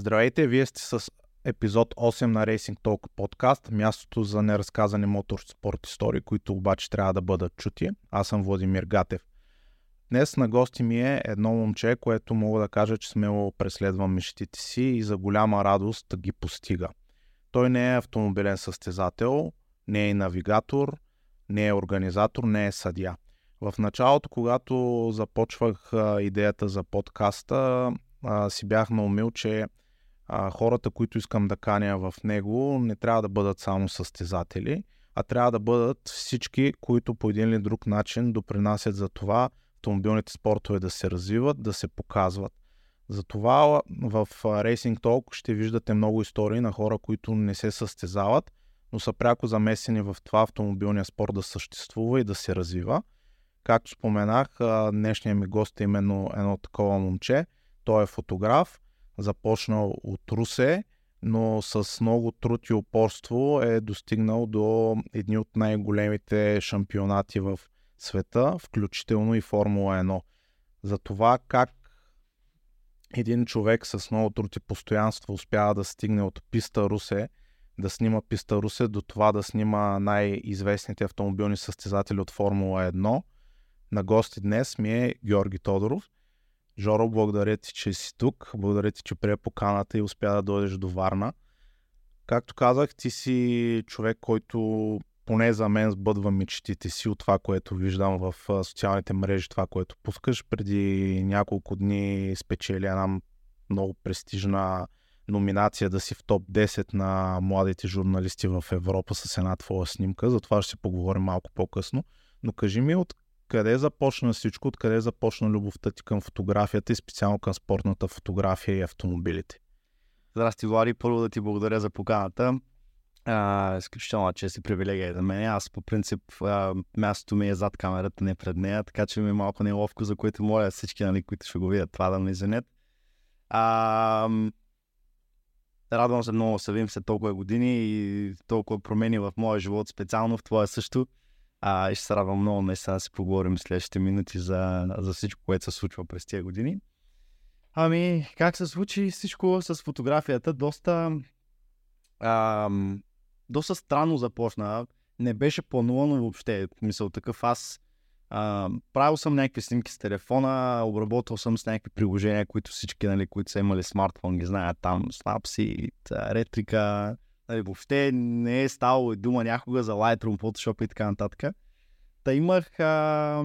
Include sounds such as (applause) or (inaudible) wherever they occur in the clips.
Здравейте, вие сте с епизод 8 на Racing Talk подкаст, мястото за неразказани моторспорт истории, които обаче трябва да бъдат чути. Аз съм Владимир Гатев. Днес на гости ми е едно момче, което мога да кажа, че смело преследва мечтите си и за голяма радост ги постига. Той не е автомобилен състезател, не е навигатор, не е организатор, не е съдия. В началото, когато започвах идеята за подкаста, си бях наумил, че а, хората, които искам да каня в него, не трябва да бъдат само състезатели, а трябва да бъдат всички, които по един или друг начин допринасят за това автомобилните спортове да се развиват, да се показват. Затова в Racing Talk ще виждате много истории на хора, които не се състезават, но са пряко замесени в това автомобилния спорт да съществува и да се развива. Както споменах, днешният ми гост е именно едно такова момче. Той е фотограф, започнал от Русе, но с много труд и упорство е достигнал до едни от най-големите шампионати в света, включително и Формула 1. За това как един човек с много труд и постоянство успява да стигне от писта Русе, да снима писта Русе, до това да снима най-известните автомобилни състезатели от Формула 1. На гости днес ми е Георги Тодоров – Жоро, благодаря ти, че си тук. Благодаря ти, че прие поканата и успя да дойдеш до Варна. Както казах, ти си човек, който поне за мен сбъдва мечтите си от това, което виждам в социалните мрежи, това, което пускаш. Преди няколко дни спечели една много престижна номинация да си в топ 10 на младите журналисти в Европа с една твоя снимка. За това ще си поговорим малко по-късно. Но кажи ми от къде започна всичко, откъде започна любовта ти към фотографията и специално към спортната фотография и автомобилите? Здрасти, Влади. Първо да ти благодаря за поканата. А, изключително чест и привилегия за мен. Аз по принцип а, мястото ми е зад камерата, не пред нея, така че ми е малко неловко, за което моля всички, нали, които ще го видят, това да ме извинят. Радвам се много, се видим след толкова години и толкова промени в моя живот, специално в твоя също. А, ще се радвам много наистина да си поговорим следващите минути за, за всичко, което се случва през тези години. Ами, как се случи всичко с фотографията? Доста, ам, доста странно започна. Не беше планувано въобще. Мисъл такъв аз а, правил съм някакви снимки с телефона, обработвал съм с някакви приложения, които всички, нали, които са имали смартфон, ги знаят там. Snapseed, Ретрика, Нали, въобще не е ставало дума някога за Lightroom, Photoshop и така нататък. Та имах а,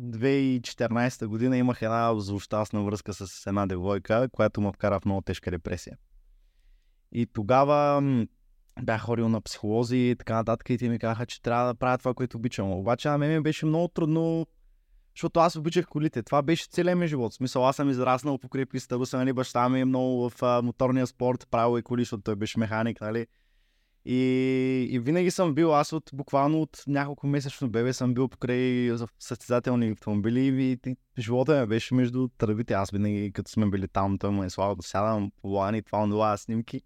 2014 година имах една злощастна връзка с една девойка, която ме вкара в много тежка репресия. И тогава бях ходил на психолози и така нататък и те ми казаха, че трябва да правя това, което обичам. Обаче на мен ми беше много трудно, защото аз обичах колите. Това беше целият ми живот. В смисъл, аз съм израснал покрай писта, нали, баща ми е много в а, моторния спорт, правил и коли, защото той беше механик, нали. И, и винаги съм бил, аз от буквално от няколко месечно бебе съм бил покрай състезателни автомобили и, и живота ми беше между тръбите. Аз винаги, като сме били там, той ме е слава да сядам по лани, това, това, снимки.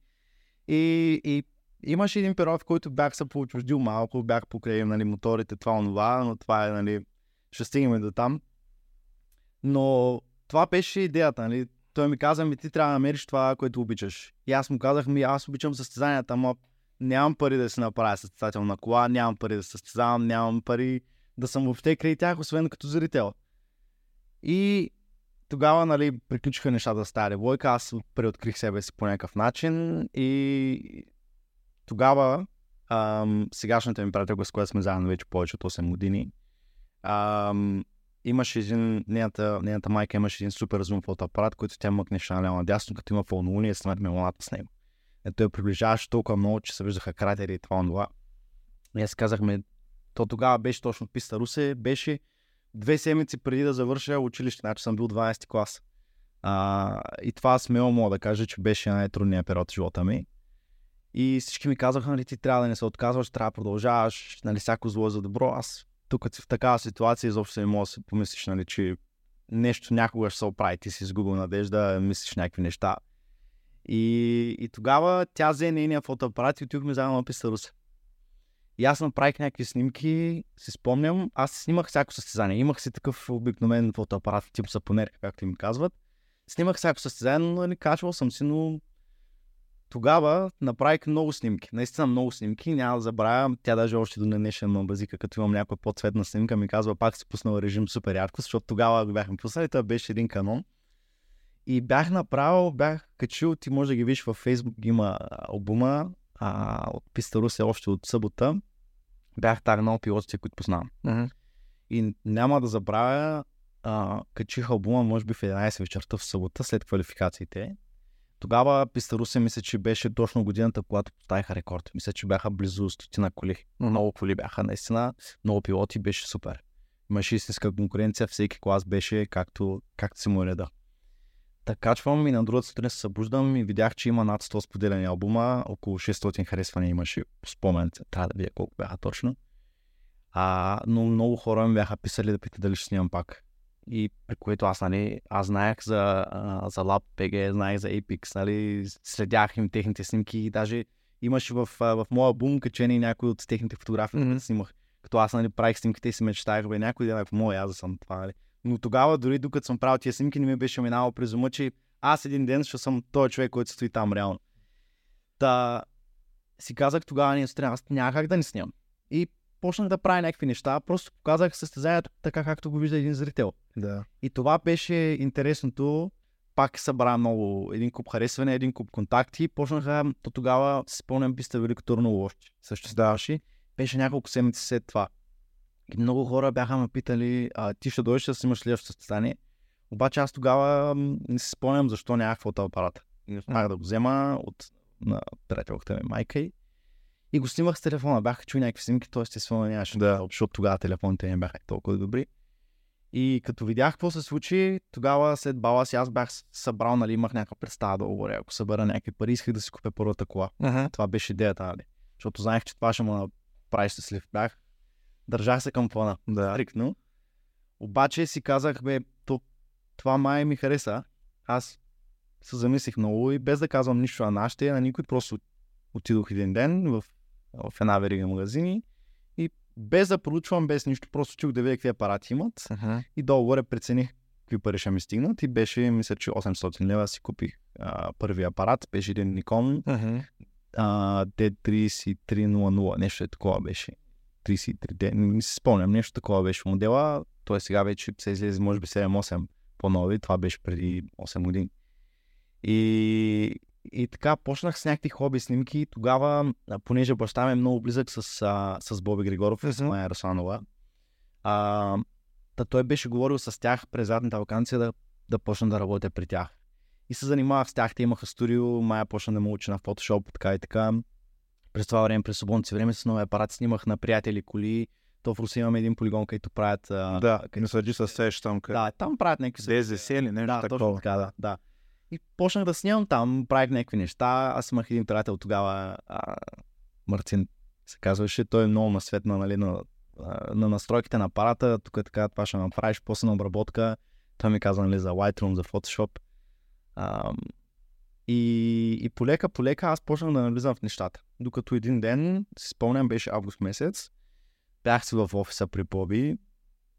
И, и имаше един период, в който бях се поучуждил малко, бях покрай нали, моторите, това, това, но това е, нали, ще стигнем до там. Но това беше идеята, нали, той ми каза, ми ти трябва да намериш това, което обичаш. И аз му казах, ми аз обичам състезанията, ама нямам пари да си направя състезателна кола, нямам пари да състезавам, нямам пари да съм въобще край тях, освен като зрител. И тогава, нали, приключиха нещата с тази девойка, аз преоткрих себе си по някакъв начин и тогава ам, сегашната ми приятелка, с която сме заедно вече повече от 8 години, ам, имаше един, нейната, нейната майка имаше един супер зум фотоапарат, който тя мъкнеше наляво надясно, като има пълнолуние, снимахме луната с него. Ето я приближаваше толкова много, че се виждаха кратери и това, това. И аз казахме, то тогава беше точно писта Русе, беше две седмици преди да завърша училище, значи съм бил 12 клас. А, и това смело мога да кажа, че беше най-трудният период в живота ми. И всички ми казаха, нали, ти трябва да не се отказваш, трябва да продължаваш, нали, всяко зло е за добро. Аз тук в такава ситуация изобщо не мога да си помислиш, нали, че нещо някога ще се оправи. Ти си изгубил надежда, мислиш някакви неща. И, и тогава тя взе нейния фотоапарат и отидохме заедно на писта Русе. И аз направих някакви снимки, си спомням. Аз снимах всяко състезание. Имах си такъв обикновен фотоапарат, тип сапонер, както им казват. Снимах всяко състезание, но не нали, качвал съм си, но тогава направих много снимки. Наистина много снимки. Няма да забравя. Тя даже още до днешен ме базика, като имам някаква по-цветна снимка, ми казва, пак си пуснал режим супер ярко, защото тогава го бяхме пуснали. Това беше един канон. И бях направил, бях качил, ти може да ги видиш във Фейсбук, има албума а, от Писта Русе още от събота. Бях тагнал пилотите, които познавам. Мгм. И няма да забравя, а, качих албума, може би в 11 вечерта в събота, след квалификациите. Тогава Писта Русе мисля, че беше точно годината, когато поставиха рекорд. Мисля, че бяха близо стотина коли. Много коли бяха, наистина. Много пилоти, беше супер. Имаше истинска конкуренция, всеки клас беше както, както се му е реда. Така качвам и на другата сутрин се събуждам и видях, че има над 100 споделени албума, около 600 харесвания имаше, спомен, трябва да видя колко бяха точно. А, но много хора ми бяха писали да питат дали ще снимам пак. И при което аз, нали, аз знаех за, а, за LabPG, знаех за Apex, нали, следях им техните снимки и даже имаше в, а, в моя бум качени някои от техните фотографии, които снимах. Като аз нали, правих снимките и си мечтаях, бе, някой ден, ако мога, аз да съм това, нали. Но тогава, дори докато съм правил тия снимки, не ми беше минало през ума, че аз един ден ще съм този човек, който стои там реално. Та си казах тогава, ние сутрин, аз няма как да не снимам. И почнах да правя някакви неща, просто показах състезанието така, както го вижда един зрител. Да. И това беше интересното. Пак събра много, един куп харесване, един куп контакти. Почнаха, то тогава, си спомням, писта Велико Турно още съществуваше. Беше няколко седмици след това. И много хора бяха ме питали, а, ти ще дойдеш да снимаш следващото състезание. Обаче аз тогава не си спомням защо нямах фотоапарата. И успях да го взема от на приятелката ми майка й. И го снимах с телефона. Бяха чули някакви снимки, т.е. естествено нямаше да, защото тогава телефоните не бяха толкова добри. И като видях какво се случи, тогава след бала си аз бях събрал, нали, имах някаква представа да говоря. Ако събера някакви пари, исках да си купя първата кола. Мгм. Това беше идеята, нали? Защото знаех, че това ще ме направи щастлив. Бях, държах се към плана. Да. Стрикно. Обаче си казах, бе, то, това май ми хареса. Аз се замислих много и без да казвам нищо на нашите, на никой, просто отидох един ден в, в една верига магазини и без да проучвам, без нищо, просто чух да видя какви апарати имат Мгм. и долу-горе прецених какви пари ще ми стигнат и беше, мисля, че 800 лева си купих а, първи апарат, беше един Nikon Мгм. а, D3300, нещо е такова беше. 33D, не си спомням, нещо такова беше модела. Той сега вече се излезе, може би 7-8 по-нови, това беше преди 8 години. И, и така почнах с някакви хоби снимки. Тогава, понеже баща ми е много близък с, а, с Боби Григоров и с. Майя Расанова, а, та той беше говорил с тях през задната вакансия да, да почна да работя при тях. И се занимавах с тях. Те имаха студио, Майя почна да ме учи на фотошоп, така и така. През това време, през свободното си време с нови апарати снимах на приятели коли. То в Руси имаме един полигон, където правят... А, Да, където- не съди се сещам. къде- да, там правят някакви... ДЗС или нещо да, точно такова. така, да, да. И почнах да снимам там, правих някакви неща. Аз имах един приятел тогава, а, Мартин се казваше, той е много насветна нали, на, на настройките на апарата, тук е така, това ще направиш, после на обработка. Той ми каза нали, за Lightroom, за Photoshop. А, и, и полека, полека аз почнах да навлизам в нещата. Докато един ден, си спомням, беше август месец, бях си в офиса при Боби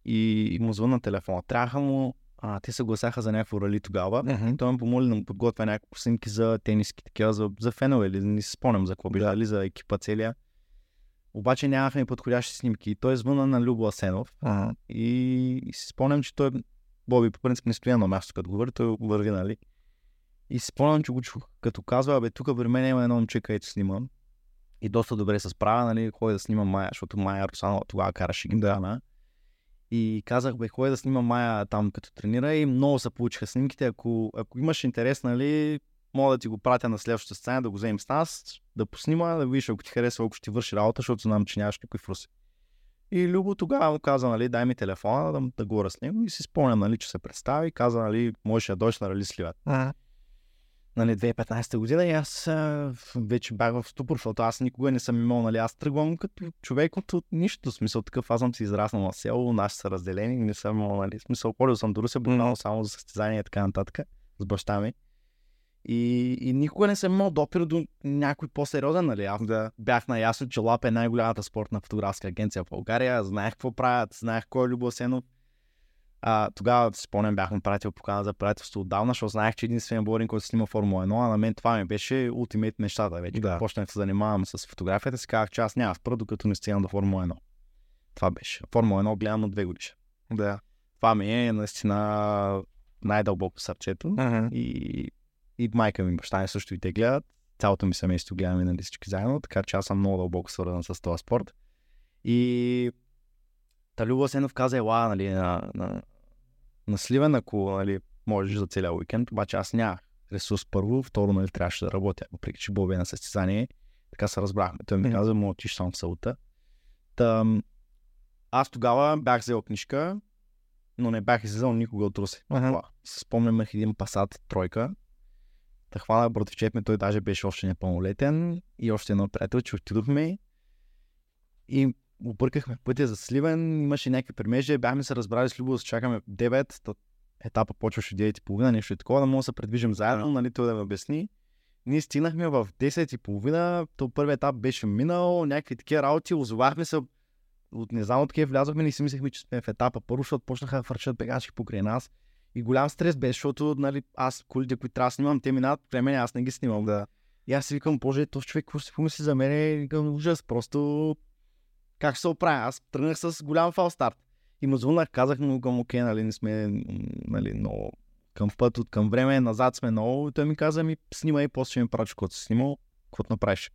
и, и му звънна телефона. Трябваха му, а, те се гласяха за някакво рали тогава. Мгм. Той ме помоли да му подготвя някакви снимки за тениски, такива, за, за фенове или не си спомням за какво беше, дали за екипа целия. Обаче нямахме подходящи снимки. И той звъна на Любо Асенов Ага. и, и си спомням, че той, Боби, по принцип не стоя на място, като говори, той върви, нали? И си спомням, че го чух, като казва, абе, тук при мен има едно момче, където снимам. И доста добре се справя, нали, ходи да снимам Майя, защото Майя Русанова тогава караше ги да. И казах, бе, ходи да снимам Майя там като тренира и много се получиха снимките. Ако, ако имаш интерес, нали, мога да ти го пратя на следващата сцена, да го вземем с нас, да поснима, да видиш, ако ти харесва, ако ще ти върши работа, защото знам, че нямаш никой в Руси. И Любо тогава му каза, нали, дай ми телефона да, да говоря с него и си спомням, нали, че се представи, каза, нали, можеш да дойдеш на Рали Сливат. Ага. Нали, 2015 година и аз а, вече бях в ступор, защото аз никога не съм имал, нали, аз тръгвам като човек от, от нищо, смисъл такъв, аз съм си израснал на село, наши са разделени, не съм имал, нали, смисъл, ходил съм до Русе, буквално само за състезания и така нататък, с баща ми. И, и никога не съм имал допир до някой по-сериозен, нали, аз Да. бях наясно, че Лап е най-голямата спортна фотографска агенция в България. Знаех какво правят, знаех кой е Любо Асенов. А, тогава, спомням, бях пратил покана за приятелство отдавна, защото знаех, че единствения българин, който снима Формула 1, а на мен това ми беше ултимейт нещата. Вече Да. почнах да се занимавам с фотографията, си казах, че аз няма спра, докато не стигна до Формула 1. Това беше. Формула 1 гледам на две годишни. Да. Това ми е наистина най-дълбоко сърцето. И, и майка ми, баща ми също и те гледат. Цялото ми семейство гледаме нали, всички заедно, така че аз съм много дълбоко свързан с този спорт. И та Люба Сенов каза, ела, нали, на, на, на Сливен, ако нали, можеш за целия уикенд, обаче аз нямах ресурс първо, второ, нали, трябваше да работя, въпреки че Боби е на състезание. Така се разбрахме. Той ми каза, му отиш само в Саута. Та, м, аз тогава бях взел книжка, но не бях излизал никога от Русе. Аха. Това. Се Спомням имах един пасат тройка. Та хвана братовчет ми, той даже беше още непълнолетен и още едно приятел, че отидохме и объркахме пътя за Сливен, имаше някакви премежи, бяхме се разбрали с Любо да чакаме в 9, то етапа почваше 9.30, нещо такова, да може да се предвижим заедно, нали, той да ме обясни. Ние стигнахме в 10.30, то първият етап беше минал, някакви такива работи, озовахме се от не знам откъде влязохме и си мислехме, че сме в етапа първо, защото почнаха да фърчат бегачки покрай нас. И голям стрес беше, защото нали, аз колите, които трябва да снимам, те минават при мен, аз не ги снимам. Да. И аз си викам, боже, този човек, какво ще помисли за мен? И викам, ужас, просто как ще се оправя? Аз тръгнах с голям фалстарт. И му звъннах, казах му към окей, нали, не сме нали, много към път, от към време, назад сме много. И той ми каза, ми снимай, после ще ми прачи, когато си снимал, каквото направиш.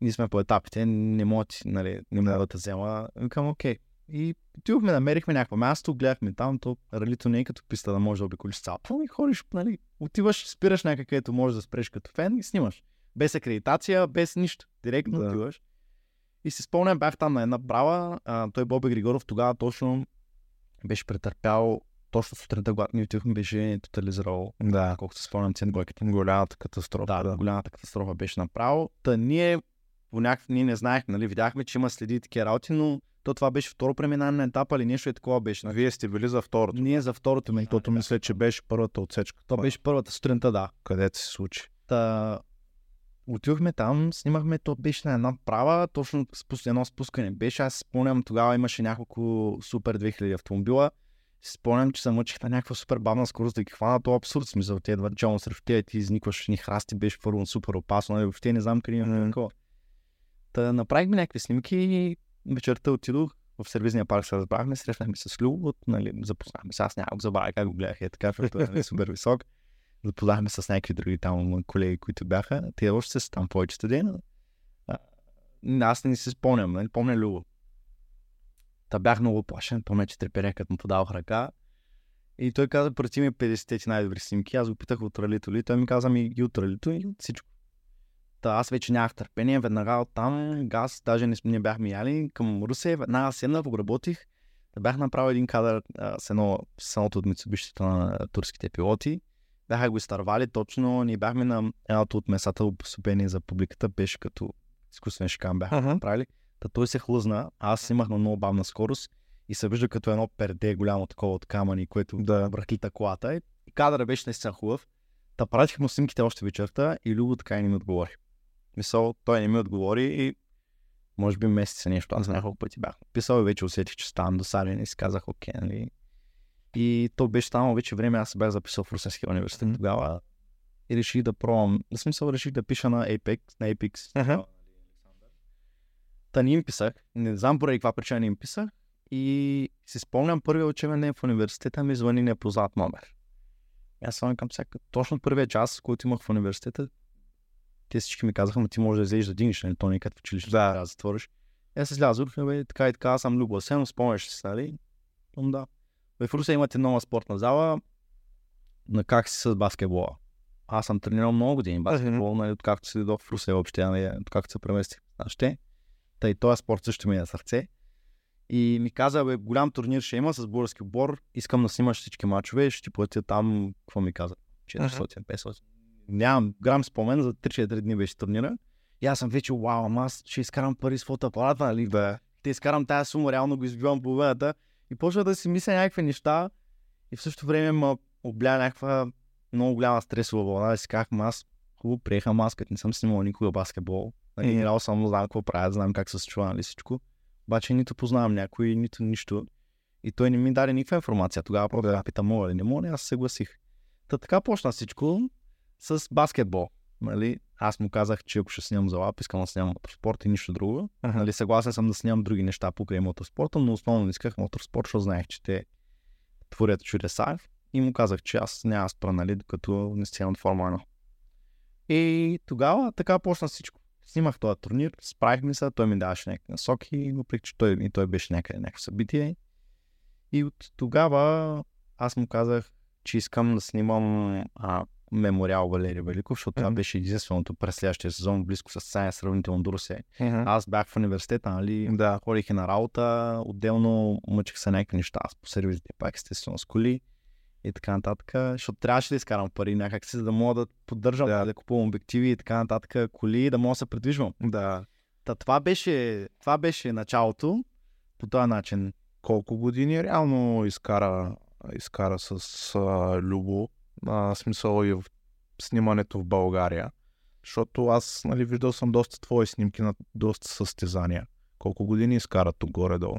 Ние сме по етапите, не мога, ти, нали, не мога да те взема. Викам, окей. И отидохме, намерихме някакво място, гледахме там, то ралито не е като писта да можеш да обиколиш цялото. И ходиш, нали, отиваш, спираш някъде, където можеш да спреш като фен и снимаш. Без акредитация, без нищо. Директно да. отиваш. И си спомням, бях там на една права. А, той Боби Григоров тогава точно беше претърпял точно сутринта, когато ни отидохме, беше тотализирал, Да. колкото се спомням, цен. Голямата катастрофа. Да, да, голямата катастрофа беше направо. Та ние по някакъв ние не знаехме, нали, видяхме, че има следи и такива работи, но то това беше второ преминаване на етапа или нещо е такова беше. Вие сте били за второто. Ние за второто. Защото мисля, че беше първата отсечка. То беше първата сутринта, да. където се случи. Та, отидохме там, снимахме, то беше на една права, точно спус, едно спускане беше. Аз спомням, тогава имаше няколко супер 2000 автомобила. Спомням, че се мъчих на някаква супер бавна скорост да ги хвана. То е абсурд, смисъл, те едва челно срещу тези, ти изникваш ни храсти, беше първо супер опасно, нали, въобще не знам къде има Мгм. такова. Та направихме някакви снимки и вечерта отидох в сервизния парк се разбрахме, срещнахме с Любо, нали, запознахме се, аз няма го забравя как го гледах, е така, защото е нали, супер висок. Запознахме с някакви други там колеги, които бяха. Те още са там повечето дни. но, а, Аз не си спомням, нали, помня Любо. Та бях много плашен, помня, че треперях, като му подавах ръка. И той каза, прати ми 50 ти най-добри снимки. Аз го питах от ралито ли. Той ми каза ми и от ралито, и от всичко. Та аз вече нямах търпение, веднага оттам газ, даже не, не бяхме яли към Русе, веднага седнах, го работих. Бях направил един кадър а, с, едно, с едното от митсубищата на турските пилоти. Бяха го изтървали точно, ние бяхме на едното от месата обособени за публиката, беше като изкуствен шикан бяха Ага. направили. Та той се хлъзна, аз имах на много бавна скорост и се вижда като едно перде голямо такова от камъни, което Да. връхлита колата. И кадъра беше наистина хубав. Та пратих му снимките още вечерта и Любо така и не ми отговори. Мисъл, той не ми отговори и може би месеца нещо. Аз няколко пъти бях писал и вече усетих, че ставам досаден и си казах, окей, нали. И то беше станало вече време, аз се бях записал в Русенския университет Мгм. тогава и реших да пробвам. В смисъл реших да пиша на Apex, на Apex. Аха. Та не им писах. Не знам поради каква причина не им писах. И си спомням първия учебен ден в университета ми звъни непознат номер. И аз съм към всяка. Точно първия час, който имах в университета, те всички ми казаха, ти можеш да излезеш да дигнеш, нали? То не е като в училище, Да. трябва да затвориш. Аз излязох, бе, така и така, аз съм Любо Асенов, спомняш си, нали? Да. В Русе имате нова спортна зала. На как си с баскетбола? Аз съм тренирал много години баскетбол, нали, откакто си дойдох в Русе въобще, нали, откакто се преместих в нашите. Тъй този спорт също ми е на сърце. И ми каза, бе, голям турнир ще има с български отбор, искам да снимаш всички мачове, ще ти платя там, какво ми каза, 400-500. Нямам грам спомен, за 3-4 дни беше турнира. И аз съм вече, вау, ама аз ще изкарам пари с фотоапарата, нали? Да. Те изкарам тази сума, реално го избивам половината. И почва да си мисля някакви неща. И в същото време ме обля някаква много голяма стресова вълна. Да си казах, аз хубаво приехам аз, като не съм снимал никога баскетбол. Нали, играл съм, знам какво правят, знам как се случва, нали всичко. Обаче нито познавам някой, нито нищо. И той не ми даде никаква информация. Тогава просто да. пита, мога ли, не мога аз се съгласих. Та така почна всичко с баскетбол. Нали? Аз му казах, че ако ще снимам за лап, искам да снимам мотоспорт и нищо друго. Uh-huh. Нали, съгласен съм да снимам други неща покрай мотоспорта, но основно исках мотоспорт, защото знаех, че те творят чудеса. И му казах, че аз няма спра, нали, докато не снимам Формула 1. И тогава така почна всичко. Снимах този турнир, справихме се, той ми даваше някакви насоки, въпреки че той, и той беше някъде някакво събитие. И от тогава аз му казах, че искам да снимам а, мемориал Валерий Великов, защото mm-hmm. това беше единственото през следващия сезон, близко с Сая, сравнително до се. Mm-hmm. Аз бях в университета, нали, да. ходих и на работа, отделно мъчих се някакви неща, аз по сервизите пак естествено с коли и така нататък, защото трябваше да изкарам пари някак си, за да мога да поддържам, да, да купувам обективи и така нататък, коли, да мога да се придвижвам. Да. Та, това, беше, това беше началото по този начин. Колко години реално изкара, изкара с а, Любо? А, смисъл и в снимането в България. Защото аз нали, виждал съм доста твои снимки на доста състезания. Колко години изкара тук горе-долу?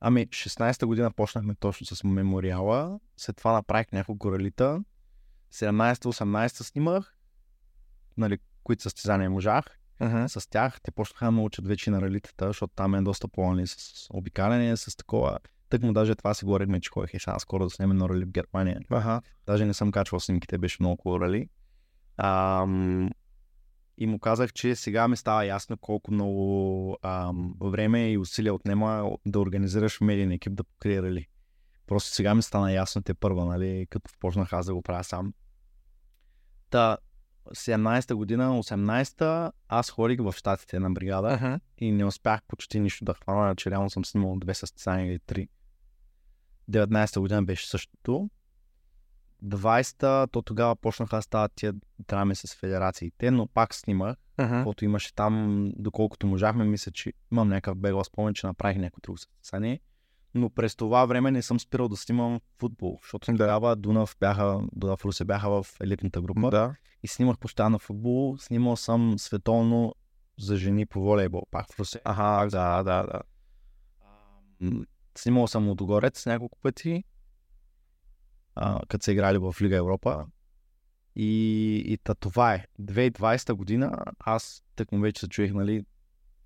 Ами, 16-та година почнахме точно с мемориала, след това направих няколко ралита, 17-18 снимах, нали, които състезания можах. Uh-huh. С тях те почнаха да научат вече на ралитата, защото там е доста по нали, с обикаляне, с такова. Тък му даже това си говорихме, че ходих и сега скоро да снимем на рали в Германия. Uh-huh. Даже не съм качвал снимките, беше много хубаво рали. Ам, и му казах, че сега ми става ясно колко много ам, време и усилия отнема да организираш медиен екип да покрие рали. Просто сега ми стана ясно те първа, нали, като почнах аз да го правя сам. Та, 17-та година, 18-та, аз ходих в щатите на бригада uh-huh. и не успях почти нищо да хвана, че реално съм снимал две състезания или три. 19-та година беше същото. 20-та, то тогава почнаха да стават тия драми с федерациите, но пак снимах, uh-huh. имаше там, доколкото можахме, мисля, че имам някакъв бегла спомен, че направих някакво друго състезание. Но през това време не съм спирал да снимам футбол, защото да. тогава Дунав бяха, Дунав Русе бяха в елитната група да. и снимах постоянно футбол. Снимал съм световно за жени по волейбол, пак в Русе. Ага, да, да, да. Снимал съм Лудогорец няколко пъти а, като са играли в Лига Европа. И, и та, това е. 2020 година аз тък му вече се чуех, нали,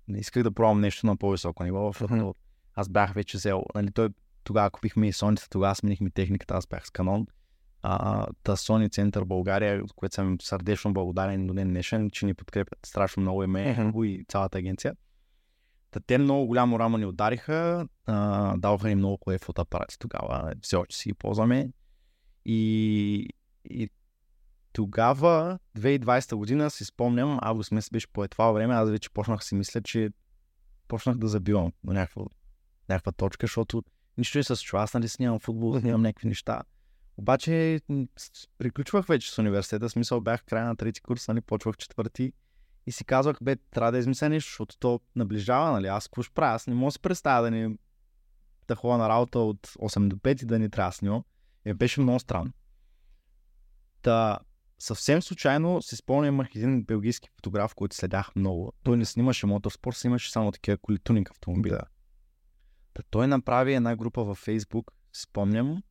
не исках да пробвам нещо на по-високо ниво, защото аз бях вече взел, нали, той тогава купихме и Sony, тогава сменихме техниката, аз бях с Canon. А, та Sony Център България, от което съм сърдечно благодарен до ден днешен, че ни подкрепят страшно много и ме mm-hmm. и цялата агенция. Те много голямо рамо ни удариха, а, даваха ни много хубави фотоапарати тогава, все още си ги ползваме. И, и тогава, 2020 година, си спомням, август месец беше по това време, аз вече почнах си мисля, че почнах да забивам до някаква, някаква точка, защото нищо не се случва. Аз нали снимам футбол, снимам някакви неща. Обаче приключвах вече с университета, смисъл бях края на трети курс, нали, почвах четвърти и си казвах, бе, трябва да измисля нещо, защото то наближава, нали, аз какво ще правя, аз не мога да се представя да не да ходя на работа от 8 до 5 и да не трябва да снимам. Е, беше много странно. Та, съвсем случайно си спомням, имах един белгийски фотограф, който следях много. Той не снимаше моторспорт, снимаше само такива коли тунинг автомобили. Да. Та, той направи една група във Фейсбук, спомням,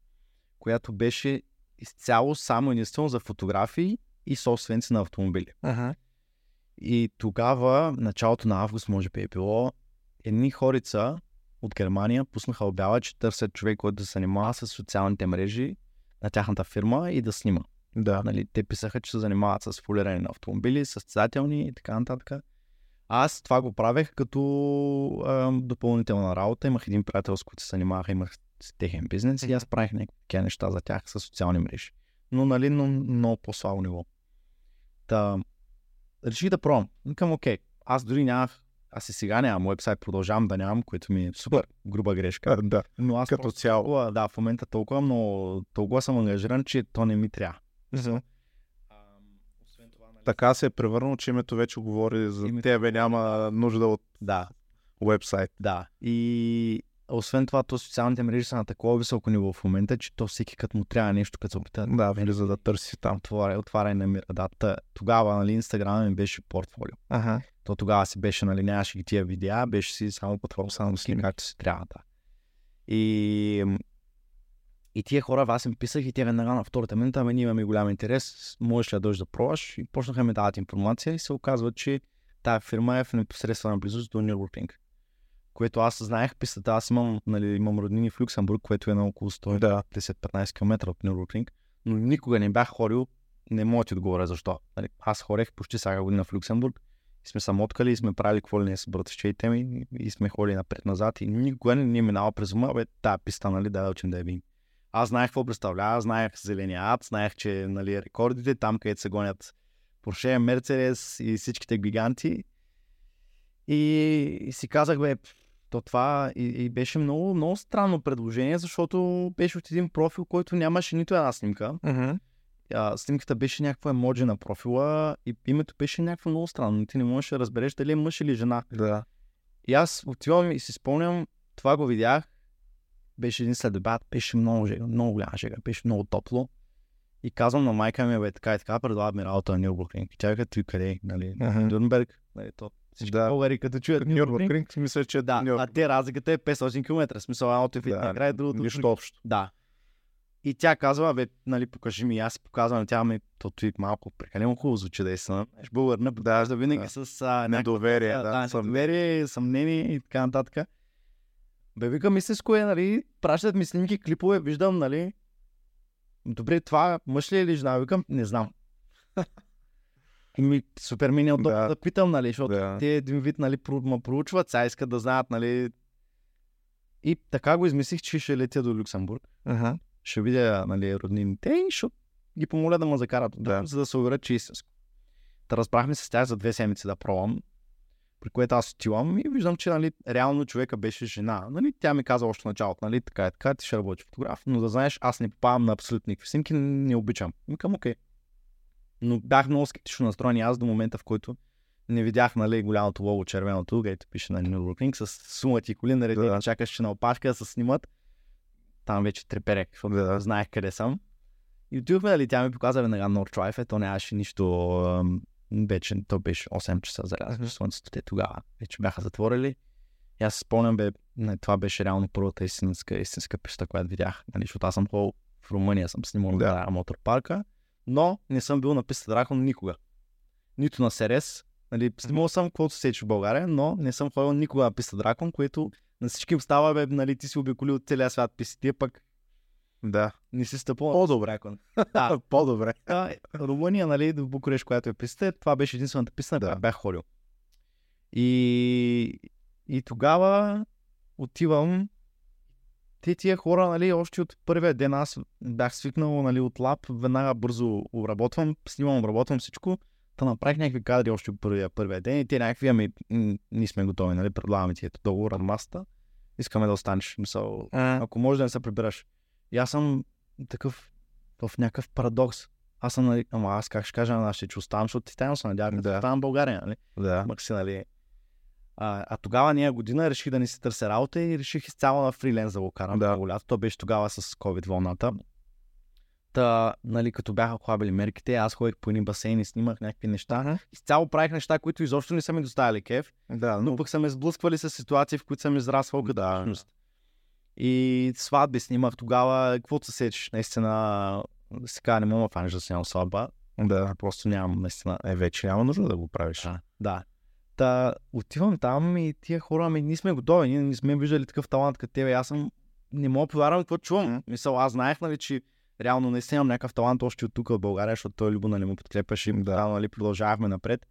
която беше изцяло само единствено за фотографии и собственици на автомобили. Ага. И тогава, началото на август, може би е било, едни хорица от Германия пуснаха обява, че търсят човек, който да се занимава с социалните мрежи на тяхната фирма и да снима. Да. Нали, те писаха, че се занимават с фолиране на автомобили, състезателни и така нататък. Аз това го правех като е, допълнителна работа. Имах един приятел, с който се занимавах, имах техен бизнес и аз правих някакви неща за тях с социални мрежи. Но, нали, но много по-слабо ниво. Та, реших да пробвам. Викам, окей, аз дори нямах аз и сега нямам вебсайт, продължавам да нямам, което ми е супер груба грешка. Да, но аз като цяло. Толкова, да, в момента толкова, но толкова съм ангажиран, че то не ми трябва. Mm-hmm. Така се е превърнало, че името вече говори за името... тебе, няма нужда от да. вебсайт. Да. И освен това, то социалните мрежи са на такова високо ниво в момента, че то всеки като му трябва нещо, като се опита да, влиза да търси там. Отваря, отваря и намира. Да, тогава, нали, Инстаграм ми беше портфолио. Ага. То тогава си беше, нали, нямаше ги тия видеа, беше си само платформа, само снимаш както си трябва. Да. И, и тия хора, аз им писах и те веднага на втората минута, ами ние имаме голям интерес, можеш ли да дойдеш да пробваш? И почнаха ми дават информация и се оказва, че тази фирма е в непосредствена близост до Nürburgring. Което аз знаех пистата, аз имам, нали, имам роднини в Люксембург, което е на около 110-15 км от Nürburgring, но никога не бях ходил, не мога ти отговоря защо. Нали, аз хорех почти всяка година в Люксембург и сме самоткали и сме правили какво ли не с братовчеите ми и сме ходили напред-назад и никога не ни е минава през ума, бе, тая писта, нали, да учим да я видим. Аз знаех какво представлява, знаех зеления ад, знаех, че нали, рекордите, там където се гонят Porsche, Mercedes и всичките гиганти. И, и си казах, бе, то това и, и беше много, много странно предложение, защото беше от един профил, който нямаше нито една снимка. Mm-hmm. А, снимката беше някаква емоджи на профила и името беше някакво много странно. Ти не можеш да разбереш дали е мъж или жена. Да. И аз отивам и си спомням, това го видях, беше един следобед, беше много, жега, много голяма жега, беше много топло. И казвам на майка ми, бе, така и така, предлага ми работа на Нюрбургринг. И тя вика, той къде, нали, Мгм. Дюрнберг, нали, то всички Да. българи като чуят Нюрбургринг. Мисля, че Да, Нюрбург. а те разликата е 500 км. Смисъл, едното е в край, другото Нищо друг. общо. Да. И тя казва, бе, нали, покажи ми, аз показвам тя ми, то той малко прекалено хубаво звучи да е сън. Ще българна, да, да винаги да. с а, някаква Недоверие, да, да. да, съм- недоверие, съмнение и така нататък. Бе, викам, истинско е, нали, пращат ми снимки, клипове, виждам, нали. Добре, това мъж ли е или жена? Викам, не знам. Ми, супер ми неудобно Да. да. да питам, нали, защото Да. те един вид, нали, ма проучват, сега искат да знаят, нали. И така го измислих, че ще летя до Люксембург. Мгм. Ще видя, нали, роднините и ще ги помоля да ме закарат, Да. за да се уверят, че е истинско. Та разбрахме се с тях за две седмици да пробвам. При което аз отивам и виждам, че нали, реално човека беше жена. Нали, тя ми каза още началото, нали, така е, така, ти ще работиш фотограф, но да знаеш, аз не попавам на абсолютно никакви снимки, не обичам. Викам, окей. Но бях много скептично настроен аз до момента, в който не видях нали, голямото лого червеното, където пише на Nürburgring, с сумати коли, наредени, Да. чакаш, че на опашка да се снимат. Там вече треперех, защото Да. знаех къде съм. И отидохме, нали, тя ми показа веднага North Drive, то нямаше нищо, вече, то беше 8 часа залязахме слънцето, те тогава вече бяха затворили. И аз спомням, бе, не, това беше реално първата истинска, истинска писта, която видях, нали, защото аз съм ходил в Румъния, съм снимал Да. да. на мотор парка, но не съм бил на писта Дракон никога. Нито на Серес, нали, снимал съм каквото се сече в България, но не съм ходил никога на писта Дракон, което на всички им става, бе, нали, ти си обиколил целия свят пистите, пък Да. не си стъпал По-добре. Да, (laughs) По-добре. а, Румъния, нали, до Букурещ, която е писта, това беше единствената писта, на Да. бях ходил. И, и тогава отивам. Те тия хора, нали, още от първия ден аз бях свикнал, нали, от лап, веднага бързо обработвам, снимам, обработвам всичко. Та направих някакви кадри още от първия, първия ден и те някакви, ами, ние сме готови, нали, предлагаме ти ето договор на масата. Искаме да останеш. Мисъл, А, ако може да не се прибираш. И аз съм такъв в някакъв парадокс. Аз съм, нали, ама аз как ще кажа на нашите, че оставам, защото ти тайно се надявам да Да. оставам в България, нали? Да. Макси, нали? А, а тогава ние година реших да не си търся работа и реших изцяло на фриленс да го карам Да. лято. То беше тогава с COVID вълната. Та, нали, като бяха хлабили мерките, аз ходих по едни басейни, снимах някакви неща. Мгм. Изцяло правих неща, които изобщо не са ми доставили кеф Да, но но пък са ме сблъсквали с ситуации, в които съм израствал като Да. личност. И сватби снимах тогава, каквото се сечеш, наистина, сега не мога да фанеш да снимам сватба, да. просто нямам наистина. Е, вече няма нужда да го правиш. Да, да. Та, отивам там и тия хора, ами ние сме готови, ние не сме виждали такъв талант като тебе. Аз съм, не мога да повярвам какво чувам. Мгм. Мисъл, аз знаех, нали, че реално наистина имам някакъв талант още от тук в България, защото той Любо нали, му подкрепяше и Да. да. нали, продължавахме напред.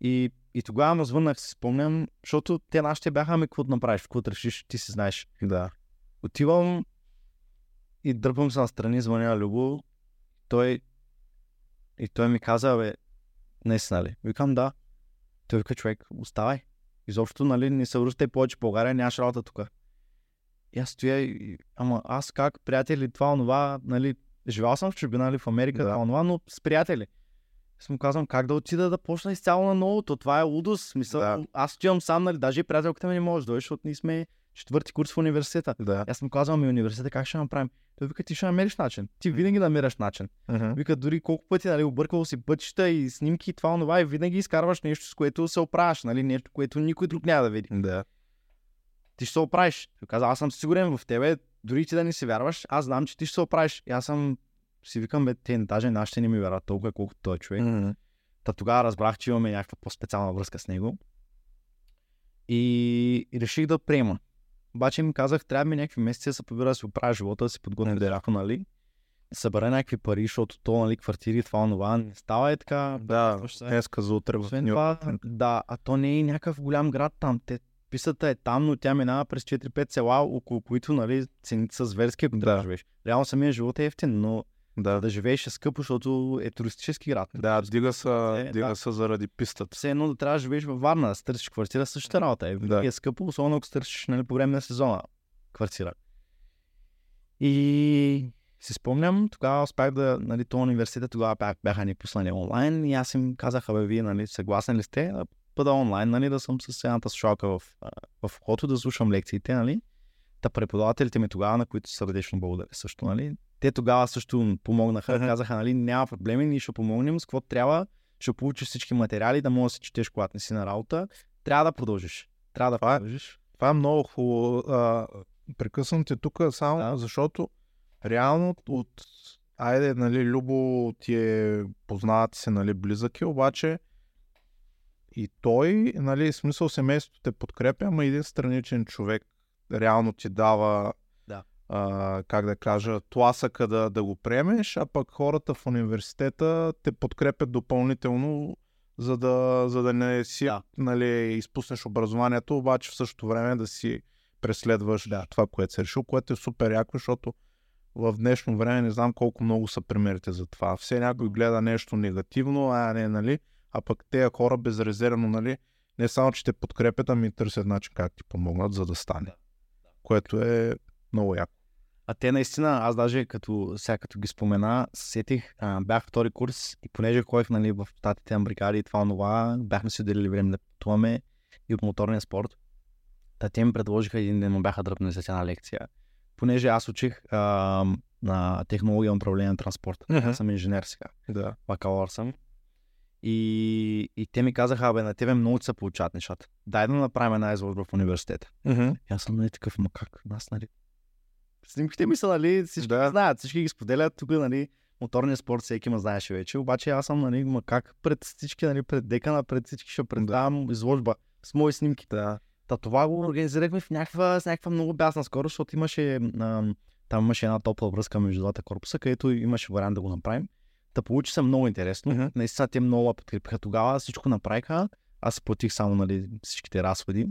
И, и тогава му звъннах, си спомням, защото те нашите бяха, ами какво да направиш, какво да решиш, ти си знаеш. Да. Отивам и дърпам се настрани, звъня на Любо. Той и той ми каза, бе, наистина ли? Викам, да. Той вика, човек, оставай. Изобщо, нали, не се връщай повече в България, нямаш работа тук. И аз стоя и, ама аз как, приятели, това, онова, нали, живял съм в чужбина, нали, в Америка, Да. това, онова, но с приятели. Аз му казвам, как да отида да почна изцяло на ново, то това е лудост. Смисъл, Да. да. аз отивам сам, нали, даже и приятелката ми не може да дойде, защото ние сме четвърти курс в университета. Да. Аз му казвам, ми университета как ще направим? Той вика, ти ще намериш начин. Ти винаги намираш начин. Мгм. Вика, дори колко пъти, нали, обърквал си пътища и снимки и това, онова, и винаги изкарваш нещо, с което се оправяш, нали, нещо, което никой друг няма да види. Да. ти ще се оправиш. Той каза, аз съм сигурен в тебе, дори ти да не си вярваш, аз знам, че ти ще се оправиш. И аз съм си викам, бе, те даже нашите не ми вярват толкова, колкото той човек. Mm-hmm. Та тогава разбрах, че имаме някаква по-специална връзка с него. И, и реших да приема. Обаче ми казах, трябва ми някакви месеци да се побира да си оправя живота, да си подготвя деляко, нали? Събера някакви пари, защото то, нали, квартири, това, това не става е така. Да, днеска за утре Освен това, да, а то не е някакъв голям град там. Те, писата е там, но тя минава през 4-5 села, около които, нали, цените са зверски, ако да живееш. Реално самия живот е ефтин, но Да, да живееш е скъпо, защото е туристически град. да, дига са, Е, дига да. са заради пистата. Все едно да трябва да живееш във Варна, да си търсиш квартира, същата работа. Е, Да. е скъпо, особено ако си търсиш нали, по време на сезона квартира. И си спомням, тогава успях да, нали, то университет тогава бях, бяха ни пуснали онлайн и аз им казах, абе, вие, нали, съгласни ли сте да бъда онлайн, нали, да съм с едната слушалка в, в ухото, да слушам лекциите, нали. Та преподавателите ми тогава, на които сърдечно благодаря също, нали. Те тогава също помогнаха, Мгм. казаха, нали, няма проблеми, ние ще помогнем, с какво трябва, ще получиш всички материали, да можеш да си четеш, когато не си на работа. Трябва да продължиш. Трябва да Това е- продължиш. Това е много хубаво. Прекъсвам те тук само, Да. защото реално от... Айде, нали, Любо ти е познават се, нали, близък е, обаче и той, нали, смисъл семейството те подкрепя, ама един страничен човек реално ти дава Да. а, как да кажа, тласъка да, да го приемеш, а пък хората в университета те подкрепят допълнително, за да, за да не си Да. нали, изпуснеш образованието, обаче в същото време да си преследваш Да. това, което си решил, което е супер яко, защото в днешно време не знам колко много са примерите за това. Все някой гледа нещо негативно, а не, нали? А пък тези хора безрезервно, нали? Не само, че те подкрепят, ами търсят начин как ти помогнат, за да стане. Което е много яко. А те наистина, аз даже като, сега като ги спомена, се сетих, а, бях втори курс и понеже ходих нали, в татите на бригади и това онова, бяхме си отделили време да пътуваме и от моторния спорт. Та те ми предложиха един ден, му бяха дръпнали за една лекция. Понеже аз учих а, на технология на управление на транспорта. Мгм. Аз съм инженер сега. Да. бакалавър съм. И, и те ми казаха, абе, на тебе много се получават нещата. Дай да направим една изложба в университета. Mm-hmm. И аз съм нали такъв, ма как, нас, нали? Снимките ми са, нали, всички Да. да. знаят, всички ги споделят, тук, нали, моторния спорт всеки ме знаеше вече, обаче аз съм, нали, ма как пред всички, нали, пред декана, пред всички ще предавам изложба с мои снимки. Да. Та това го организирахме в някаква, с някаква много бясна скорост, защото имаше, а, там имаше една топла връзка между двата корпуса, където имаше вариант да го направим. Та получи се много интересно. Мгм. Наистина те много подкрепиха тогава, всичко направиха. Аз платих само нали, всичките разходи.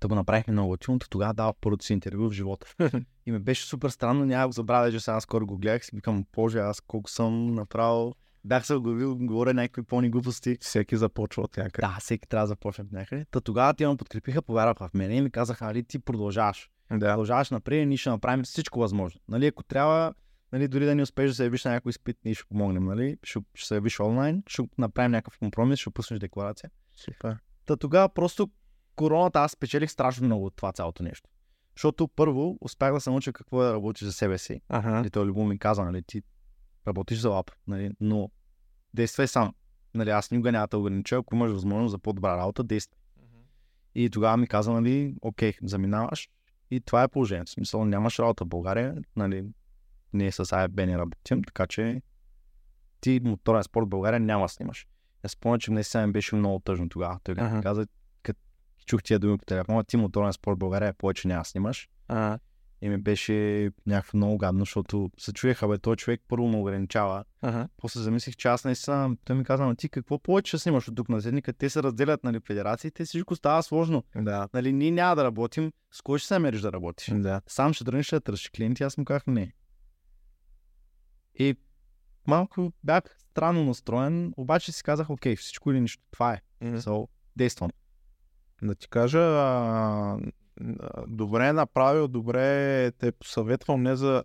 Та го направихме много готино. Тогава дава първото си интервю в живота. (laughs) И ме беше супер странно, няма го забравя, че сега скоро го гледах. Си викам, боже, аз колко съм направил. Бях се оглавил, говоря някакви пълни глупости. Всеки започва от някъде. Да, всеки трябва да започне от някъде. Та тогава те ме подкрепиха, повярваха в мен и ми казаха, нали, ти продължаваш. Да. Продължаваш напред, ние ще направим всичко възможно. Нали, ако трябва, нали, дори да не успееш да се явиш на някой изпит, ние ще помогнем, нали? Ще, ще се явиш онлайн, ще направим някакъв компромис, ще пуснеш декларация. Супер. Та тогава просто короната аз спечелих страшно много от това цялото нещо. Защото първо успях да се науча какво е да работиш за себе си. Ага. Нали, той любо ми каза, нали, ти работиш за лап, нали, но действай сам. Нали, аз никога няма да огранича, ако имаш възможност за по-добра работа, действай. И тогава ми каза, нали, окей, заминаваш. И това е положението. В смисъл, нямаш работа в България, нали, ние с АФБ не работим, така че ти моторен спорт в България няма да снимаш. Аз спомня, че наистина ми беше много тъжно тогава. Той ми каза, като чух тия думи по телефона, ти моторен спорт в България повече няма да снимаш. Ага. И ми беше някакво много гадно, защото се чуеха, бе, този човек първо ме ограничава. Ага. После замислих, че аз наистина, той ми каза, "Ама ти какво повече снимаш от тук на седника? Те се разделят, нали, федерациите, всичко става сложно. Да. Нали, ние няма да работим, с кой ще се намериш да работиш? Да. Сам ще тръгнеш да търсиш клиенти, аз му казах не. И малко бях странно настроен, обаче си казах, окей, всичко или нищо, това е. So, действам. Да ти кажа, а, добре е направил, добре те посъветвам, не за...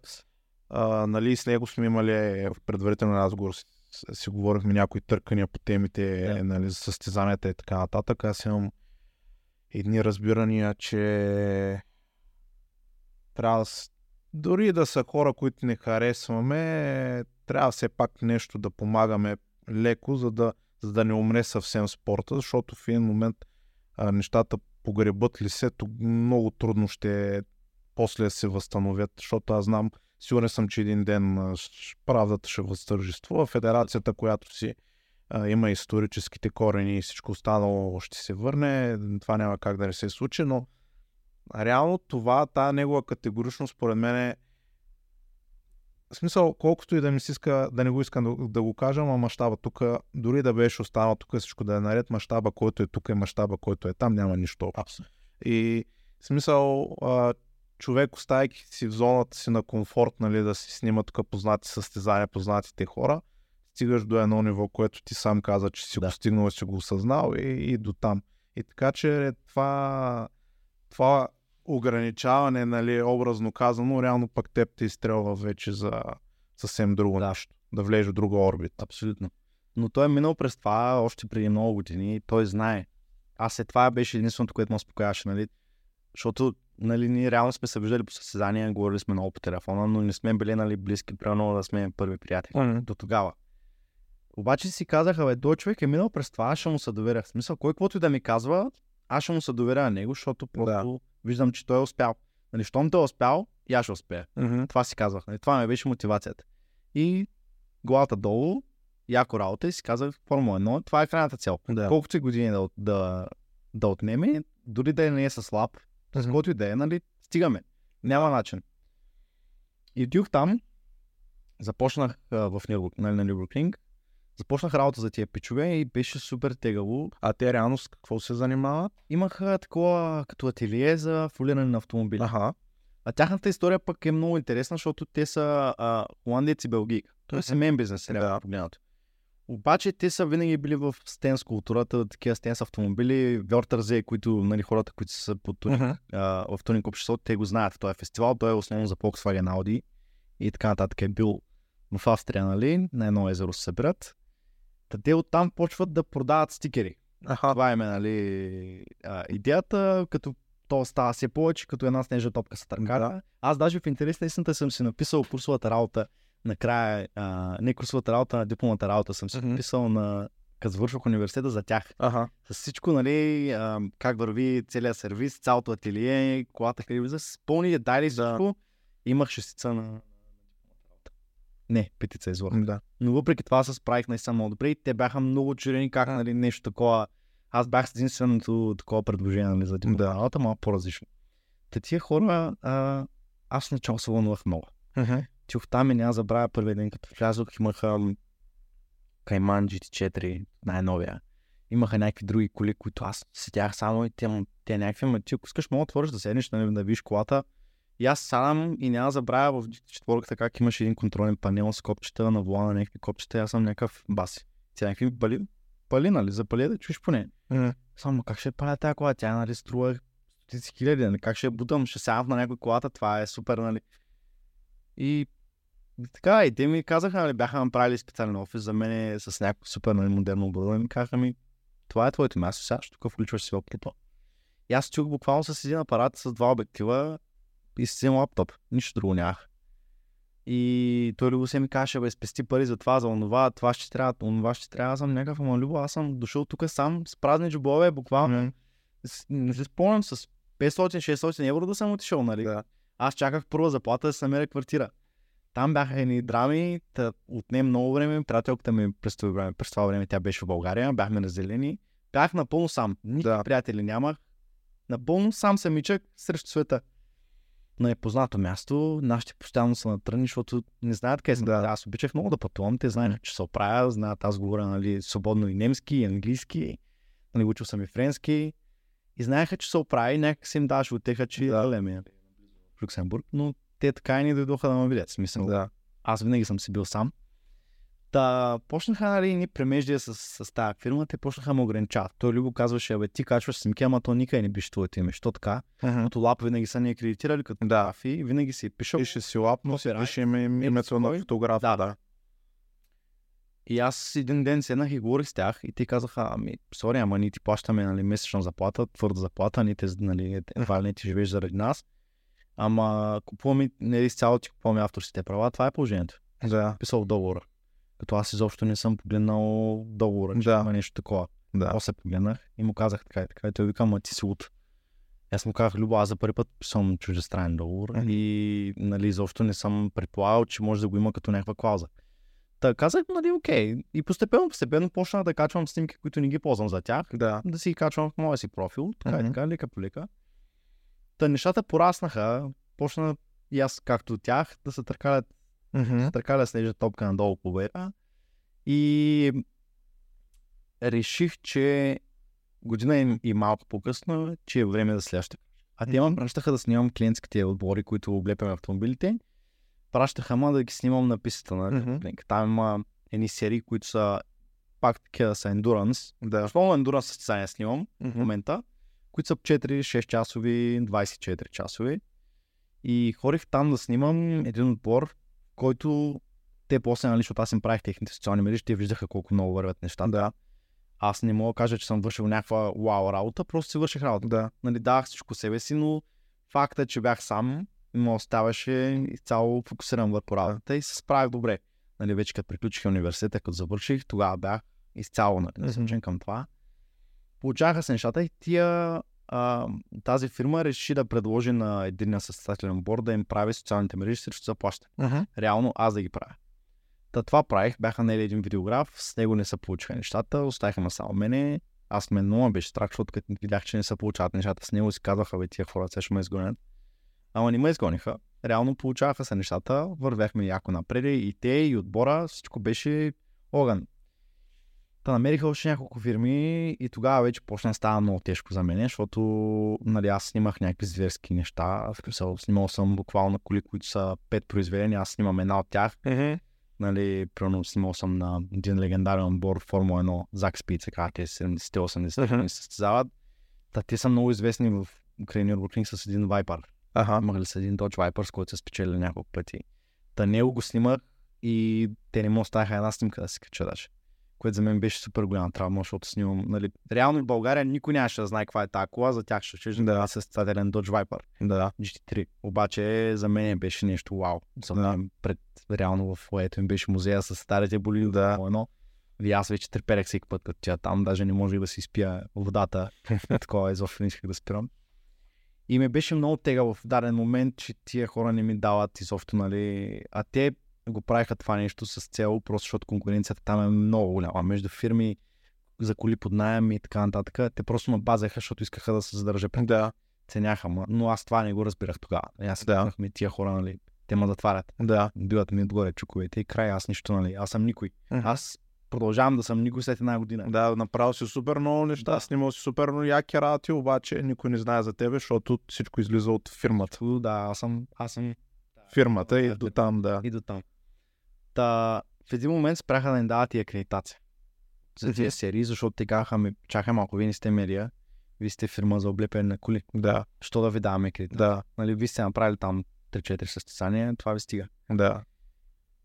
А, нали, с него сме имали в предварителен разговор, си, си говорихме някои търкания по темите, Да. нали, за състезанията и така нататък. Аз имам едни разбирания, че трябва да, дори да са хора, които не харесваме, трябва все пак нещо да помагаме леко, за да, за да не умре съвсем спорта, защото в един момент а, нещата погребат лицето, много трудно ще после да се възстановят, защото аз знам, сигурен съм, че един ден правдата ще възтържествува. Федерацията, която си а, има историческите корени и всичко останало ще се върне. Това няма как да не се случи, но реално това, тази негова категоричност, според мен е в смисъл, колкото и да ми се иска, да не го искам да, да го кажа, ама мащаба тук, дори да беше останал тук всичко да е наред, мащаба, който е тук и мащаба, който е там, няма нищо общо. И в смисъл, а, човек, оставяйки си в зоната си на комфорт, нали, да си снима тук познати състезания, познатите хора, стигаш до едно ниво, което ти сам каза, че си Да. го стигнал и си го осъзнал и, и до там. И така че това, това ограничаване, нали, образно казано, реално пък теб те изстрелва вече за съвсем друго Да. нещо. Да влезеш в друга орбита. Абсолютно. Но той е минал през това още преди много години и той знае. Аз след това беше единственото, което ме успокояваше, нали? Защото, нали, ние реално сме се виждали по състезания, говорили сме много по телефона, но не сме били, нали, близки, примерно да сме първи приятели. До тогава. Обаче си казаха, бе, той човек е минал през това, аз ще му се доверя. В смисъл, кой каквото и да ми казва, аз ще му се доверя на него, защото просто виждам, че той е успял. Нали, щом той е успял, и аз ще успея. Мгм. Това си казвах. Нали? Това ми беше мотивацията. И главата долу, яко работа и си казах Формула 1, това е крайната цел. Да. Колкото и години да, да, да отнеме, дори да не е с лап, с каквото и да е, нали, стигаме. Няма начин. И отидох там, започнах а, в Нюрбург, нали, на Нюрбургринг, започнах работа за тия пичове и беше супер тегаво. А те реално с какво се занимават? Имах а, такова като ателие за фулиране на автомобили. Аха. А тяхната история пък е много интересна, защото те са а, холандец и белгийка. Той е семейен бизнес, реално Да. погледнато. Обаче те са винаги били в стенс културата, такива стенс автомобили, Вьортързе, които, нали, хората, които са под тунинг, Мгм. а, в тунинг обществото, те го знаят. Той е фестивал, той е основно за Volkswagen Audi и така нататък е бил в Австрия, нали, на едно езеро се събират. Та те оттам почват да продават стикери. Аха. Това е, нали, а, идеята, като то става все повече, като една снежна топка с търкара. Да. Аз даже в интерес на истината съм си написал курсовата работа накрая, а, не курсовата работа, на дипломата работа съм си написал на като завършвах университета за тях. Аха. С всичко, нали, а, как върви целият сервис, цялото ателие, колата къде влиза, с пълни детайли Да. всичко. Имах шестица на... Не, петица извърх. Да. Но въпреки това се справих наистина много добре и те бяха много чудени как нали, нещо такова. Аз бях с единственото такова предложение нали, за дипломна Да. малко по-различно. Те тия хора, а, аз начало се вълнувах много. Мгм. Тих там и няма забравя първия ден, като влязох, имаха Кайман GT4, най-новия. Имаха някакви други коли, които аз седях само и те, те някакви, ма ти ако искаш, мога да отвориш да седнеш, нали, да видиш колата. И аз сядам и няма забравя в GT4 как имаше един контролен панел с копчета на волана, някакви копчета, и аз съм някакъв баси. Тя някакви пали, пали, нали, запали да чуеш поне. Само как ще паля тази кола? Тя нали струва стотици хиляди, нали? Как ще я бутам? Ще сядам на някой колата, това е супер, нали? И така, и те ми казаха, нали, бяха направили специален офис за мен с някакво супер нали, модерно оборудване. Ми казаха ми, това е твоето място, сега ще тук включваш си лаптопа. И аз чух буквално с един апарат с два обектива и с един лаптоп. Нищо друго нямах. И той Любо се ми каже, бе, спести пари за това, за онова, това ще трябва, онова ще трябва. Аз съм някакъв, ама Любо, аз съм дошъл тук сам с празни джобове, буквално. Мгм. С- Не се спомням с 500-600 евро да съм отишъл, нали? Да. Аз чаках първа заплата да се намеря квартира. Там бяха едни драми, та отне много време. Приятелката ми през това време, през това време тя беше в България, бяхме разделени. Бях напълно сам. Никакви да. приятели нямах. Напълно сам самичък срещу света. На непознато място, нашите постоянно са натръни, защото не знаят къде съм. Да. Аз обичах много да пътувам. Те знаят, че се оправя, знаят, аз говоря нали, свободно и немски, и английски. Нали, учил съм и френски. И знаеха, че се оправи, някак си им даваше отеха, че Да. леме в Люксембург, но те така и не дойдоха да ме видят. Смисъл, Да. аз винаги съм си бил сам. Та, почнаха нали, ни премеждия с, с тази фирма, те почнаха ме ограничават. Той Любо казваше, бе, ти качваш снимки, ама то никъде не беше твоето име. Що така? Мгм. Защото лап винаги са ни акредитирали като Да. фотографи, винаги си е пишал. Пише си лапно, Копирайт. пише име, името на фотографа. Да, да. И аз един ден седнах и говорих с тях и те казаха, ами, сори, ама ние ти плащаме нали, месечна заплата, твърда заплата, ние те, нали, едва не ти живееш заради нас. Ама купуваме, не изцяло ти купуваме авторските права, това е положението. Да. Писал в договора. Като аз изобщо не съм погледнал договора, че Да. има нещо такова. Да. После погледнах и му казах така и така. И той вика, ма ти си луд. Аз му казах, Любо, аз за първи път съм чуждестранен договор Мгм. и нали, изобщо не съм предполагал, че може да го има като някаква клауза. Та казах, нали, окей. И постепенно, постепенно почнах да качвам снимки, които не ги ползвам за тях, Да. да си ги качвам в моя си профил, така и Мгм. така, лека по лека. Та нещата пораснаха, почна и аз, както тях, да се търкалят, Мгм. търкаля снежа топка надолу по вера. И реших, че година и, и малко по-късно, че е време да следваща. А те ме пращаха да снимам клиентските отбори, които облепяме автомобилите. Пращаха ма да ги снимам на пистата на mm-hmm. Там има едни серии, които са пак такива са endurance. Да. Основно endurance състезания снимам в Мгм. момента, които са 4-6 часови, 24 часови. И ходих там да снимам един отбор, който те после, нали, защото аз им правих техните социални мрежи, те виждаха колко много вървят нещата. Да. Аз не мога да кажа, че съм вършил някаква вау работа, просто си върших работа. Да. Нали, давах всичко себе си, но факта, че бях сам, ме оставаше изцяло фокусиран върху работата и се справях добре. Нали, вече като приключих университета, като завърших, тогава бях изцяло нали, към това. Получаваха се нещата и тия, а, тази фирма реши да предложи на един състезателен борд да им прави социалните мрежи срещу заплащане Мгм. реално аз да ги правя. Та това правих, бяха наели един видеограф, с него не се получиха нещата, оставиха ме само мене. Аз ме много беше страх, защото като видях, че не се получават нещата с него, си казаха, бе, тия хора сега ще ме изгонят. Ама не ме изгониха. Реално получаваха се нещата, вървяхме яко напред и те, и отбора, всичко беше огън. Та намериха още няколко фирми и тогава вече почна да става много тежко за мен, защото нали, аз снимах някакви зверски неща. В смисъл, снимал съм буквално коли, които са пет произведени, аз снимам една от тях. Нали, примерно снимал съм на един легендарен отбор Формула 1, Зак Спид, така те 70-80 Мгм. години се състезават. Та те са много известни в Украина Нюрбургринг с един Viper. Аха. Имали са един Dodge Viper, с който са спечелили няколко пъти. Та него го снимах и те не му оставиха една снимка да се кача даже. Което за мен беше супер голяма травма, защото снимам, нали, реално в България никой нямаше да знае каква е тази кола, за тях ще чужда Да. да. с състезателен Dodge Viper. Да. GT3. Обаче за мен беше нещо вау. За Да. пред реално в лоето им беше музея с старите боли Да. едно. И аз вече треперех всеки път, като тя там, даже не може да си спия водата. (laughs) Такова изобщо не исках да спирам. И ме беше много тега в даден момент, че тия хора не ми дават изобщо, нали. А те го правиха това нещо с цел, просто защото конкуренцията там е много голяма. Между фирми за коли под найем и така нататък, те просто ме базаха, защото искаха да се задържа Да. ценяха ма, но аз това не го разбирах тогава. И Аз Да. ми тия хора, нали, те ме затварят. Да. Биват ми отгоре чуковете и край, аз нищо, нали, аз съм никой. Мгм. Аз продължавам да съм никой след една година. Да, направил си супер много неща, Да. снимал си супер много яки работи, обаче никой не знае за тебе, защото всичко излиза от фирмата. Да, аз съм, аз съм Фирмата и Да, до там, да. и до там. Та, в един момент спряха да ни дават и акредитация. За тези серии, защото те казаха ми, чакай малко, вие не сте медия, вие сте фирма за облепене на коли. Да, Що да ви даваме акредитация? да, Нали, вие сте направили там 3-4 състезания, това ви стига. да.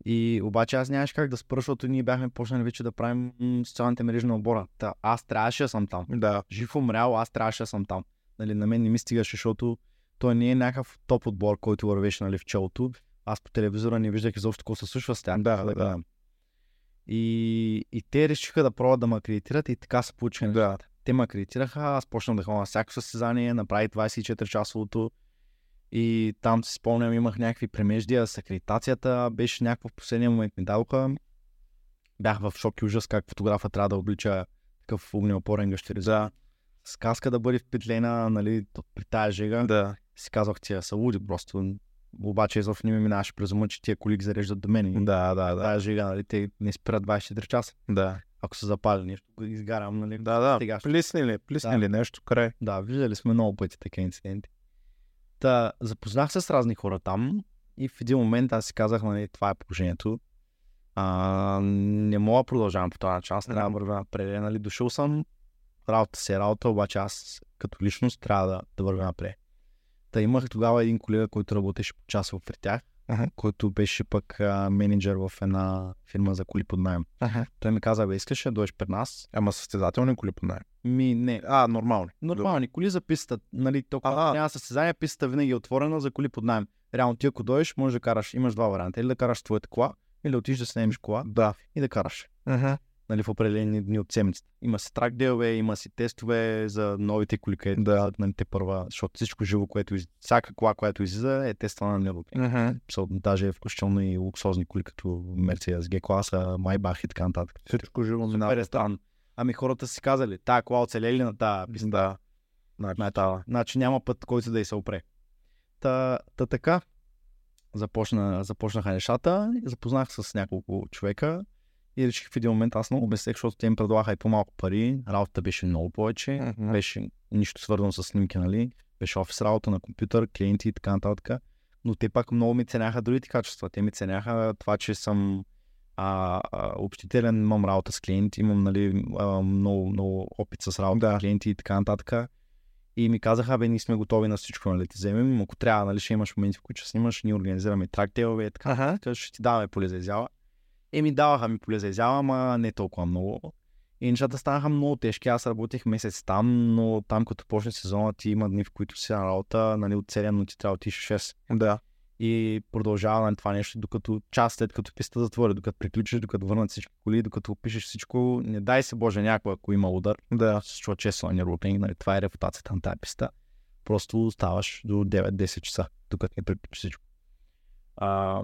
И обаче аз нямаше как да спра, защото ние бяхме почнали вече да правим м, социалните мрежи на отбора. Та, аз трябваше да съм там. Да, Жив умрял, аз трябваше да съм там. Нали, на мен не ми стигаше, защото той не е някакъв топ отбор, който вървеше нали, в челото. Аз по телевизора не виждах изобщо какво се случва с тях. Да, да. гледам. И, и те решиха да пробват да ме акредитират и така се получиха да. нещата. Те ме акредитираха, аз почнах да ходя на всяко състезание, направих 24-часовото и там си спомням, имах някакви премеждия с акредитацията, беше някакво в последния момент ми дадоха. Бях в шок и ужас как фотографа трябва да облича такъв огнеопорен гъщериза. Да, С каска да бъде впетлена, нали, при тая жега. да, Си казах, тия са луди просто. Обаче изобщо не ми минаваше през ума, че тия коли ги зареждат до мен. Да, да, да, Тая жега, нали, те не спират 24 часа. да. Ако са запали нещо, изгарям, нали. Да, да, Сега ще- плисни ли, плисни Да. нещо край. Да, виждали сме много пъти такива инциденти. Та, запознах се с разни хора там и в един момент аз си казах, нали, това е положението. А, не мога да продължавам по този начин, аз трябва да вървя напред. Нали, дошъл съм, работа си е работа, обаче аз като личност трябва да, да вървя напред. Та имах тогава един колега, който работеше по часово при тях, Мгм. който беше пък а, менеджер в една фирма за коли под найем. Той ми каза, бе, искаш да дойдеш при нас? Ама състезателни коли по найем. Ми, не, А, нормални. Нормални коли за пистата. Нали, то, Ага. когато няма състезание, пистата винаги е отворена за коли под найем. Реално ти ако дойдеш, можеш да караш, имаш два варианта. Или да караш твоята кола, или да отидеш да снемеш кола Да. и да караш. Мгм. Нали, в определени дни от седмицата. Има си трак делове, има си тестове за новите коли, където Да. нали, те първа, защото всичко живо, което из... всяка кола, която излиза, е тествана на. Mm-hmm. So, даже включително и луксозни коли, като Mercedes G-класа, Maybach и така нататък. Всичко живо е странно. Ами хората си казали, тая кола оцелели на тази писта. Да. Значи, Значи, значи няма път, който да й се опре. Та, та така, започна, започнаха нещата, запознах с няколко човека и реших в един момент, аз много обесех, защото те им предлагаха и по-малко пари, работата беше много повече, Мгм. беше нищо свързано с снимки, нали? Беше офис работа на компютър, клиенти и така нататък. Но те пак много ми ценяха другите качества. Те ми ценяха това, че съм а, а, общителен, имам работа с клиенти, имам нали, а, много, много опит с работа Да. с клиенти и така нататък. И ми казаха, бе, ние сме готови на всичко, нали, ти вземем. Ако трябва, нали, ще имаш моменти, в които ще снимаш, ние организираме трактелове и така. Така ще ти даваме поле за изява. И ми даваха ми поле за изява, ама не толкова много. И нещата станаха много тежки. Аз работех месец там, но там като почне сезона ти има дни, в които си на работа, нали, от 7, но ти трябва да отидеш в 6. Да. И продължава на това нещо, докато час след като писта затвори, докато приключиш, докато върнат всички коли, докато опишеш всичко, не дай се Боже някой, ако има удар, Да. се случва често на нали, това е репутацията на тази писта. Просто оставаш до 9-10 часа, докато не приключи всичко. А,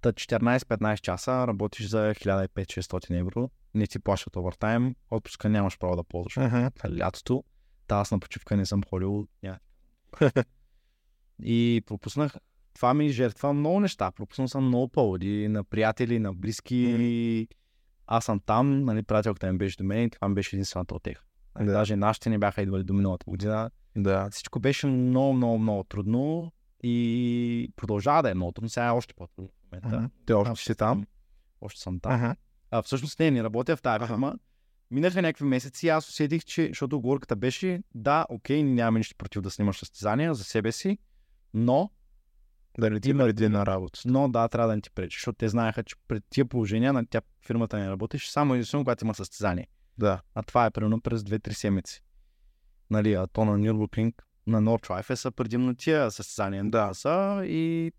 та 14-15 часа работиш за 1500-600 евро, не ти плащат овертайм, отпуска нямаш право да ползваш. Мгм. Лятото, та аз на почивка не съм ходил. (laughs) И пропуснах това ми жертва много неща. Пропуснал съм много поводи на приятели, на близки. Мгм. Аз съм там, нали, приятелката ми беше до мен и това ми беше единствената отеха. Нали, Да. Даже нашите не бяха идвали до миналата година. Да. Всичко беше много, много, много трудно и продължава да е много трудно. Сега е още по-трудно в момента. Мгм. Ти още си там? Още съм там. Аха. А, всъщност не, не работя в тази фирма. Минаха някакви месеци и аз усетих, че, защото оговорката беше, да, окей, нямаме нищо против да снимаш състезания за себе си, но, Да не ти Има- вреди на работа. но да, трябва да не ти пречи, защото те знаеха, че пред тия положения на тя фирмата не работиш само единствено, когато има състезание. Да. А това е примерно през 2-3 седмици. Нали, а то на Nürburgring, на Nordschleife са предимно тия състезания. Да. Са и,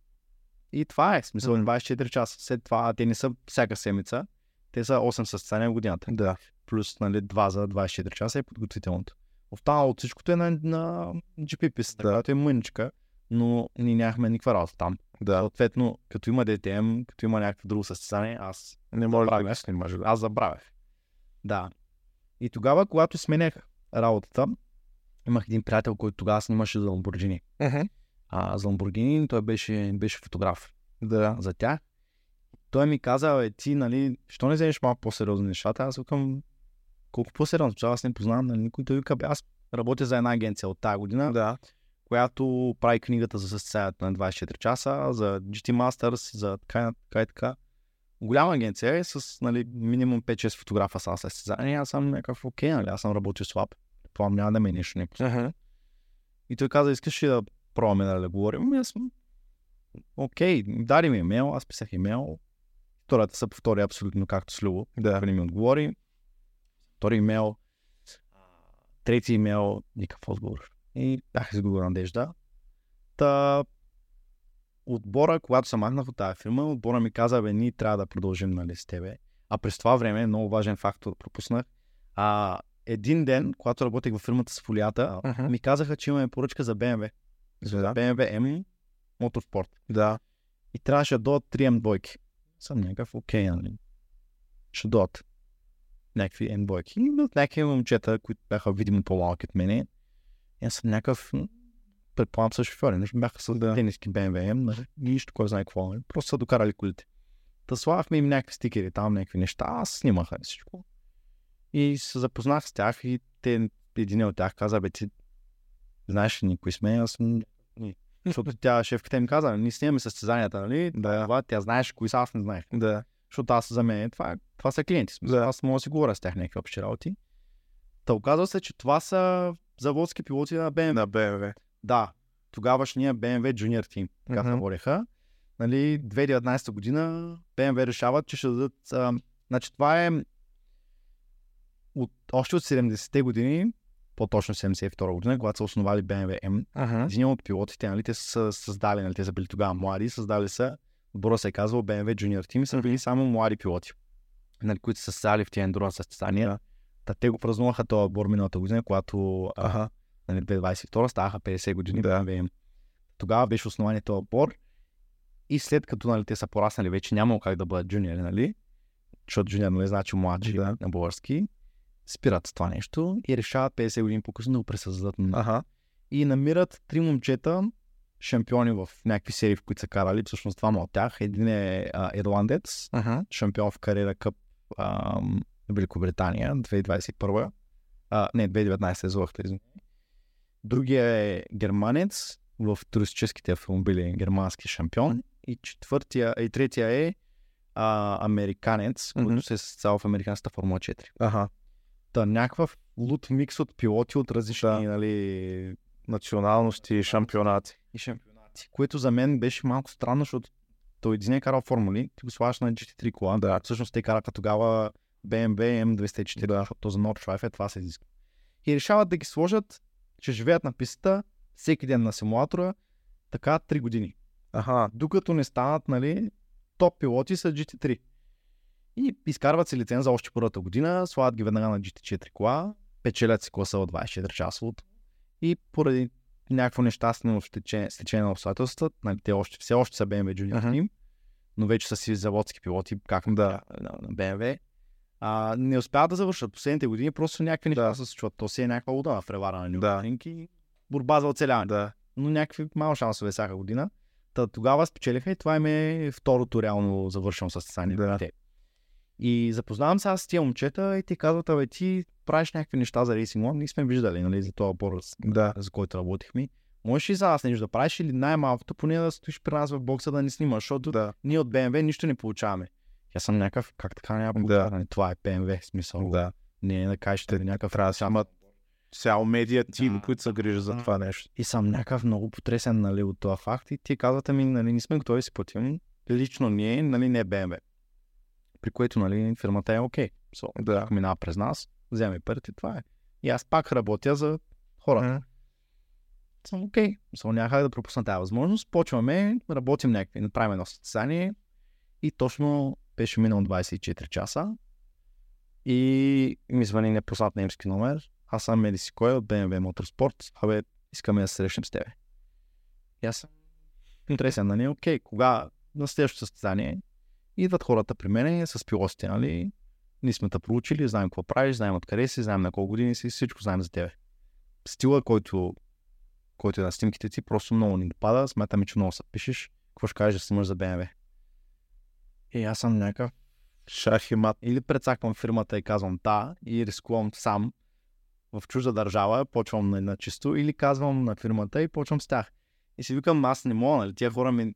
и това е. Смисъл, Мгм. 24 часа. След това те не са всяка седмица. Те са 8 състезания в годината. Да. плюс нали, 2 за 24 часа е подготвителното. Останалото всичкото е на, на GP писта, Да. която е мъничка, но ние нямахме никаква работа там. Да. Съответно, като има DTM, като има някакво друго състезание, аз, Не може да снимаш. Да. аз забравях. Да. И тогава, когато сменях работата, имах един приятел, който тогава снимаше за Lamborghini. Мгм. А за Lamborghini той беше, беше фотограф Да. за тях. Той ми каза, е, ти, нали, що не вземеш малко по-сериозно нещата? Аз викам, колко по-сериозно? Защото аз не познавам нали, никой. Той вика, «Бе, аз работя за една агенция от тази година, Да. която прави книгата за състезанието на 24 часа, за GT Masters, за така, и така и така. Голяма агенция е с нали, минимум 5-6 фотографа са на състезание. Аз съм някакъв окей, нали? аз съм работил слаб. Това няма да ме е нещо не Аха. и той каза, искаш ли да пробваме да, да говорим? Ами аз съм, окей, даде ми имейл, аз писах имейл. Втората се повтори абсолютно както с Любо. Да. Не ми отговори. Втори имейл, трети имейл, никакъв отговор. И бях изгубил надежда. Та, отбора, когато се махнах от тази фирма, отбора ми каза, бе, ние трябва да продължим нали, с тебе. А през това време, много важен фактор пропуснах, а, един ден, когато работех във фирмата с фолията, Мгм. ми казаха, че имаме поръчка за BMW. За. BMW M Motorsport. Да. И трябваше да дойдат 3 М2. Съм някакъв окей, нали? Ще дойдат някакви М2. И идват някакви момчета, които бяха видимо по-малки от мене. И аз съм някакъв, предполагам са шофьори, нещо бяха с Да. тениски BMW, нали? Нищо, кой знае какво. нали? Просто са докарали колите. Та слагахме им някакви стикери, там някакви неща, аз снимаха всичко. И се запознах с тях и те, един от тях каза, бе ти знаеш ли ни кои сме? Аз «Ни». Защото тя, шефката им каза, ние снимаме състезанията, нали? Да. Това, тя знаеш кои са, аз не знаех. Да. Защото аз за мен, това, това са клиенти. Да. Аз мога да си говоря с тях някакви общи работи. Та оказва се, че това са заводски пилоти на BMW. На БМВ. Да, тогавашния BMW Junior Team, така се Мгм. водеха. Нали, 2019 година BMW решават, че ще дадат... А, значи това е от, още от 70-те години, по-точно 72 година, когато са основали BMW M, Ага. един от пилотите, нали, те са създали, нали, те са били тогава млади, създали са, отбора се е казвал BMW Junior Team, са били само млади пилоти. нали, които са състезали в тия ендуро състезания. Да. Та те го празнуваха този отбор миналата година, когато а, Аха. нали, 2022 ставаха 50 години. Да. BMW. Тогава беше основание този отбор. И след като нали, те са пораснали, вече нямало как да бъдат джуниори, нали? Защото джуниор нали, значи младши Да. на български. Спират с това нещо и решават 50 години по-късно да го пресъздадат. Аха. И намират три момчета, шампиони в някакви серии, в които са карали. Всъщност двама от тях. Един е а, ирландец, Аха. шампион в кариера къп ам, Великобритания 2021. А, не, 2019 е извиня. Другия е германец в туристическите автомобили, германски шампион. И четвъртия, и третия е а, американец, който се е състезал в американската Формула 4. Аха. Та някакъв лут микс от пилоти от различни, Да. нали, Националности и шампионати. и шампионати. Което за мен беше малко странно, защото той един е карал формули, ти го слагаш на GT3 кола. Да. Всъщност те караха тогава BMW M204, да. защото за Nordschleife е това се изисква. И решават да ги сложат, че живеят на пистата всеки ден на симулатора, така 3 години. Аха. Докато не станат, нали, топ пилоти с GT3. И изкарват си лиценза още първата година, слагат ги веднага на GT4 кола, печелят си класа от 24 часовото и поради някакво нещастно стечение, на обстоятелствата, нали, те още, все още са BMW Junior Мгм. Team, но вече са си заводски пилоти, как Да. на, на BMW. А, не успяват да завършат последните години, просто някакви неща Да. се случват. То си е някаква луда в ревара на Да. Нюрнберг и борба за оцеляване Да. но някакви малко шансове всяка година. Та, тогава спечелиха и това им е второто реално завършено състезание. Да. те. И запознавам се аз с тия момчета и те казват, абе ти правиш някакви неща за Racing One, ние сме виждали, нали, за този отбор, с- Да. за който работихме. Можеш ли за нас нещо да правиш или най-малкото поне да стоиш при нас в бокса да ни снимаш, защото Да. ние от BMW нищо не получаваме. Аз съм някакъв, как така няма Да. получаване? Това е BMW, смисъл. Да. Не е да кажеш, че някакъв Трябва да си имат цял медиа тим, Да. които се грижат за това нещо. И съм някакъв много потресен нали, от това факт. И ти казвате ми, нали, не сме готови да си платим. Лично ние, нали, не BMW. При което, нали, фирмата е окей. So, Да. минава през нас, вземе парите, това е. И аз пак работя за хората. Мгм. Съм окей. So, няма как да пропусна тази възможност. Почваме, работим някакви, направим едно състезание. И точно беше минал 24 часа. И ми звъни непознат немски номер. Аз съм Меди си кой от BMW Motorsport. Абе, искаме да се срещнем с тебе. И аз съм интересен, нали? Окей, кога на следващото състезание идват хората при мен с пилотите, нали? Ние сме те проучили, знаем какво правиш, знаем откъде си, знаем на колко години си, всичко знаем за тебе. Стила, който, който е на снимките ти, просто много ни допада. Смятаме, че много се пишеш. Какво ще кажеш да снимаш за BMW? И аз съм някакъв Шах и мат. или прецаквам фирмата и казвам да и рискувам сам в чужда държава, почвам на, на чисто или казвам на фирмата и почвам с тях. И си викам, аз не мога, нали? Тия хора ми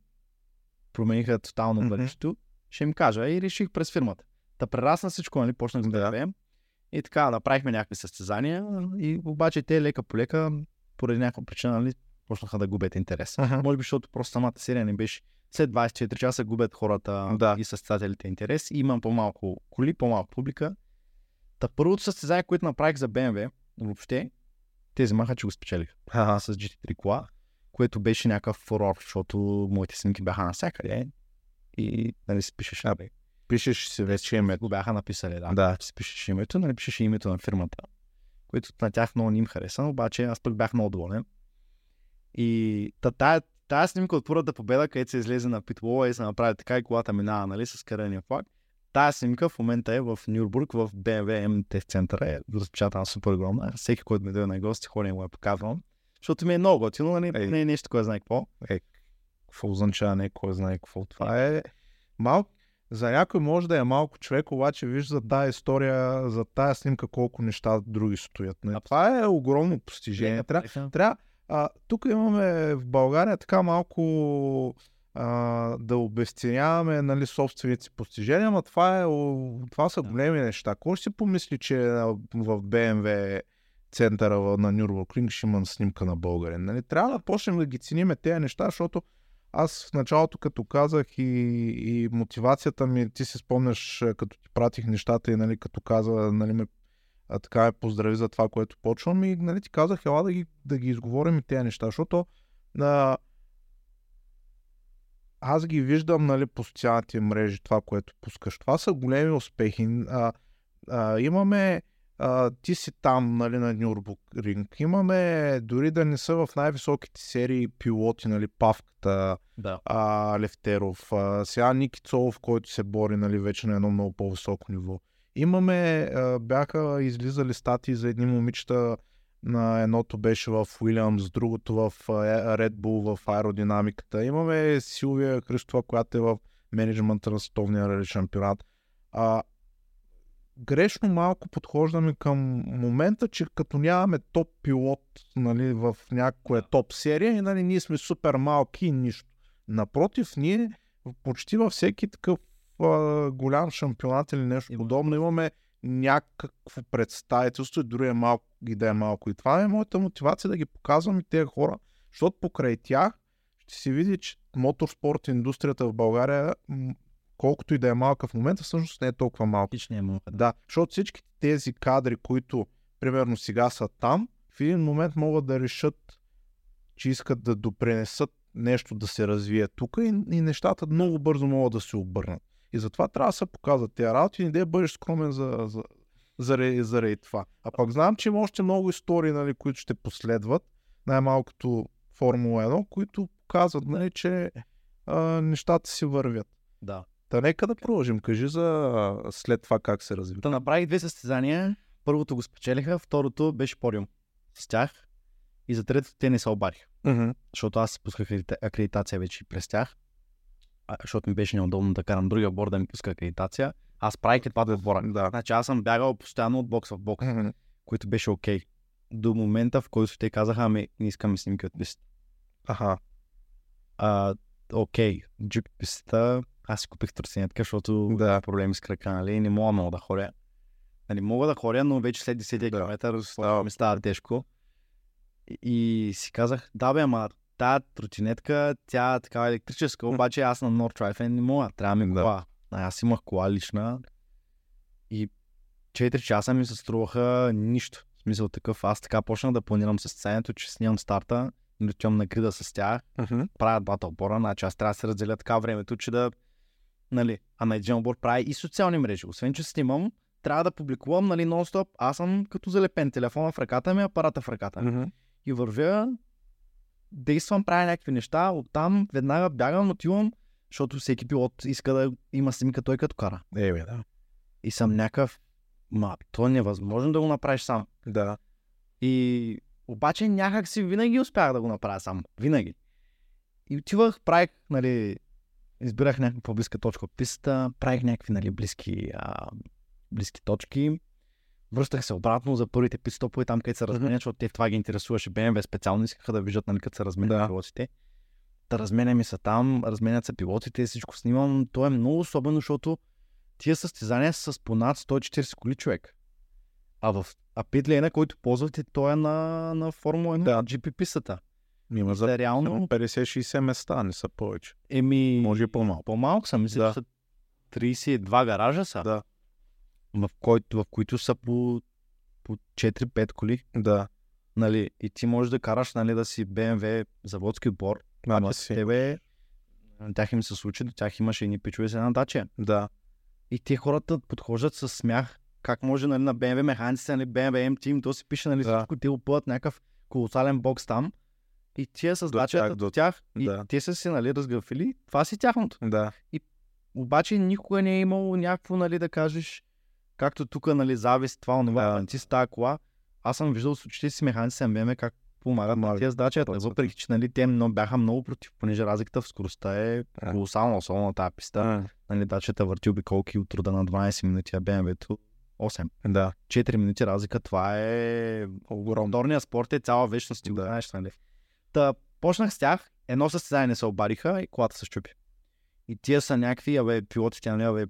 промениха тотално бъдещето. Ще им кажа и реших през фирмата. Та прерасна всичко, нали? Почнах с Да. BMW. И така, направихме някакви състезания и обаче те лека по лека, поради някаква причина, нали, почнаха да губят интерес. Аха. Може би, защото просто самата серия не беше след 24 часа губят хората Да. и състезателите интерес и имам по-малко коли, по-малко публика. Та първото състезание, което направих за BMW, въобще, те вземаха, че го спечелих. Аха. С GT3 кола, което беше някакъв фурор, защото моите снимки бяха навсякъде и нали си пишеш. А, Пишеш си вече името. го бяха написали, да. Да. Си пишеш името, нали пишеш името на фирмата, което на тях много не им хареса, обаче аз пък бях много доволен. И та, тая, тая снимка от първата победа, където се излезе на питлола и се направи така и колата минава, нали, с карения флаг. Тая снимка в момента е в Нюрбург, в BMW M центъра, е разпечатана супер огромна. Всеки, който ме дойде на гости, ходи и му я показвам. Защото ми е много готино, нали, не е нещо, кой знае какво. Какво означава не кой знае какво. Това е малко. За някой може да е малко човек, обаче виж за тази история, за тази снимка колко неща други стоят. Не? Това е огромно постижение. Трябва, трябва, а, тук имаме в България така малко а, да обесценяваме нали, собствените си постижения, ама това, е, това са големи неща. Кой ще си помисли, че в BMW центъра на Нюрбургринг ще има снимка на българин? Нали? Трябва да почнем да ги цениме тези неща, защото аз в началото, като казах и, и мотивацията ми, ти си спомняш, а, като ти пратих нещата и нали, като каза, нали, ме, а, така ме поздрави за това, което почвам и нали, ти казах, ела да ги, да ги изговорим и тези неща, защото а, аз ги виждам нали, по социалните мрежи, това, което пускаш. Това са големи успехи. А, а, имаме а, ти си там нали, на Нюрбургринг. Имаме, дори да не са в най-високите серии пилоти, нали, Павката, Да. а, Левтеров, а, сега Ники Цолов, който се бори нали, вече на едно много по-високо ниво. Имаме, а, бяха излизали статии за едни момичета, на едното беше в Уилямс, другото в Red Bull, в аеродинамиката. Имаме Силвия Христова, която е в менеджмента на световния шампионат. А, грешно малко подхождаме към момента, че като нямаме топ пилот нали, в някоя топ серия, и нали, ние сме супер малки и нищо. Напротив, ние почти във всеки такъв а, голям шампионат или нещо Има. подобно имаме някакво представителство и дори е малко, и да е малко. И това е моята мотивация да ги показвам и тези хора, защото покрай тях ще се види, че моторспорт индустрията в България, колкото и да е малка в момента, всъщност не е толкова малка. Не е много. Да, защото всички тези кадри, които примерно сега са там, в един момент могат да решат, че искат да допренесат нещо да се развие тук и, и нещата много бързо могат да се обърнат. И затова трябва да се показват тези работи и не да бъдеш скромен за, за, заради, заради това. А пък знам, че има още много истории, нали, които ще последват, най-малкото Формула 1, които показват, нали, че а, нещата си вървят. Да. Та нека да продължим. Кажи за след това как се развива. Та направих две състезания. Първото го спечелиха, второто беше подиум с тях. И за третото те не се обадиха. Mm-hmm. Защото аз пусках акредита- акредитация вече през тях. А, защото ми беше неудобно да карам другия отбор да ми пуска акредитация. Аз правих до отбора. Да. Значи аз съм бягал постоянно от бокс в бокс, Mm-hmm. който беше окей. До момента, в който те казаха, ами не искаме снимки от пистата. Аха. А, окей, джип пистата, аз си купих тротинетка, защото Да. проблеми с крака, нали, не мога много да ходя. Нали, мога да ходя, но вече след 10 Да. км Става. ми става тежко. И, и си казах, да бе, ама тая тротинетка, тя е такава електрическа, обаче аз на Nord Drive не мога, трябва да ми Да. кола. А, Аз имах кола лична и 4 часа ми се струваха нищо. В смисъл такъв, аз така почнах да планирам състезанието, че снимам старта, летям на грида с тях, Mm-hmm. правят двата отбора, значи аз трябва да се разделя така времето, че да, нали, а на отбор прави и социални мрежи. Освен, че снимам, трябва да публикувам, нали, нон-стоп. Аз съм като залепен телефона в ръката ми, апарата в ръката ми. Mm-hmm. И вървя, действам, правя някакви неща, оттам веднага бягам, отивам, защото всеки пилот иска да има снимка той като кара. Е, бе, да. И съм някакъв, ма, то е невъзможно да го направиш сам. Да. И обаче някак си винаги успях да го направя сам. Винаги. И отивах, правих, нали, избирах някаква по-близка точка от пистата, правих някакви, нали, близки, а, близки точки. Връщах се обратно за първите пит-стопове, там където се разменят, защото те това ги интересуваше. BMW специално искаха да виждат, нали, като се разменят Да. пилотите. Та разменяме се там, разменят се пилотите, всичко снимам. То е много особено, защото тия състезания са с по над 140 коли човек. А в а питлейна, който ползвате, той е на, на Формула 1, Да. GP пистата. Има за реално, 50-60 места, не са повече. еми, Може и по-малко. по-малко са, мисля, Да. че са 32 гаража са, Да. в, който, в които са по, по 4-5 коли. Да. Нали, и ти можеш да караш, нали, да си BMW заводски отбор. Ама си. тебе, на тях им се случи, до тях имаше едни пичове с една дача. Да. И те хората подхождат с смях. Как може нали, на BMW механиците, нали, BMW M Team, то си пише нали, Да. всичко, те опъват някакъв колосален бокс там. И тия с До дачата тях, до тях, и да. те са си нали, разграфили, това си тяхното. Да. Обаче никога не е имало някакво, нали, да кажеш, както тук, нали, завист, това, онова, Да. ти с тази кола. Аз съм виждал с очите си механиците на BMW как помагат на Помагат. тия с дачата, Точно въпреки че нали, те много, бяха много против, понеже разликата в скоростта е колосална, особено на тази писта. А, Нали, дачата върти обиколки от труда на 12 минути, а BMW-то 8. Да. 4 минути разлика, това е... Огромно. Моторният спорт е цяла вечност, ти го Да. знаеш, нали? Та, почнах с тях, едно състезание не се обадиха и колата се щупи. И тия са някакви, абе, пилотите, нали, абе,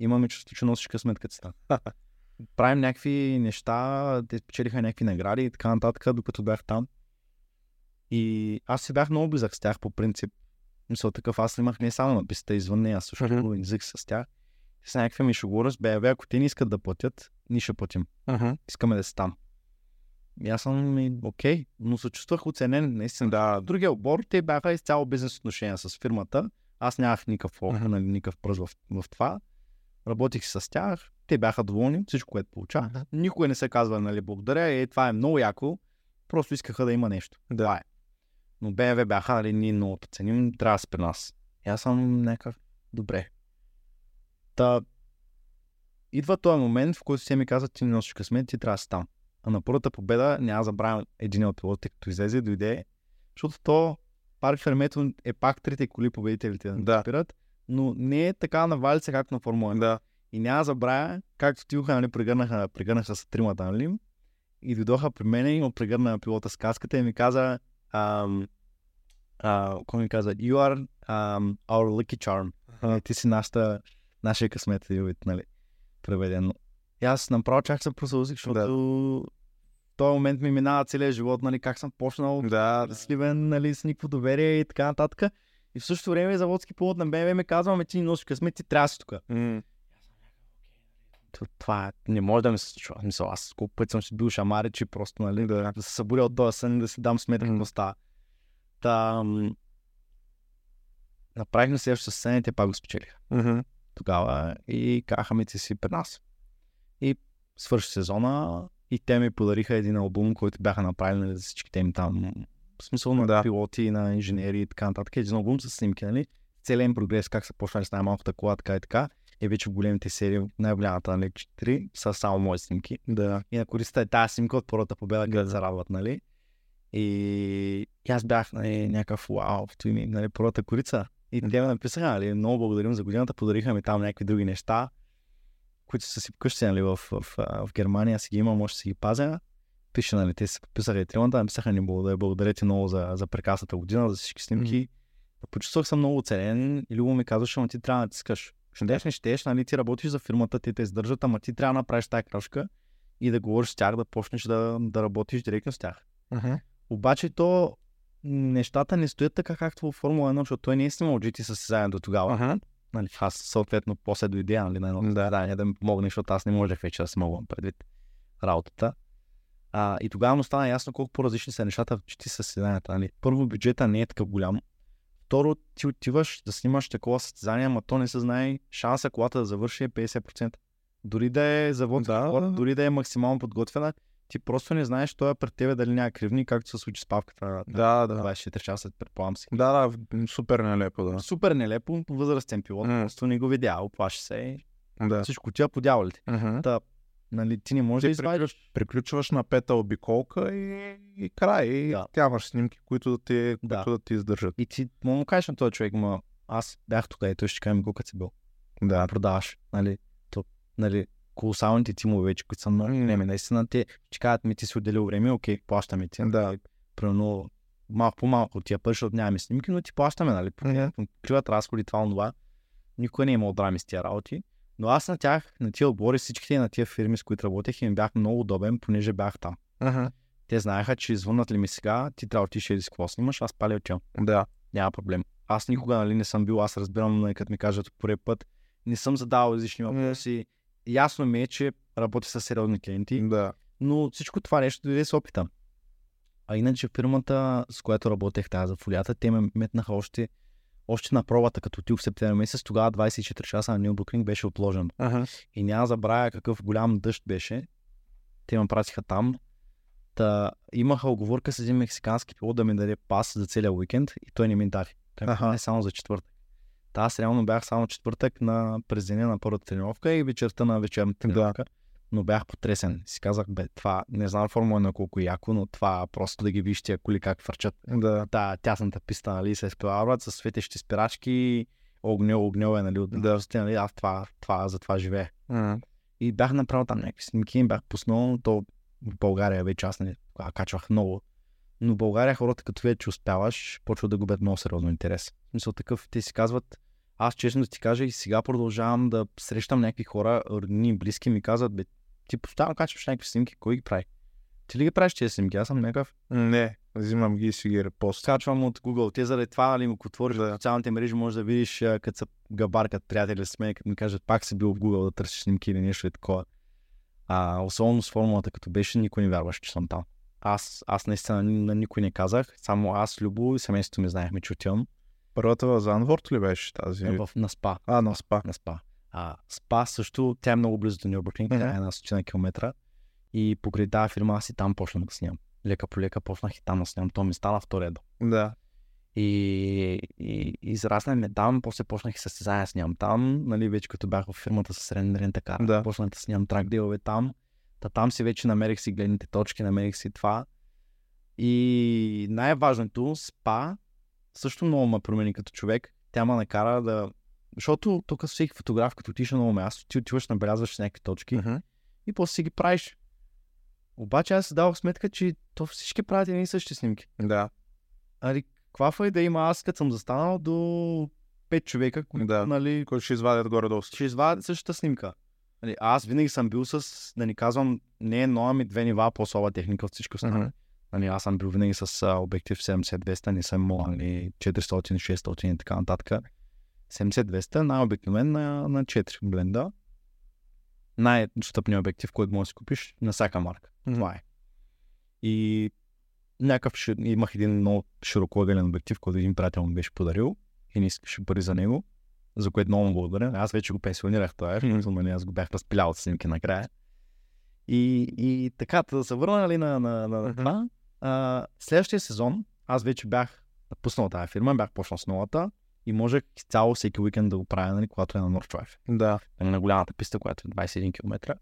имаме чувство, че носиш късмет като. (laughs) Правим някакви неща, те спечелиха някакви награди и така нататък, докато бях там. И аз си бях много близък с тях по принцип. Мисля такъв, аз снимах не само на пистата, извън нея, също mm-hmm. език с тях. С някакви ми шугура с БВ, ако те не искат да платят, ние ще платим Мгм. искаме да си там. И аз съм ми, окей, но се чувствах оценен, наистина. Да. Другия отбор, те бяха изцяло бизнес отношения с фирмата, Аз нямах никакъв опит, Мгм. нали, никакъв пръст в, в това. Работих с тях, те бяха доволни, всичко, което получавах. Мгм. Никой не се казва, нали, благодаря, е, това е много яко, просто искаха да има нещо. Да. Това е. Но БМВ бяха, нали, ние много ценим, трябва да при нас. И аз съм някакъв, добре. Та, идва този момент, в който те ми казват, ти не носиш късмет, ти трябва да си там. А на първата победа няма забравям един от пилотите, като излезе, дойде, защото то парк Фермето е пак трите коли победителите да, спират, но не е така на валица, както на Формула 1. Да. И няма забравя, както тиха, нали, прегърнаха, прегърнаха с тримата, нали? И дойдоха при мен и му прегърна пилота с каската и ми каза, ам, а, какво ми каза, you are um, our lucky charm. Ти си нашата, нашия късмет, нали, преведено. И аз направо чак се просълзих, защото Да. в този момент ми минава целият живот, нали, как съм почнал Да, сливен, нали, с никакво доверие и така нататък. И в същото време заводски пилот на БМВ ме казва, ами ти не носиш късмет, ти трябва да си тук. То- Това не може да ми се случва. Мисъл, аз колко пъти съм си бил шамари, че просто, нали, да, да се събудя от този сън и да си дам сметка какво става. Та, направихме следващата сцена и те пак го спечелиха тогава и казаха ми ти си при нас. Свърши сезона и те ми подариха един албум, който бяха направили за всичките им там, в смисъл на Да. пилоти, на инженери и така нататък. Един албум с снимки, нали? Целият им прогрес, как са почнали с най-малката кола, така и така. И вече в големите серии, най-голямата, нали, 4, са само мои снимки. Да. И на корицата е тази снимка от първата победа, където Да. се радват, нали? И, и аз бях нали, някакъв вау, в ми, нали, първата корица. И те ме написаха, нали, много благодарим за годината, подариха ми там някакви други неща, които са си вкъщи, нали, в, в, в, Германия си ги имам, може да си ги пазя. Пише, нали, те се подписаха и тримата, написаха ни благодаря, благодаря ти много за, за прекрасната година, за всички снимки. Почувствах се много оценен и Любо ми казваше, ама ти трябва да натискаш. Щеш, не щеш, нали, ти работиш за фирмата, те те издържат, ама ти трябва да направиш тази крачка и да говориш с тях, да почнеш да, да работиш директно с тях. Мгм. Обаче то нещата не стоят така както в Формула 1, защото той не е снимал GT състезание до тогава. Аха. Нали, аз съответно после дойде нали, на едно Да. състезание да ми помогне, защото аз не можех вече да смогвам предвид работата. А, и тогава му стана ясно колко по-различни са нещата в GT състезанията. Нали. Първо, бюджета не е такъв голям. Второ, ти отиваш да снимаш такова състезание, ама то не се знае шанса колата да завърши е 50%. Дори да е завод, Да, да, да. дори да е максимално подготвена, ти просто не знаеш той е пред тебе дали няма кривни, както се случи с павката на Да, да. 24 часа, предполагам си. Да, да, супер нелепо, да. Супер нелепо, възрастен пилот, М. просто не го видя, оплаши се да. всичко тя по дяволите. Мгм. Та, нали, ти не можеш Ти да извадиш. Приключваш на пета обиколка и, и край. И Да. тя имаш снимки, които да ти, Да. които да ти издържат. И ти му кажеш на този човек, ма аз бях тук и той ще каже ми колко си бил. Да. Продаваш, нали, то, нали, колосалните тимове вече, които са много големи. Наистина те ще кажат ми ти си отделил време, окей, плащаме ти. Да. Примерно малко по-малко от тия пари, защото нямаме снимки, но ти плащаме, нали? Мгм. Криват разходи, това, това. Никой не е имал драми с тия работи. Но аз на тях, на тия отбори, всичките на тия фирми, с които работех, им бях много удобен, понеже бях там. Аха. Те знаеха, че извънат ли ми сега, ти трябва да отиш и какво снимаш, аз паля отивам. Да. Няма проблем. Аз никога нали, не съм бил, аз разбирам, нали, като ми кажат първи път, не съм задавал различни въпроси. Ясно ми е, че работя с сериозни клиенти, Да. но всичко това нещо дойде с опита. А иначе фирмата, с която работех тази за фолията, те ме метнаха още, още на пробата, като отидох в септември месец, тогава 24 часа на Нюрбургринг беше отложен. Аха. И няма забравя какъв голям дъжд беше. Те ме пратиха там. Та, имаха оговорка с един мексикански пилот да ми даде пас за целия уикенд и той не ми даде. Той ми Аха. даде само за четвъртък. Та аз реално бях само четвъртък на през деня на първата тренировка и вечерта на вечерната Да. тренировка. Но бях потресен. Си казах, бе, това не знам формула на колко е яко, но това просто да ги виж тия коли как фърчат. Да. Та тясната писта, нали, се изпреварват с светещи спирачки, огньо, огньо е, нали, от Да. да. нали, аз това, това, за това живея. И бях направил там някакви снимки, им бях пуснал, то в България вече аз не качвах много. Но в България хората, като видят, че успяваш, почват да губят много сериозно интерес. В смисъл такъв, те си казват, аз честно да ти кажа и сега продължавам да срещам някакви хора, роднини, близки, ми казват, бе, ти постоянно качваш някакви снимки, кой ги прави? Ти ли ги правиш тези снимки? Аз съм някакъв. Не, взимам ги и си ги репост. Качвам от Google. Те заради това, нали, ако отвориш Да. социалните мрежи, можеш да видиш като са габаркат приятели с мен, като ми кажат, пак си бил в Google да търсиш снимки или нещо е такова. А, особено с формулата, като беше, никой не вярваше, че съм там. Аз, аз наистина на никой не казах, само аз, Любо и семейството ми знаехме, че отивам. Първата в Занворд ли беше тази? в, на СПА. А, на СПА. на СПА. А, СПА също, тя е много близо до Нюрбургринг, тя е една стотина километра. И покрай тази фирма аз и там почнах да снимам. Лека по лека почнах и там да снимам. То ми стана втория дом. Да. И, и, и израснахме там, после почнах и състезания снимам там, нали, вече като бях в фирмата с Рен Рентакар. Да. Почнах да снимам трак дилове там. Та там си вече намерих си гледните точки, намерих си това. И най-важното, спа, също много ме промени като човек. Тя ме накара да... Защото тук всеки фотограф, като отиш на ново място, ти отиваш, набелязваш някакви точки Мгм. и после си ги правиш. Обаче аз си давах сметка, че то всички правят едни и същи снимки. Да. Али, каква файда има аз, като съм застанал до 5 човека, които, Да. нали, Които ще извадят горе-долу. ще извадят същата снимка. Нали, аз винаги съм бил с, да ни казвам, не едно, ами две нива по-слаба техника от всички останали. Мгм. Нали, аз съм бил винаги с а, обектив 70-200, не съм имал нали, 400-600 и така нататък. 70-200, най-обикновен на, на 4 бленда. Най-достъпният обектив, който можеш да си купиш на всяка марка. Това е. И някакъв, имах един много широкоъгълен обектив, който един приятел ми беше подарил и не искаше пари за него, за което много благодаря. Аз вече го пенсионирах това, защото нали, аз го бях разпилял от снимки накрая. И, и така, да се върна нали, на, на, на, на това. А, следващия сезон аз вече бях напуснал тази фирма, бях почнал с новата и можех цяло всеки уикенд да го правя, нали, когато е на North Drive Да. нали, на голямата писта, която е 21 км.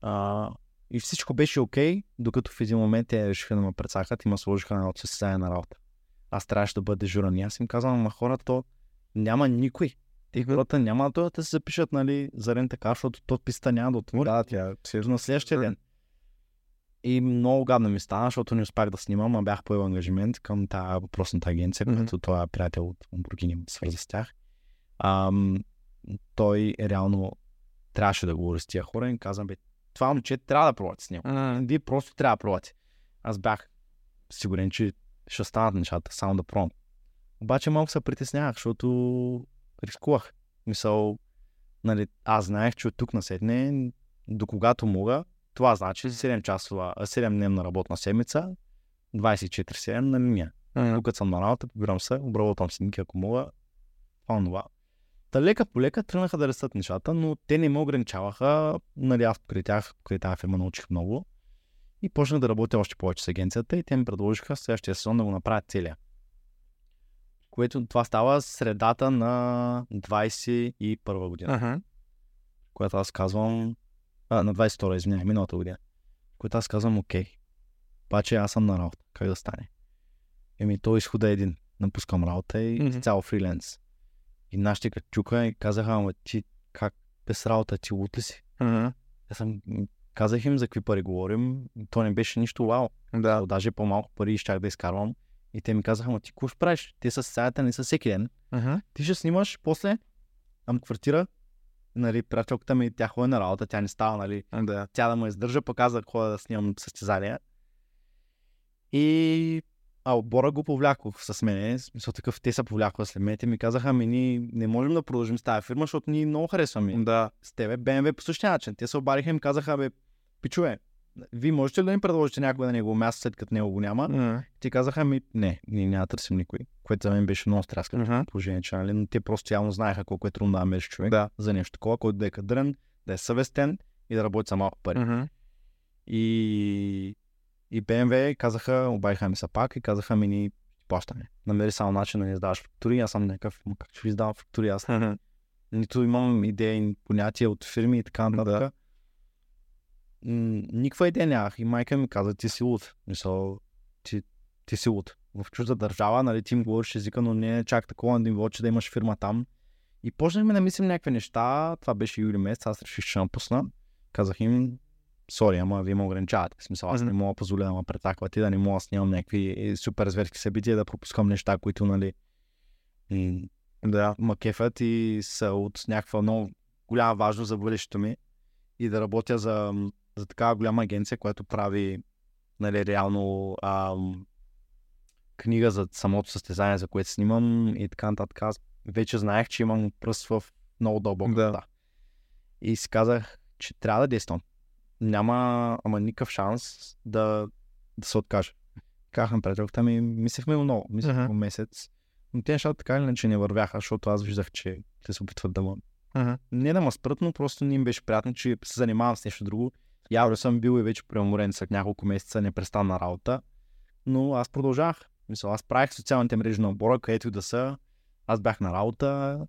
А, и всичко беше окей, докато в един момент те решиха да ме прецакат и ме сложиха на едно състезание на работа. Аз трябваше да бъда дежурен. И аз им казвам, ама хората, то няма никой. Те хората няма да да се запишат, нали, за рен така, защото то писта няма да отвори. Да, тя си на следващия ден. И много гадно ми стана, защото не успях да снимам, а бях поел ангажимент към тази въпросната агенция, Мгм. която той е приятел от Lamborghini ме свърза с тях. Ам, той реално трябваше да говори с тия хора и им казвам, бе, това момче трябва да пробвате с него. М, Вие просто трябва да пробвате. Аз бях сигурен, че ще станат нещата, само да пробвам. Обаче малко се притеснявах, защото рискувах. Мисъл, нали, аз знаех, че от тук насетне, до когато мога, това значи 7 часова, 7 дневна работна седмица, 24-7 на линия. Тук съм на работа, побирам се, обработвам снимки, ако мога. Това, това. Та лека по лека тръгнаха да растат нещата, но те не ме ограничаваха. Нали, аз покрай тях, покрай тази фирма научих много. И почнах да работя още повече с агенцията и те ми предложиха следващия сезон да го направят целия. Което това става средата на 21 година мгм. която аз казвам, а, на 22 извинявай, миналата година, което аз казвам, окей, обаче аз съм на работа, как да стане? Еми, то изхода е един, напускам работа и mm-hmm. цял фриленс. И нашите като чука и казаха, ама ти как без работа, ти лут ли си? Мгм. Аз съм, казах им за какви пари говорим, то не беше нищо вау. Да. Даже по-малко пари щях да изкарвам. И те ми казаха, ама ти какво ще правиш? Те са сцената не са всеки ден. Мгм. Ти ще снимаш после, ам квартира, нали, приятелката ми, тя ходи на работа, тя не става, нали, Да. тя да ме издържа, пък аз да ходя да снимам състезания. И а отбора го повлякох с мен. В Смисъл такъв, те са повлякоха след мен. Те ми казаха, ами ние не можем да продължим с тази фирма, защото ние много харесваме Да. с тебе. БМВ по същия начин. Те се обадиха и ми казаха, бе, пичове, вие можете ли да им предложите някой на негово място, след като него го няма? Те казаха ми, не, ние няма да търсим никой. Което за мен беше много стряскащо Мгм. положение, че, нали? но те просто явно знаеха колко е трудно да намериш човек Да. за нещо такова, който да е кадрен, да е съвестен и да работи за малко пари. Мгм. И, и BMW казаха, обадиха ми се пак и казаха ми ни плащане. Намери само начин да не издаваш фактури. Аз съм някакъв, как ще ви издавам фактури? Аз нито имам идеи, понятия от фирми и така нататък. Да. Никаква идея нямах. И майка ми каза, ти си луд. Мисъл, ти, ти си луд. В чужда държава, нали, ти им говориш езика, но не е чак такова на ниво, че да имаш фирма там. И почнахме да мислим някакви неща. Това беше юли месец, аз реших, че напусна. Казах им, сори, ама вие ме ограничавате. В смисъл, аз не мога да позволя да ме претаквате, да не мога да снимам някакви е, супер зверски събития, да пропускам неща, които, нали, Да. ма кефят и са от някаква много голяма важност за бъдещето ми и да работя за, за такава голяма агенция, която прави нали, реално ам, книга за самото състезание, за което снимам и така нататък. Аз вече знаех, че имам пръст в много дълбока Да. вода. И си казах, че трябва да действам. Няма ама никакъв шанс да, да се откажа. Казах на приятелката ми, мислехме го много, мислехме го месец, Но те нещата така или иначе не вървяха, защото аз виждах, че те се опитват да ме Мгм. не да ме спрат, но просто не им беше приятно, че се занимавам с нещо друго. Явно съм бил и вече преуморен след няколко месеца непрестанна работа, но аз продължавах. Мисля, аз правих социалните мрежи на отбора, където и да са. Аз бях на работа,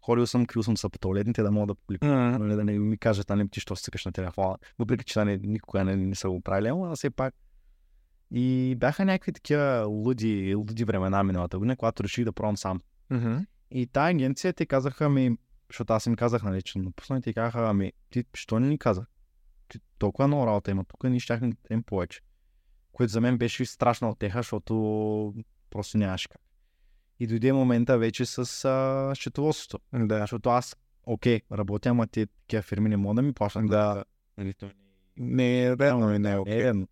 ходил съм, крил съм се по туалетните да мога да публикувам. Мгм. Нали, да не ми кажат, нали, ти що се цъкаш на телефона. Въпреки, че нали, никога не, не са го правили, ама все пак. И бяха някакви такива луди, луди времена миналата година, когато реших да пробвам сам. Мгм. И тая агенция те казаха ми, защото аз им казах, нали, че напусна и те казаха, ами, ти що не ни каза? Толкова много работа има тук, ние щяхме да дадем повече. Което за мен беше страшна отеха, защото просто нямаше как. И дойде момента вече с а, счетоводството. Да. Защото аз, окей, работя, ама те такива фирми не могат да ми плащат. Да. Нали, то Не е редно и не е не е окей. верно.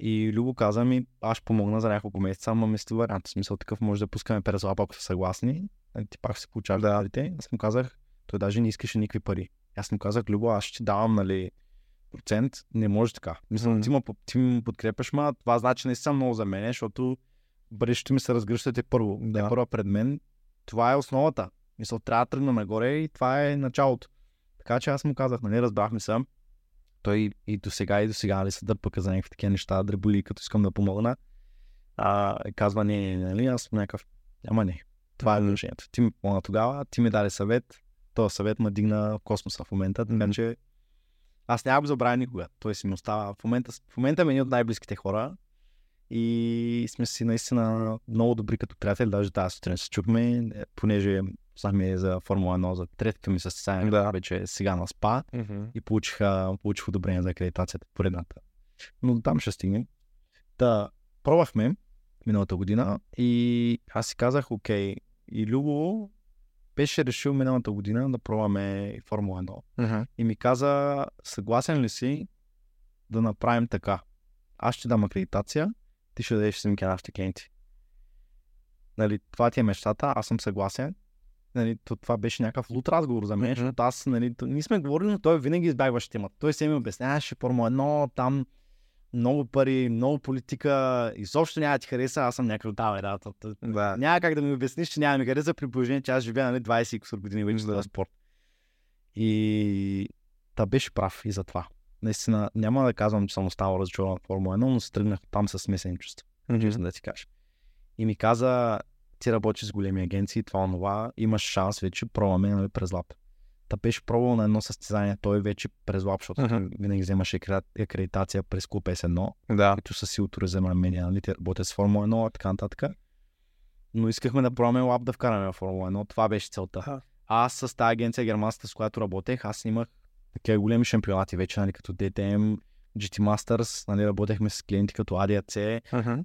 И Любо каза ми, аз помогна за няколко месеца, ама мисли вариант. В смисъл такъв може да пускаме 50 лапа, ако са съгласни. Ти пак се получаваш Да. да. парите. Аз му казах, той даже не искаше никакви пари. Аз му казах, Любо, аз ще ти давам, нали, процент. Не може така. Мисля, Мгм. ти, ме, ти ме подкрепяш, ма това значи не съм много за мен, защото бъдещето ми се разгръщате първо. Да. Да. първо пред мен. Това е основата. Мисля, трябва да тръгна нагоре и това е началото. Така че аз му казах, нали, разбрахме се. Той и до сега, и до сега нали, се дърпака за някакви такива неща, дреболи, като искам да помогна. А, и казва, не, не, нали, аз съм някакъв, ама не. Това е решението. Ти ми помогна тогава, ти ми даде съвет, този съвет ме дигна в космоса в момента, така Мгм. че аз няма го забравя никога. Той си ми остава. В момента, в момента ми е един от най-близките хора и сме си наистина много добри като приятели. Даже тази сутрин се чухме, е, понеже знахме за Формула 1, за третата ми състезание, Да. вече е сега на СПА Мгм. и получиха, получих одобрение за акредитацията поредната. Но там ще стигнем. Та, пробвахме миналата година и аз си казах, окей, и Любо беше решил миналата година да пробваме Формула 1. Мгм. И ми каза, съгласен ли си да направим така? Аз ще дам акредитация, ти ще дадеш снимки на нашите клиенти. Нали, това ти е мечтата, аз съм съгласен. Нали, то, това беше някакъв лут разговор за мен, защото аз, нали, то, ние сме говорили, но той винаги избягваше темата. Той се ми обясняваше Формула 1, там много пари, много политика, изобщо няма да ти хареса, аз съм някакъв да, бе, да, то, Да. няма как да ми обясниш, че няма да ми хареса при положение, че аз живея нали, 20 и кусор години вече Да. спорт. И та беше прав и за това. Наистина, няма да казвам, че съм останал разочарован от Формула 1, но се тръгнах там с смесени чувства, честно да ти кажа. И ми каза, ти работиш с големи агенции, това, онова, имаш шанс вече, пробваме нали, през лап. Та беше пробвал на едно състезание, той вече през лап, защото той винаги вземаше акре- акредитация през клуб S1, Да. които са силото резервна медиа, нали, те работят с Формула 1 и така нататък. Но искахме да пробваме лап да вкараме в Формула 1, това беше целта. Аха. Аз с тази агенция германската, с която работех, аз снимах такива големи шампионати вече, нали, като DTM, GT Masters, нали, работехме с клиенти като ADAC, Мгм.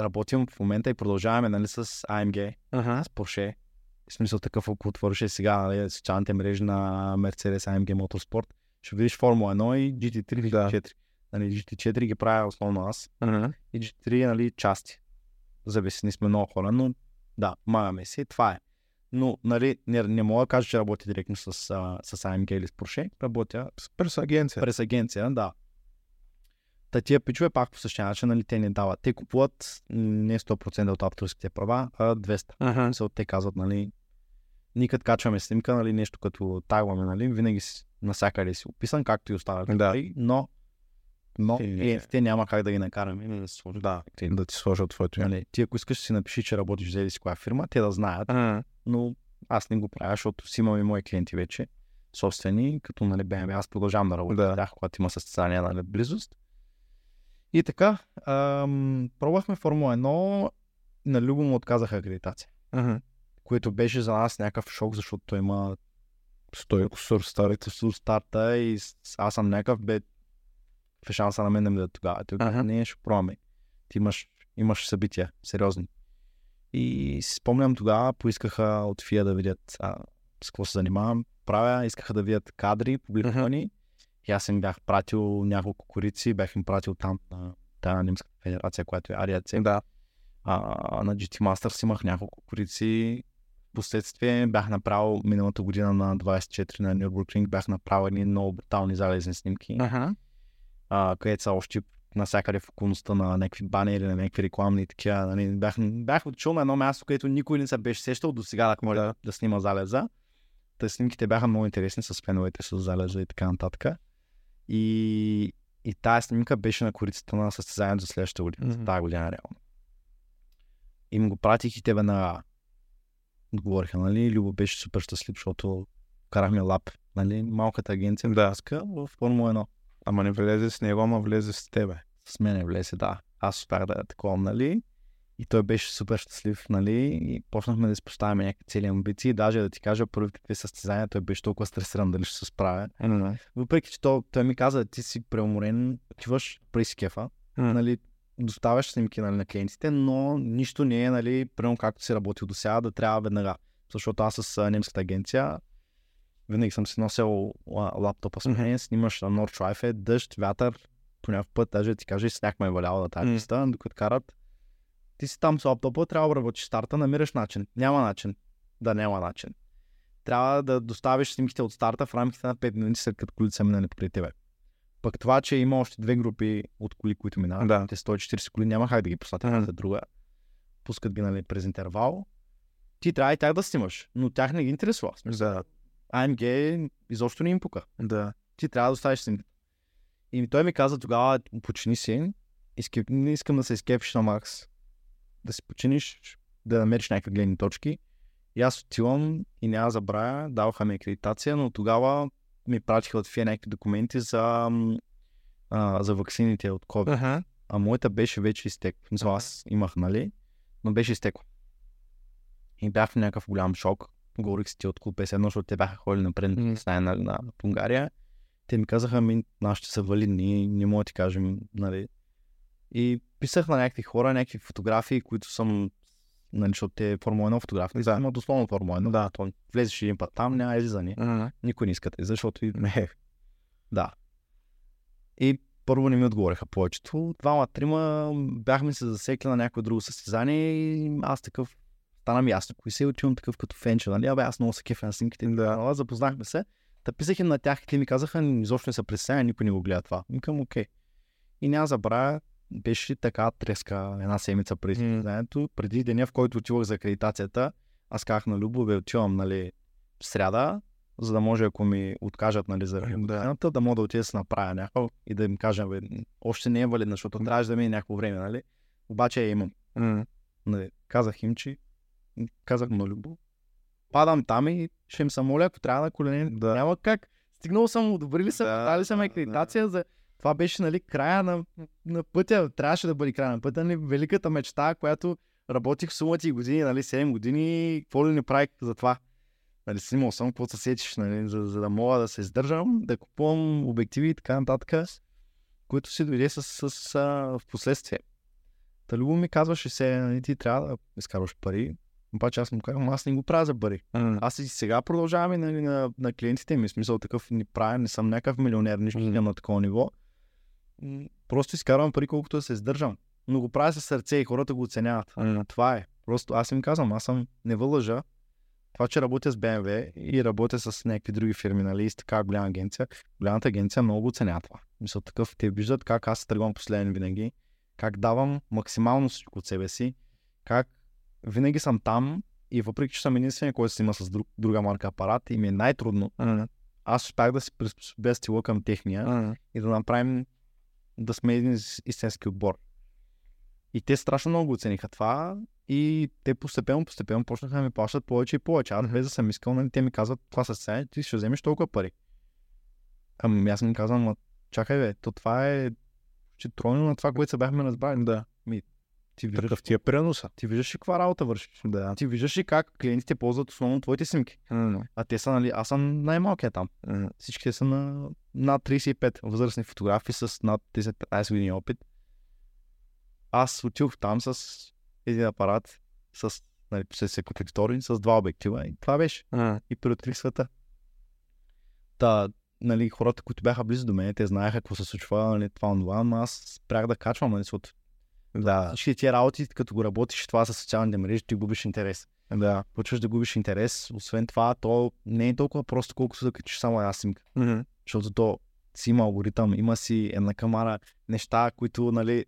работим в момента и продължаваме нали, с AMG, Мгм. с Porsche. В смисъл такъв, ако отвориш сега нали, социалните мрежи на Mercedes AMG Motorsport, ще видиш Формула 1 и GT3 и Да. GT4. Нали, GT4 ги правя основно аз Мгм. и G3 нали, части. Зависни сме много хора, но да, помагаме си, това е. Но нали, не, не мога да кажа, че работя директно с, а, с AMG или с Porsche, работя През агенция. през агенция, да. Та тия пичове пак по същия начин, нали, те не дават. Те купуват не 100% от авторските права, а 200. Мгм. Смисъл, те казват, нали, ние като качваме снимка, нали, нещо като тагваме, нали, винаги насякъде си описан, както и останалите, Да. пари, но, но Те не- клиентите няма как да ги накараме нали, да се сложат. Да. Да ти сложат твоето име. Нали, ти ако искаш да си напиши, че работиш за си коя фирма, те да знаят, Мгм. но аз не го правя, защото си имам и мои клиенти вече, собствени, като нали, BMW. Аз продължавам да работя Да. с тях, когато има състезания нали, близост. И така, ам, пробвахме Формула 1, на Любо му отказаха акредитация, Мгм. което беше за нас някакъв шок, защото той има Стой кусор старите. с старта и аз съм някакъв бе в шанса на мен да ми да тогава. Той Аха. не, ще пробваме. Ти имаш, имаш събития, сериозни. И си спомням тогава, поискаха от ФИА да видят а, с какво се занимавам. Правя, искаха да видят кадри, публикувани. И аз им бях пратил няколко корици, бях им пратил там на тази немска федерация, която е ADAC. Да. А, на GT Masters имах няколко корици. Последствие бях направил миналата година на 24 на Nürburgring, бях направил едни много брутални залезни снимки, Аха. а, където са още насякъде в околността на някакви банери, на някакви рекламни такива. Нали. Бях, бях отчул на едно място, където никой не се беше сещал до сега да може да. да снима залеза. Та снимките бяха много интересни с феновете с залеза и така нататък. И, и тази снимка беше на корицата на състезанието за следващата година, mm-hmm. за тази година реално. И му го пратих и те веднага отговориха, нали? Любо беше супер щастлив, защото карахме лап, нали? Малката агенция Да. в Формула 1. Ама не влезе с него, ама влезе с тебе. С мене влезе, да. Аз успях да такова, нали? И той беше супер щастлив, нали? И почнахме да си поставяме някакви цели амбиции. Даже да ти кажа първи какви състезания, той беше толкова стресиран дали ще се справя. Mm-hmm. Въпреки, че то, той ми каза, ти си преуморен, отиваш си кефа, Mm. нали, доставяш снимки нали, на клиентите, но нищо не е, нали, примерно както си работил до сега, да трябва веднага. Защото аз с а, немската агенция винаги съм си носил ла- лаптопа с мен, снимаш на Nordschleife, дъжд, вятър, по някакъв път, даже да ти кажа, и сняг ме е валял на тази писта, докато карат. Ти си там с лаптопа, трябва да работиш старта, намираш начин. Няма начин да няма начин. Трябва да доставиш снимките от старта в рамките на 5 минути след като колите са минали покрай тебе. Пък това, че има още две групи от коли, които минават, Да. те 140 коли, няма как да ги пуснат една за друга. Пускат ги нали, през интервал. Ти трябва и тях да снимаш, но тях не ги интересува. Да. AMG изобщо не им пука. Да. Ти трябва да оставиш снимката. И той ми каза тогава, почини си, не искам да се изкепиш на Макс. Да си починиш, да намериш някакви гледни точки. И аз отивам и няма забравя, даваха ми акредитация, но тогава ми пратиха от фия някакви документи за, а, за ваксините от COVID. Аха. А моята беше вече изтекла. Мисля, аз имах, нали? Но беше изтекла. И бях в някакъв голям шок. Говорих с ти от клуб 51, защото те бяха ходили напред mm. на, на, на Унгария. Те ми казаха, ми, нашите са валидни, не мога да ти кажем, нали. И писах на някакви хора, някакви фотографии, които съм, нали, защото те Формула 1 фотографии, Да. имат дословно Формула 1. Да. То, влезеш един път там, няма излизане. Аха. Никой не иска защото и Не. да. И първо не ми отговориха повечето. Двама, трима бяхме се засекли на някое друго състезание и аз такъв стана ми ясно. Кои се отивам такъв като фенче, нали? Абе, аз много се кефя на снимките. Да. Запознахме се. Та писах им на тях и те ми казаха, изобщо не са представя, никой не го гледа това. Викам, окей. И няма забравя, беше така треска една седмица преди състезанието. Преди деня, в който отивах за акредитацията, аз казах на Любо, бе, отивам, нали, в сряда, за да може, ако ми откажат, нали, за регулацията, да мога да отида да се направя някакво и да им кажа, бе, още не е валидна, защото трябваше да мине някакво време, нали? Обаче я имам. М. Нали, казах им, че казах на Любо, падам там и ще им се моля, ако трябва на колене. Да. Няма как. Стигнал съм, одобрили са, Да, дали са ме да, акредитация за... Това беше, нали, края на, на пътя. Трябваше да бъде края на пътя, нали, великата мечта, която работих в сумати години, нали, 7 години, какво ли не правих за това. Нали, снимал съм, какво се сетиш, нали, за, за, да мога да се издържам, да купувам обективи и така нататък, които си дойде с, с, с а, в последствие. Та Любо ми казваше се, нали, ти трябва да изкарваш пари, обаче аз му казвам, аз не го правя за пари. М. Аз и сега продължавам и нали, на, на клиентите ми. Смисъл такъв ни правя, не съм някакъв милионер, нищо не на такова ниво. Просто изкарвам пари колкото да се издържам. Но го правя със сърце и хората го оценяват. М. Това е. Просто аз им казвам, аз съм не вълъжа. Това, че работя с BMW и работя с някакви други фирми, нали, с така голяма агенция, голямата агенция много го оценява това. Мисля, такъв, те виждат как аз тръгвам последен винаги, как давам максимално всичко от себе си, как винаги съм там и въпреки, че съм единствения, който снима с друг, друга марка апарат и ми е най-трудно, М. аз успях да се приспособя стила към техния М. и да направим да сме един истински отбор. И те страшно много го оцениха това и те постепенно, постепенно почнаха да ми плащат повече и повече. Аз без да съм искал, нали, те ми казват, това са цени, ти ще вземеш толкова пари. Ами аз ми казвам, «Ма, чакай бе, то това е че тройно на това, което се бяхме разбрали. Да. Ти виждаш, Такъв ти е преноса. ти виждаш ли каква работа вършиш. Да. Ти виждаш ли как клиентите ползват основно твоите снимки. М. А те са, нали, аз съм най-малкият там. М. Всичките са на над 35 възрастни фотографи с над 10-15 години опит. Аз отидох там с един апарат, с нали, с секутектори, с два обектива и това беше. М. И преоткрих света. Та, нали, хората, които бяха близо до мен, те знаеха какво се случва, нали, това, онова, но аз спрях да качвам, нали, защото Да. всички тия работи, като го работиш това с социалните мрежи, ти губиш интерес. Да. Почваш да губиш интерес. Освен това, то не е толкова просто, колкото да качиш само една снимка. М. Защото то си има алгоритъм, има си една камара, неща, които, нали,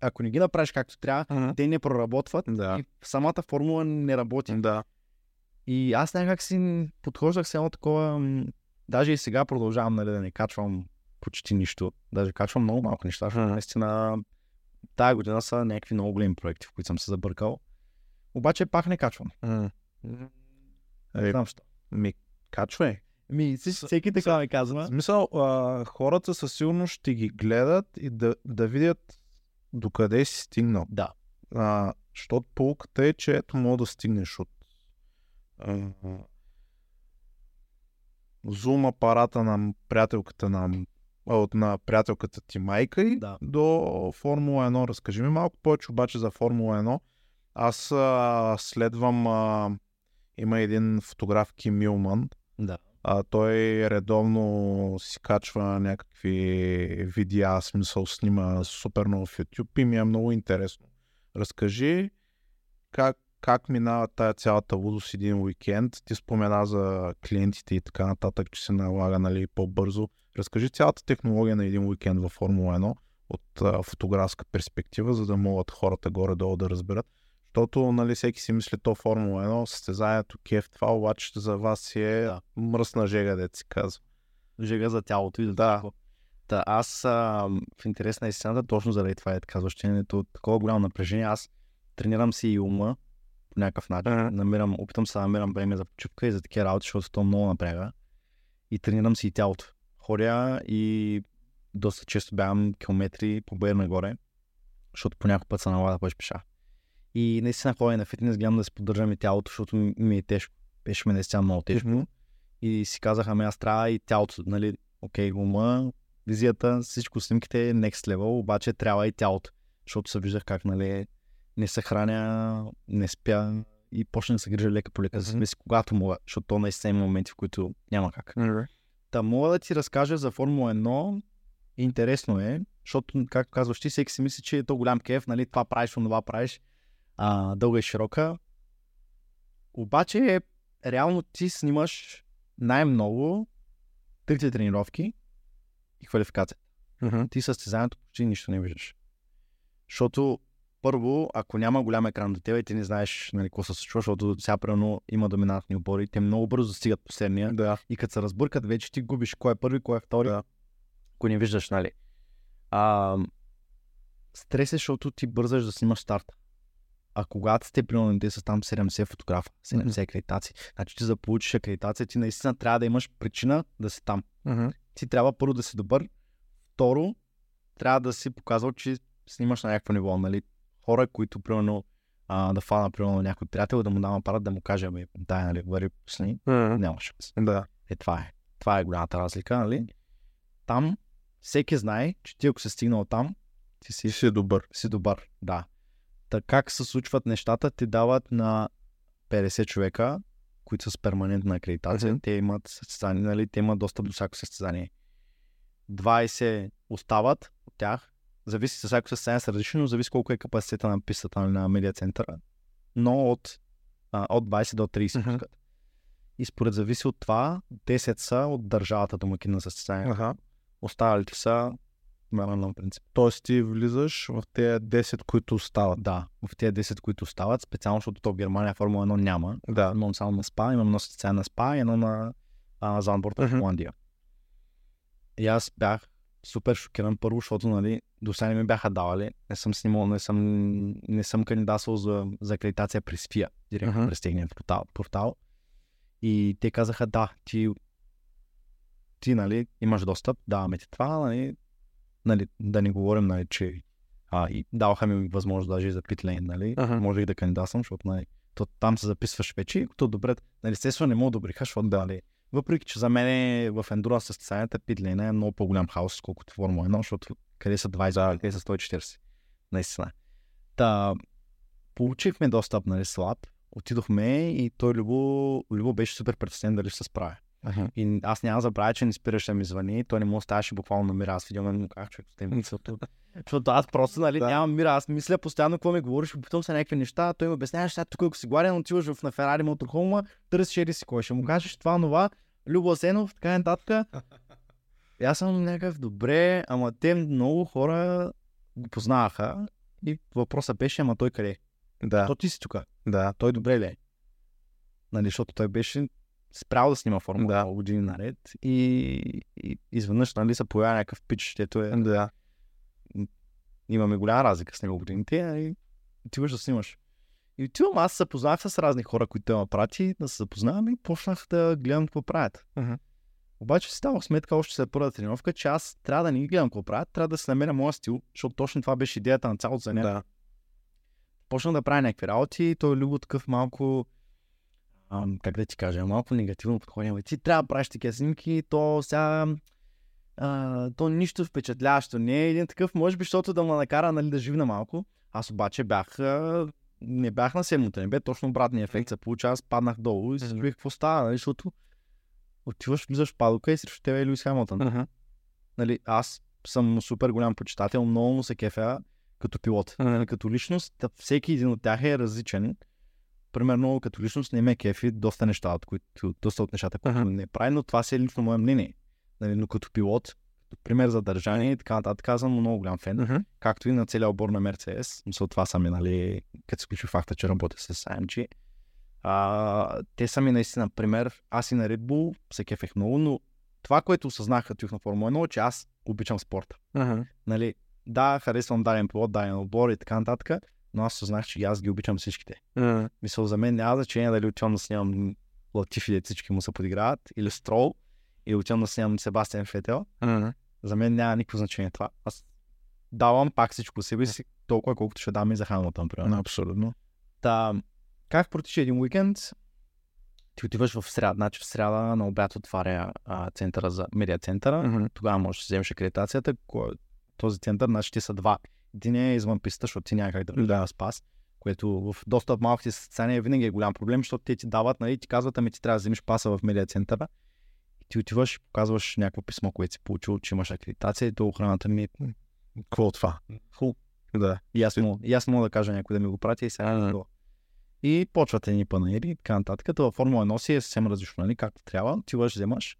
ако не ги направиш както трябва, Мгм. те не проработват Да. и самата формула не работи. Да. И аз някак си подхождах с едно такова, даже и сега продължавам нали, да не качвам почти нищо. Даже качвам много малко неща, защото Мгм. наистина тая година са някакви много големи проекти, в които съм се забъркал. Обаче пак не качвам. М. Не Е, знам що. ми, качвай. Ми, всеки така ми В казва. смисъл, а, хората със сигурност ще ги гледат и да, да видят докъде си стигнал. Да. А, защото полуката е, че ето мога да стигнеш от а, зум апарата на приятелката на, от на приятелката ти майка и Да. до Формула 1. Разкажи ми малко повече обаче за Формула 1. Аз а, следвам а, има един фотограф Ким Милман, Да. а, той редовно си качва някакви видеа, смисъл снима супер много в YouTube и ми е много интересно. Разкажи как, как минава тая цялата лудост един уикенд. Ти спомена за клиентите и така нататък, че се налага нали, по-бързо. Разкажи цялата технология на един уикенд във Формула 1 от а, фотографска перспектива, за да могат хората горе-долу да разберат. Защото нали, всеки си мисли то Формула 1, състезанието кеф, това обаче за вас си е Да. мръсна жега, дет си казва. Жега за тялото и за Да. всичко. Та, аз а, в интерес на истината, точно заради това е така, защото такова голямо напрежение, аз тренирам си и ума по някакъв начин. Мгм. Намирам, опитам се да намирам време за почивка и за такива работи, защото то много напряга. И тренирам си и тялото. Ходя и доста често бягам километри по бъер нагоре, защото по някой път се налага да ходиш пеша. И наистина ходя на фитнес, гледам да си поддържам и тялото, защото ми- е тежко. Беше ми наистина много тежко. Мгм. И си казах, ами аз трябва и тялото, нали, окей, ума, визията, всичко, снимките е next level, обаче трябва и тялото, защото се виждах как, нали, не се храня, не спя и почна да се грижа лека по лека за себе си, когато мога, защото то наистина има моменти, в които няма как. Та мога да ти разкажа за Формула 1. Интересно е, защото, както казваш ти, всеки си мисли, че е то голям кеф, нали, това правиш, това правиш, а, дълга и широка. Обаче, реално ти снимаш най-много трите тренировки и квалификация. Мгм. Ти състезанието почти нищо не виждаш. Защото първо, ако няма голям екран до теб и ти не знаеш нали, какво се случва, защото сега примерно има доминантни обори, те много бързо стигат последния Да. и като се разбъркат, вече ти губиш кой е първи, кой е втори, Да. ако не виждаш, нали. А, стрес е, защото ти бързаш да снимаш старта. А когато сте примерно те са там 70 фотографа, 70 акредитации, значи ти за да получиш акредитация, ти наистина трябва да имаш причина да си там. Мгм. Ти трябва първо да си добър, второ, трябва да си показал, че снимаш на някакво ниво, нали. Хора, които примерно а, да фана примерно някой приятел, да му дам апарат, да му каже, ами, дай, нали, вари, сни, Мгм. няма шанс. Да. Е, това е. Това е голямата разлика, нали? Там всеки знае, че ти ако си стигнал там, ти си, си добър. си добър. Да. Така как се случват нещата, ти дават на 50 човека, които са с перманентна акредитация. Мгм. Те имат състезание, нали? Те имат достъп до всяко състезание. 20 остават от тях. Зависи, с всяко състезание са различни, но зависи колко е капацитета на пистата нали, на медиа центъра. Но от, а, от 20 до 30 Мгм. пускат. И според зависи от това, 10 са от държавата домакин на състезание. Аха. Останалите са на принцип. Тоест ти влизаш в тези 10, които остават. Да, в тези 10, които остават, специално защото то в Германия Формула 1 няма. Да. Имам само на СПА, имам едно състезание на СПА и едно на а, Занборта в Мгм. Холандия. И аз бях супер шокиран първо, защото нали, до сега не ми бяха давали. Не съм снимал, не съм, не съм кандидатствал за, за акредитация през ФИА, директно Мгм. през техния портал, портал. И те казаха, да, ти, ти нали, имаш достъп, даваме ти това, нали, нали, да не говорим, нали, че а, и даваха ми възможност даже и за питлейн, нали, Аха. може и да кандидатствам, защото нали, то, там се записваш вече като добре, нали, естествено не мога да одобриха, защото нали, въпреки, че за мен е в ендуранс състезанията питлейна е много по-голям хаос, колкото Формула 1, защото къде са 20, къде са 140. Наистина. Та, получихме достъп, нали, слаб, отидохме и той Любо, Любо беше супер притеснен дали ще се справя. Аха. И аз няма да забравя, че не спираше да ми звъни. Той не му оставаше буквално на мира. Аз видях му как човек сте мисълто. Защото аз просто, нали, Да. нямам мира. Аз мисля постоянно какво ми говориш, опитвам се някакви неща. Той ми обяснява, сега тук, ако си гладен, отиваш в на Ферари Моторхома, търсиш еди си кой. Ще му кажеш това, това, Любо Асенов, така нататък. И аз съм някакъв добре, ама те много хора го познаваха и въпросът беше, ама той къде? Да, То ти си тук. да. Той добре ли е? Нали, защото той беше спрял да снима формула Да. години наред и, и изведнъж нали, се появява някакъв пич, дето е, Да. имаме голяма разлика с него годините и отиваш да снимаш. И отивам, аз се запознах с разни хора, които той ме прати, да се запознавам и почнах да гледам какво правят. Мгм. Обаче си давах сметка още след първата тренировка, че аз трябва да не ги гледам какво правят, трябва да се намеря моя стил, защото точно това беше идеята на цялото занятие. Да. Почнах да правя някакви работи той е Любо такъв малко, ам, как да ти кажа, малко негативно подходи. Ама Ти трябва да правиш такива снимки, то сега а, то нищо впечатляващо не е един такъв, може би, защото да ме накара нали, да живна малко. Аз обаче бях, а, не бях на седмото, не бе точно обратния ефект се получи, аз паднах долу и се чуих какво става, нали, защото отиваш, влизаш падока и срещу тебе е Луис Хамилтън. Мгм. Нали, аз съм супер голям почитател, много му се кефя като пилот. Нали, като личност, всеки един от тях е различен. Примерно, като личност не ме кефи доста неща, от които, доста от нещата, които Аха. не прави, но това си е лично мое мнение. Нали, но като пилот, като пример за държание и така нататък, аз съм много голям фен, Мгм. както и на целия отбор на Мерцедес. Мисля, това са ми, нали, като се включи факта, че работя с AMG. А, те са ми наистина пример. Аз и на Red Bull се кефех много, но това, което осъзнах като на Формула 1 е, че аз обичам спорта. Мгм. Нали, да, харесвам даден пилот, даден отбор и така нататък, но аз осъзнах, че и аз ги обичам всичките. Мгм. Мисля, за мен няма значение дали отивам да снимам Латифи, дето всички му се подиграват, или Строл, или отивам да снимам Себастиан Фетел. Мгм. За мен няма никакво значение това. Аз давам пак всичко себе си, толкова колкото ще дам и за Хамилтън, примерно. Абсолютно. Та, как протича един уикенд? Ти отиваш в сряда, значи в сряда на обяд отваря а, центъра за медиа центъра. Мгм. Тогава можеш да вземеш акредитацията. Този център, значи те са два. Един е извън писта, защото ти няма как да Да. спас, което в доста малките състезания винаги е голям проблем, защото те ти дават, нали, ти казват, ами ти трябва да вземеш паса в медиа центъра. И ти отиваш и показваш някакво писмо, което си получил, че имаш акредитация и то охраната ми Какво от това? хубаво. Да. И аз, мога, и аз мога да кажа някой да ми го прати и сега Ага. mm И почват едни панаири и така нататък. Във Формула 1 си е съвсем различно, нали? Както трябва. Отиваш, вземаш.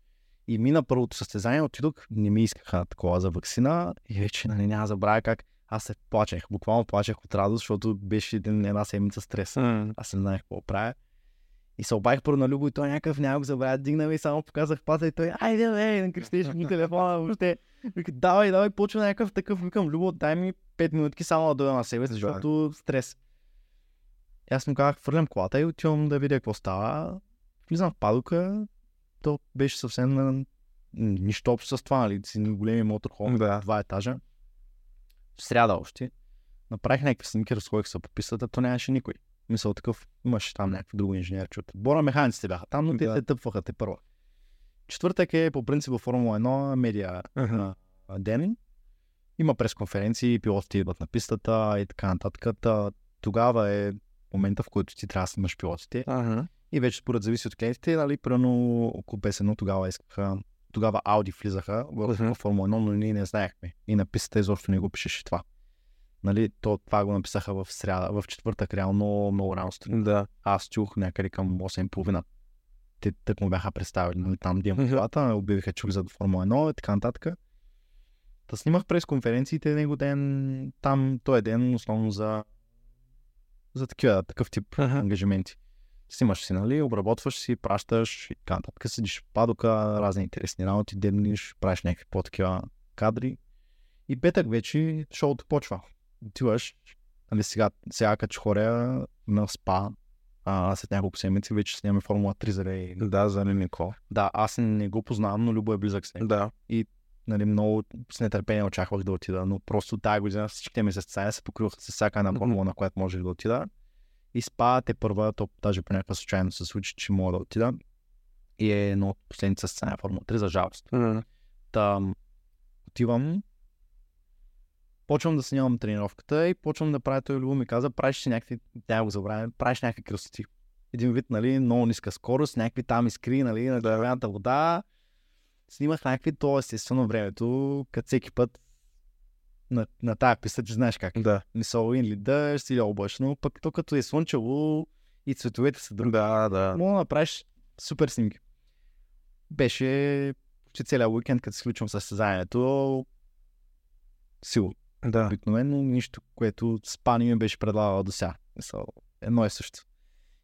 И мина първото състезание, отидох, не ми искаха такова за вакцина и вече нали, няма забравя как аз се плачех, буквално плачех от радост, защото беше един, една седмица стрес. Мгм. Аз не знаех какво правя. И се обадих първо на Любо и той някакъв няма го забравя. Дигна ми и само показах пата и той, айде бе, не крещеш по телефона въобще. Вика, давай, давай, почва някакъв такъв. Викам, Любо, дай ми 5 минутки само да дойда на себе защото стрес. И аз му казах, фърлям колата и отивам да видя какво става. Влизам в падока, то беше съвсем на... нищо общо с това, нали, си големи моторхол, Да. два етажа. В сряда още. Направих някакви снимки, разходих се по пистата, то нямаше никой. Мисъл такъв, имаше там някакви други инженерчи от отбора, механиците бяха там, но те Да. се тъпваха те първа. Четвъртък е по принцип Формула 1 медиа а, ден. Има пресконференции, пилотите идват на пистата и така нататък. Та, тогава е момента, в който ти трябва да снимаш пилотите. Ага. И вече според зависи от клиентите, нали, примерно около 51 тогава искаха, тогава Ауди влизаха в, в Формула 1, но ние не знаехме. И на пистата изобщо не го пишеше това. Нали, то, това го написаха в сряда, в четвъртък, реално много рано сутрин. Да. Аз чух някъде към 8.30. Те тък му бяха представили нали, там Мгм. колата, обявиха, влизат в Формула 1 и така нататък. Та снимах през конференциите него ден, там той е ден основно за, за такива, такъв тип Ага. ангажименти. Снимаш си, нали, обработваш си, пращаш и така нататък. Седиш в падока, разни интересни работи, дебниш, правиш някакви по-такива кадри. И петък вече шоуто почва. Отиваш, нали, сега, сега като хоря на спа, а, след няколко седмици вече снимаме Формула 3 за Рей. Да, за Никол. Да, аз не го познавам, но Любо е близък с него. Да. Нали, много с нетърпение очаквах да отида, но просто тази година всичките ми състезания се покриваха с всяка една формула, на която можех да отида. И спа те първа, то даже по някаква случайно се случи, че мога да отида. И е едно от последните състезания Формула 3, за жалост. Мгм. Та, отивам, почвам да снимам тренировката и почвам да правя той Любо ми каза, правиш си някакви, тя го забравя, правиш някакви красоти. Един вид, нали, много ниска скорост, някакви там искри, нали, на дървената вода. Снимах някакви, то естествено времето, като всеки път на, на тая писта, че знаеш как. Да. Са или дъжд, или облачно, пък то като е слънчево и цветовете са други. Да, да. Мога да направиш супер снимки. Беше почти целият уикенд, като изключвам състезанието, силно. Да. Обикновено нищо, което Спани ми беше предлагал до сега. Едно и също.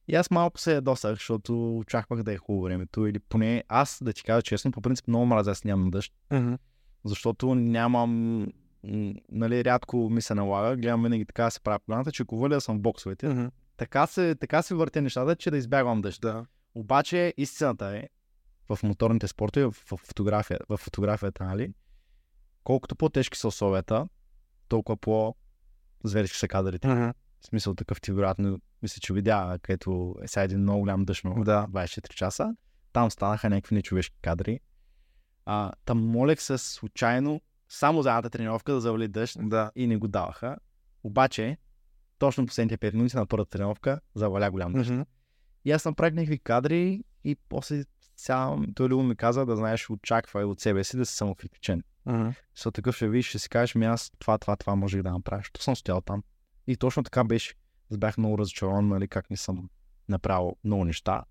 И аз малко се ядосах, защото очаквах да е хубаво времето. Или поне аз, да ти кажа честно, по принцип много мразя аз нямам дъжд, Mm-hmm. защото нямам нали, рядко ми се налага, гледам винаги така да се правя програмата, че ако върля съм в боксовете, Mm-hmm. така се, така се въртя нещата, че да избягвам дъжд. Да. Обаче истината е, в моторните спортове, в, фотография, в фотографията, нали, колкото по-тежки са условията, толкова по-зверски са кадрите. Mm-hmm. В смисъл такъв ти вероятно, мисля, че видя, където е сега един много голям дъжд, Да. 24 часа. Там станаха някакви нечовешки кадри. А, там молех се случайно, само за едната тренировка да завали дъжд Да. и не го даваха. Обаче, точно последните 5 минути на първата тренировка заваля голям дъжд. Mm-hmm. И аз направих някакви кадри и после сега той Любо ми каза да знаеш, очаквай от себе си да си самокритичен. Mm-hmm. Защото такъв ще видиш, ще си кажеш, ми аз това, това, това можех да направя, защото съм стоял там. И точно така беше. Аз бях много разочарован, нали, как не съм направил много неща.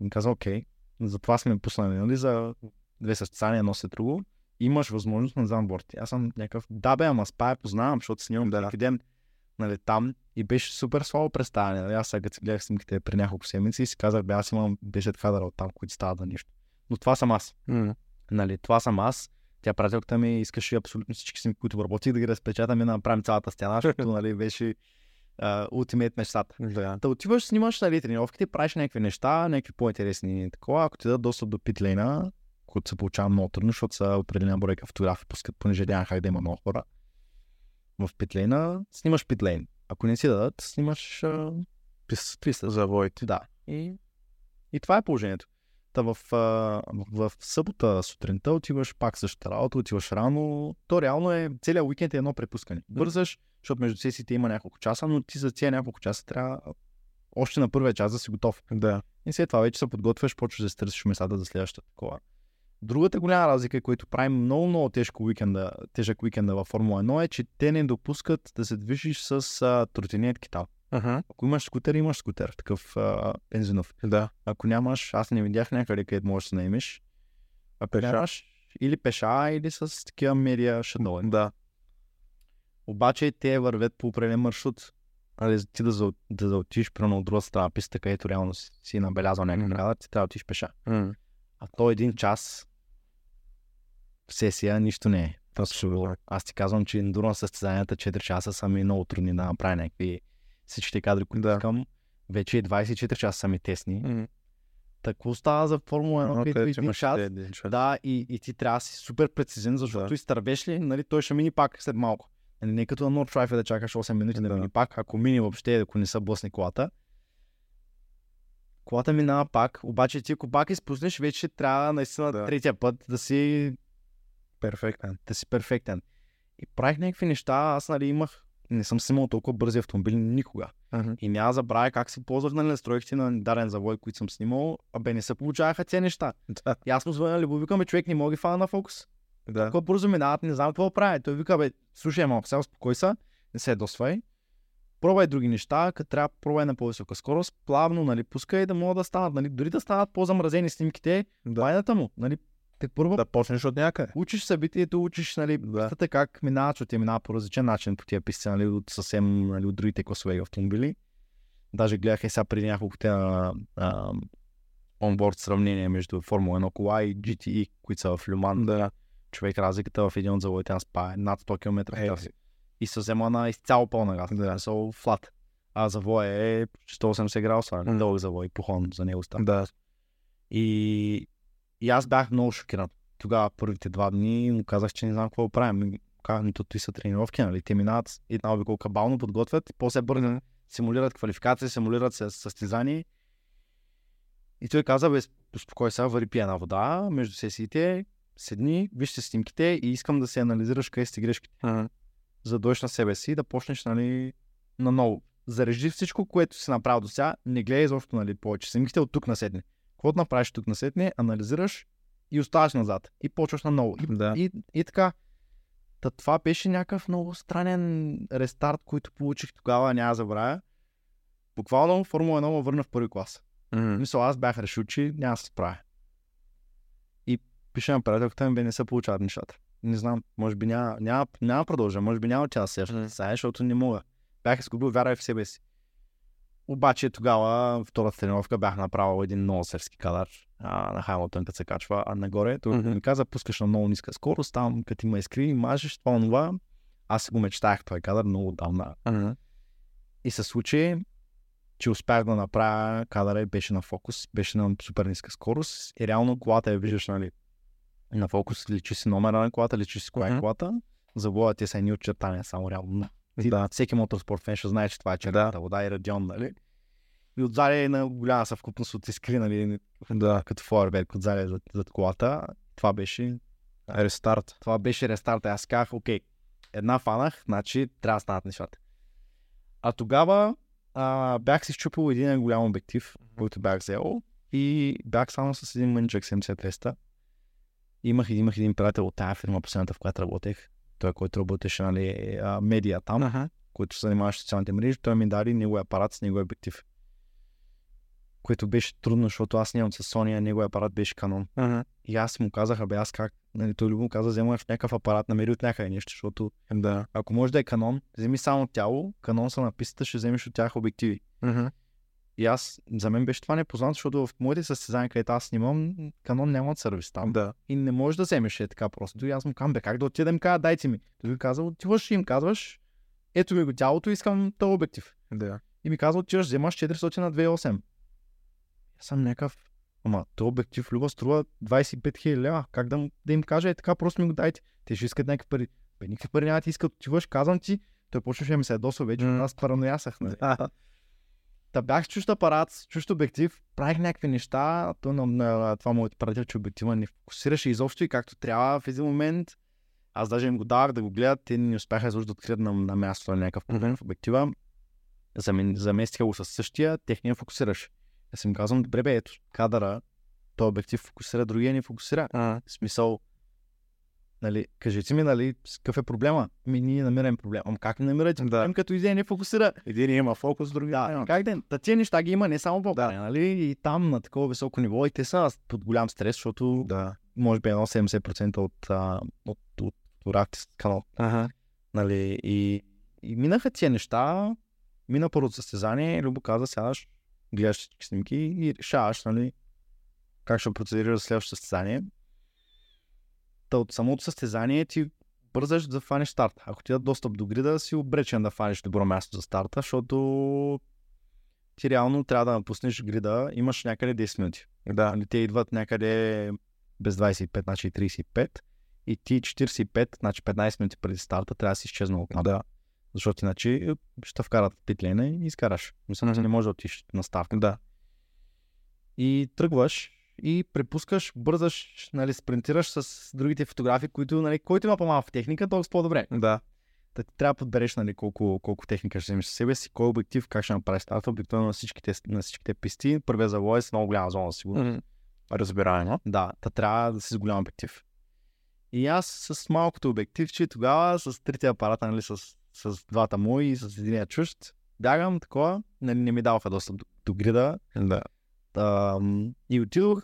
И ми каза, окей, затова сме пуснали, нали, за две състезания, едно след друго. Имаш възможност на замборд. Аз съм някакъв, да бе, ама спая познавам, защото снимам Да. всеки ден нали, там и беше супер слабо представяне. Нали? Аз сега като си гледах снимките при няколко седмици и си казах, бе, аз имам 10 кадра от там, които стават за нищо. Но това съм аз. Mm-hmm. Нали, това съм аз. Тя приятелката ми искаше абсолютно всички снимки, които работих, да ги разпечатаме и направим цялата стена, (laughs) защото нали, беше uh, ултимейт мечтата. Да. Да отиваш, снимаш нали, тренировките, правиш някакви неща, някакви по-интересни такова. Ако ти дадат достъп до питлейна, които се получава много трудно, защото са определена бройка фотографи, пускат, понеже няма как да има много хора. В питлейна снимаш питлейн. Ако не си дадат, снимаш а, пис- писта. Завоите. Да. И, и това е положението. Та в, а, в, в събота сутринта отиваш пак същата работа, отиваш рано. То реално е, целият уикенд е едно препускане. Бързаш, защото между сесиите има няколко часа, но ти за тези няколко часа трябва още на първия час да си готов. Да. И след това вече се подготвяш, почваш да си търсиш местата за следващата кола. Другата голяма разлика, която прави много, много тежко уикенда, тежък уикенда във Формула 1 е, че те не допускат да се движиш с а, тротинетки там. Mm-hmm. Ако имаш скутер, имаш скутер, такъв а, бензинов. Да. Ако нямаш, аз не видях някъде, където можеш да се наемеш. Ако Пеша? нямаш, или пеша, или с такива медиа шадове. Да. Обаче те вървят по определен маршрут. Али, ти да, за, да, да отидеш прямо от друга страна на пистата, където реално си, си набелязал някакъв кадър, ти трябва да отидеш пеша. Mm. А то един час в сесия нищо не е. Абсолютно. Аз ти казвам, че на състезанията 4 часа са ми много трудни да направя някакви всичките кадри, които Да. искам. Вече и 24 часа са ми тесни. Mm. Какво става за Формула 1, Но където един час, да, и, и ти трябва да си супер прецизен, защото Да. изтървеш ли, нали, той ще мини пак след малко. Нали, не като на Drive да чакаш 8 минути да Да. мини пак, ако мини въобще, ако не са блъсни колата. Колата минава пак, обаче ти ако пак изпуснеш, вече трябва наистина Да. третия път да си Перфектен. да си перфектен. И правих някакви неща, аз нали имах, не съм снимал толкова бързи автомобили никога. Mm-hmm. И няма забравя как се ползвах нали, настройките на даден завой, които съм снимал, а бе не се получаваха тези неща. Да. И аз му звъня, Любо, викаме, човек не мога ги фана на фокус. Да. Ако бързо минават, не знам какво правя. Той вика, бе, слушай, малко, сега успокой се, не се досвай. Пробвай други неща, като трябва пробвай на по-висока скорост, плавно, нали, пускай да могат да станат, нали, дори да станат по-замразени снимките, Да. му, нали, те първо Да почнеш от някъде. учиш събитието, учиш нали, Да. пистата как минава, защото те минава по различен начин по тия писти, нали, от съвсем нали, от другите класове автомобили. Даже гледах и сега преди няколко те на онборд сравнение между Формула 1 кола и GTE, които са в Люман. Да. Човек разликата в един от завоите на спа е над 100 км Е. И се взема на изцяло пълна газ. Да. Са флат. А завоя е 180 градуса, М. дълъг завой, похон за него става. Да. И, и аз бях много шокиран. Тогава първите два дни му казах, че не знам какво правим. Казвам, то той са тренировки, нали? Те минават една обиколка бално, подготвят, и после бързо симулират квалификация, симулират се състезание. И той каза, бе, успокой се, вари пия една вода, между сесиите, седни, вижте снимките и искам да се анализираш къде сте грешките. Mm-hmm. За да дойдеш на себе си и да почнеш, нали, наново. Зарежи всичко, което си направил до сега, не гледай изобщо, нали, повече снимките от тук на седне. Каквото направиш тук на седне, анализираш и оставаш назад. И почваш наново. И, Да. и, и така. Та това беше някакъв много странен рестарт, който получих тогава, няма забравя. Буквално Формула 1 ме върна в първи клас. Mm-hmm. Мисля, аз бях решил, че няма да се справя. И пише на приятелката ми, бе не се получават нещата. Не знам, може би няма, няма, няма продължа, може би няма тя се Мгм. сега, защото не мога. Бях изгубил вяра в себе си. Обаче тогава, втората тренировка, бях направил един много сърски кадър а, на Хайлтън, като се качва а нагоре. Той Мгм. ми каза, пускаш на много ниска скорост, там като има искри, мажеш това, това. Аз си го мечтаях този кадър много отдавна. Мгм. И се случи, че успях да направя кадъра и беше на фокус, беше на супер ниска скорост и реално колата я виждаш, нали, на фокус, личи си номера на колата, личи си коя е колата, завода ти са едни очертания, само реално. Ти, Да. Всеки моторспорт фен ще знае, че това е черната вода и радион, нали? И отзади е на голяма съвкупност от искри, нали, Да. като фойерверк отзади зад, зад колата. Това беше, Рестарт. това беше рестарта. Аз казах, окей, една фанах, значи трябва да станат нещата. А тогава а, бях си щупил един голям обектив, който бях взел и бях само с един мъничък 70-200. Имах, имах един приятел от тази фирма, последната, в която работех. Той, който работеше, нали, а, медиа там, Аха. който се занимаваше с социалните мрежи, той ми даде неговия апарат с неговия обектив. Което беше трудно, защото аз нямам с Sony, а неговия апарат беше Canon. Аха. И аз му казах, абе аз как, нали, той любо каза, вземаш някакъв апарат, намери от някъде нещо, защото Да. ако може да е канон, вземи само тяло, канон са на пистата, ще вземеш от тях обективи. Мгм. И аз, за мен беше това непознато, защото в моите състезания, където аз снимам, канон нямат сервис там. Да. И не можеш да вземеш е така просто. И аз му казвам, бе, как да отида им кажа, дайте ми. Той ми каза, отиваш и им казваш, ето ми го тялото, искам този обектив. Да. И ми каза, отиваш, вземаш 400 на 2.8. Аз съм някакъв, ама този обектив Люба струва 25 хиляди лева. Как да, да им кажа, е така, просто ми го дайте. Те ще искат някакви пари. Бе, никакви пари няма ти искат, отиваш, казвам ти, той почваше да ми се ядосва вече, М. аз параноясах. Нали? Да. Та бях с чужд апарат, с чужд обектив, правих някакви неща, то на, на, на това моето приятел, че обектива не фокусираше изобщо и както трябва в един момент. Аз даже им го давах да го гледат, те не успяха изобщо да открият на, на място на някакъв проблем в обектива. Заместиха го с същия, техния фокусираш. Аз им казвам, добре бе, ето, кадъра, този обектив фокусира, другия не фокусира. А, В смисъл, нали, кажете ми, нали, какъв е проблема? Ми, ние намираме проблем. Ама как не намирате Да. проблем, като идея не фокусира? Един има фокус, други Да, няма. как да е? Та тия неща ги има не само в България, нали? И там на такова високо ниво и те са под голям стрес, защото Да. може би едно 70% от, а, от, от, от канал. Ага. Нали? И, и минаха тия неща, мина първото състезание, Любо каза, сядаш, гледаш всички снимки и решаваш, нали, как ще процедираш следващото състезание. Та от самото състезание ти бързаш да фанеш старт. Ако ти дадат достъп до грида, си обречен да фанеш добро място за старта, защото ти реално трябва да напуснеш грида, имаш някъде 10 минути. Да. Нали, те идват някъде без 25, значи 35 и ти 45, значи 15 минути преди старта трябва да си изчезнал от. Да. Защото иначе ще вкарат в питлейна и изкараш. Мисля, че не може да отиш на старт. Да. И тръгваш и препускаш, бързаш, нали, спринтираш с другите фотографи, които, нали, който има по-малко техника, толкова по-добре. Да. Та ти трябва да подбереш нали, колко, колко техника ще вземеш със себе си, кой обектив, как ще направиш старта, обикновено на всичките, на всичките писти. Първия завой е с много голяма зона, сигурно. Мгм. Разбираемо. Да, та трябва да си с голям обектив. И аз с малкото обективче тогава, с трите апарата, нали, с, с двата мои и с единия чужд, бягам такова, нали, не ми даваха достъп до, до грида. Да. И отидох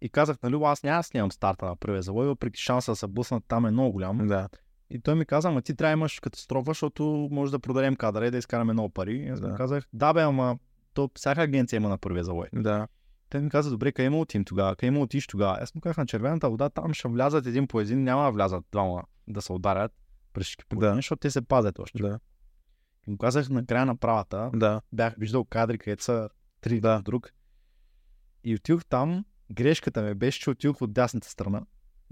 и казах, нали, аз няма снимам старта на първия завой, въпреки шанса да се блъснат там е много голям. Да. И той ми каза, ама ти трябва да имаш катастрофа, защото може да продадем кадъра и да изкараме много пари. И Аз Да. му казах, да бе, ама то всяка агенция има на първия завой. Да. Той ми каза, добре, къде има отим тогава? Къде има отиш тогава? Аз му казах на червената вода, там ще влязат един по един, няма да влязат двама да се ударят през Да. защото те се пазят още. Да. И му казах на края на правата, Да. бях виждал кадри, където са три да. друг. И отидох там, грешката ми беше, че отидох от дясната страна.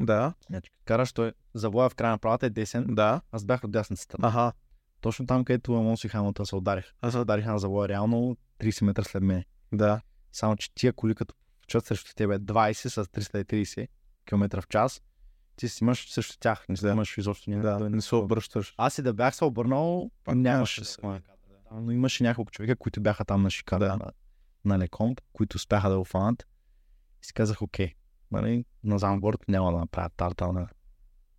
Да. Значи, караш той, завоя в края на правата е десен, Да. аз бях от дясната страна. Аха. Точно там, където Алонсо и Хамилтън се ударих. Аз се ударих на завоя реално 30 метра след мен. Да. Само, че тия коли, като чат срещу тебе 20 с 330 км в час, ти си имаш срещу тях, не Да. имаш изобщо някакъв. Да. Не се обръщаш. Аз и да бях се обърнал, Пак нямаше да да. Но имаше няколко човека, които бяха там на шикара Да. На, Лекомп, които успяха да го фанат. И си казах, окей, нали, на Замборд няма да направят тарта на,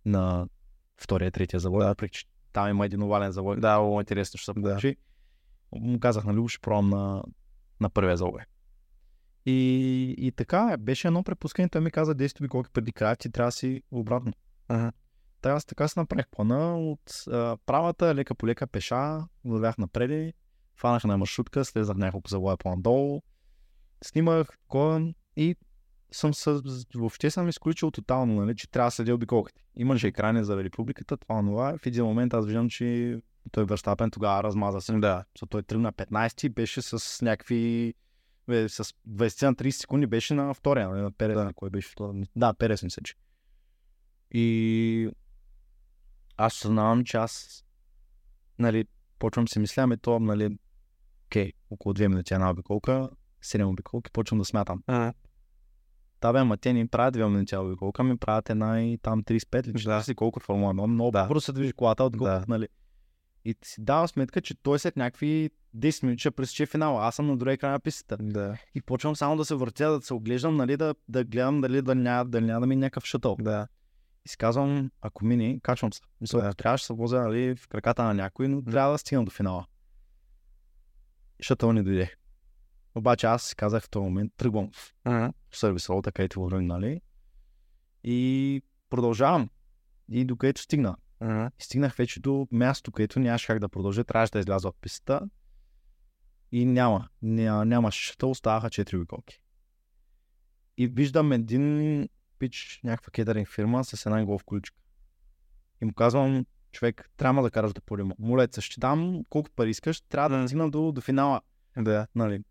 на втория, третия завой, въпреки че там има един овален завой. Да, много интересно ще се Да. получи. Му казах, нали, ще пробвам на, на първия завой. И, и така, беше едно препускане, той ми каза 10 обиколки преди края, ти трябва да си обратно. Ага. Та аз така си направих плана от а, правата, лека по лека пеша, вървях напред, фанах на маршрутка, слезах няколко завоя по-надолу, снимах такова и съм с... въобще съм изключил тотално, нали, че трябва да следя обиколките. Имаше екрани заради публиката, това това. В един момент аз виждам, че той Верстапен тогава размаза се. Да. So, той тръгна 15 беше с някакви с 20 на 30 секунди беше на втория, нали, на Перес, да. кой беше? Да, Перес мисля, че. И аз съзнавам, че аз нали, почвам си мисля, ами то, нали, окей, около 2 минути една обиколка, 7 обиколки, почвам да смятам. Ага. Да, бе, ама те ни правят 2 минути обиколка, ми правят една и там 35 или 40 да. колко Формула 1, много Да. бързо се движи колата от Да. нали. И си давам сметка, че той след някакви 10 минути ще пресече финала. Аз съм на другия край на пистата. Да. И почвам само да се въртя, да се оглеждам, нали, да, да гледам дали да няма, да няма да ми е някакъв шътъл. Да. И си казвам, ако мине, качвам се. Мисля, Да. трябваше да се возя нали, в краката на някой, но трябва да стигна до финала. Шътъл не дойде. Обаче аз казах в този момент, тръгвам в сервис роута, където вървим, нали? И продължавам. И докъдето стигна. И стигнах вече до място, където нямаше как да продължа, трябваше да изляза от пистата. И няма, ня, нямаше шътъл, оставаха 4 обиколки. И виждам един пич, някаква кетеринг фирма с една голф количка. И му казвам, човек, трябва да караш да подима. Моля, те, ще дам колко пари искаш, трябва да стигна до, до финала. Да. Нали?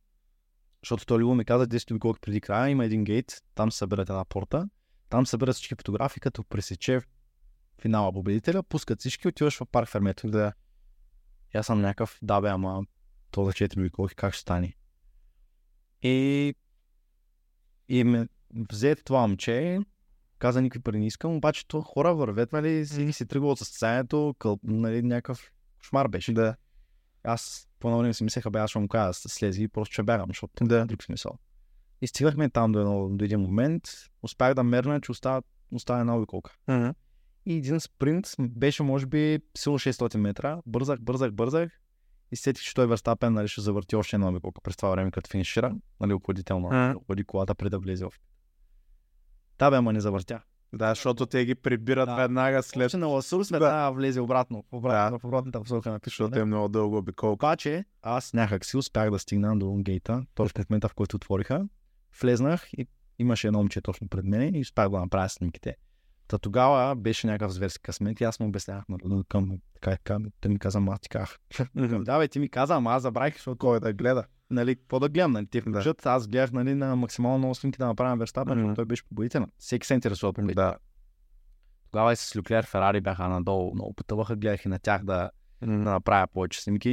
Защото той Лило ми каза 10 обиколки преди края, има един гейт, там се една порта, там се всички фотографии, като пресече финала победителя, пускат всички, отиваш в парк Фермето. Да. И аз съм някакъв, да бе, ама то за 4 обиколки как ще стане? И, и ме взе това момче, каза никакви пари не искам, обаче то хора вървят, нали, си, си тръгва от състезанието, къл, нали, някакъв шмар беше. Да. Аз по време си мислеха, бе, аз ще му кажа да слези и просто ще бягам, защото Да. друг смисъл. И стигнахме там до, едно, до един момент, успях да мерна, че остава, остава една обиколка. Ага. И един спринт беше, може би, силно 600 метра. Бързах, бързах, бързах. И сетих, че той Верстапен нали, ще завърти още една обиколка през това време, като финишира. Нали, охладително. Охлади колата преди да влезе в. Да, бе, ама не завъртя. Да, защото те ги прибират Да. веднага след, След на Ласур след това влезе обратно. Обратно, в обратната посока на пишата. защото е много дълго обиколка. Обаче, аз някак си успях да стигна до гейта, точно в момента, в който отвориха. Влезнах и имаше едно момче точно пред мен и успях да направя снимките. Та тогава беше някакъв зверски късмет и аз му обяснявах нали, към така, така, той ми каза, аз ти казах. да, бе, ти ми каза, ама аз забравих, защото Кой да гледа? Нали, какво да гледам, нали, те Да. включат, аз гледах нали, на максимално снимки да направя Верстапен, защото той беше победител. Всеки се интересува победител. Да. Тогава и с Люклер Ферари бяха надолу, много пътуваха, гледах и на тях да, да направя повече снимки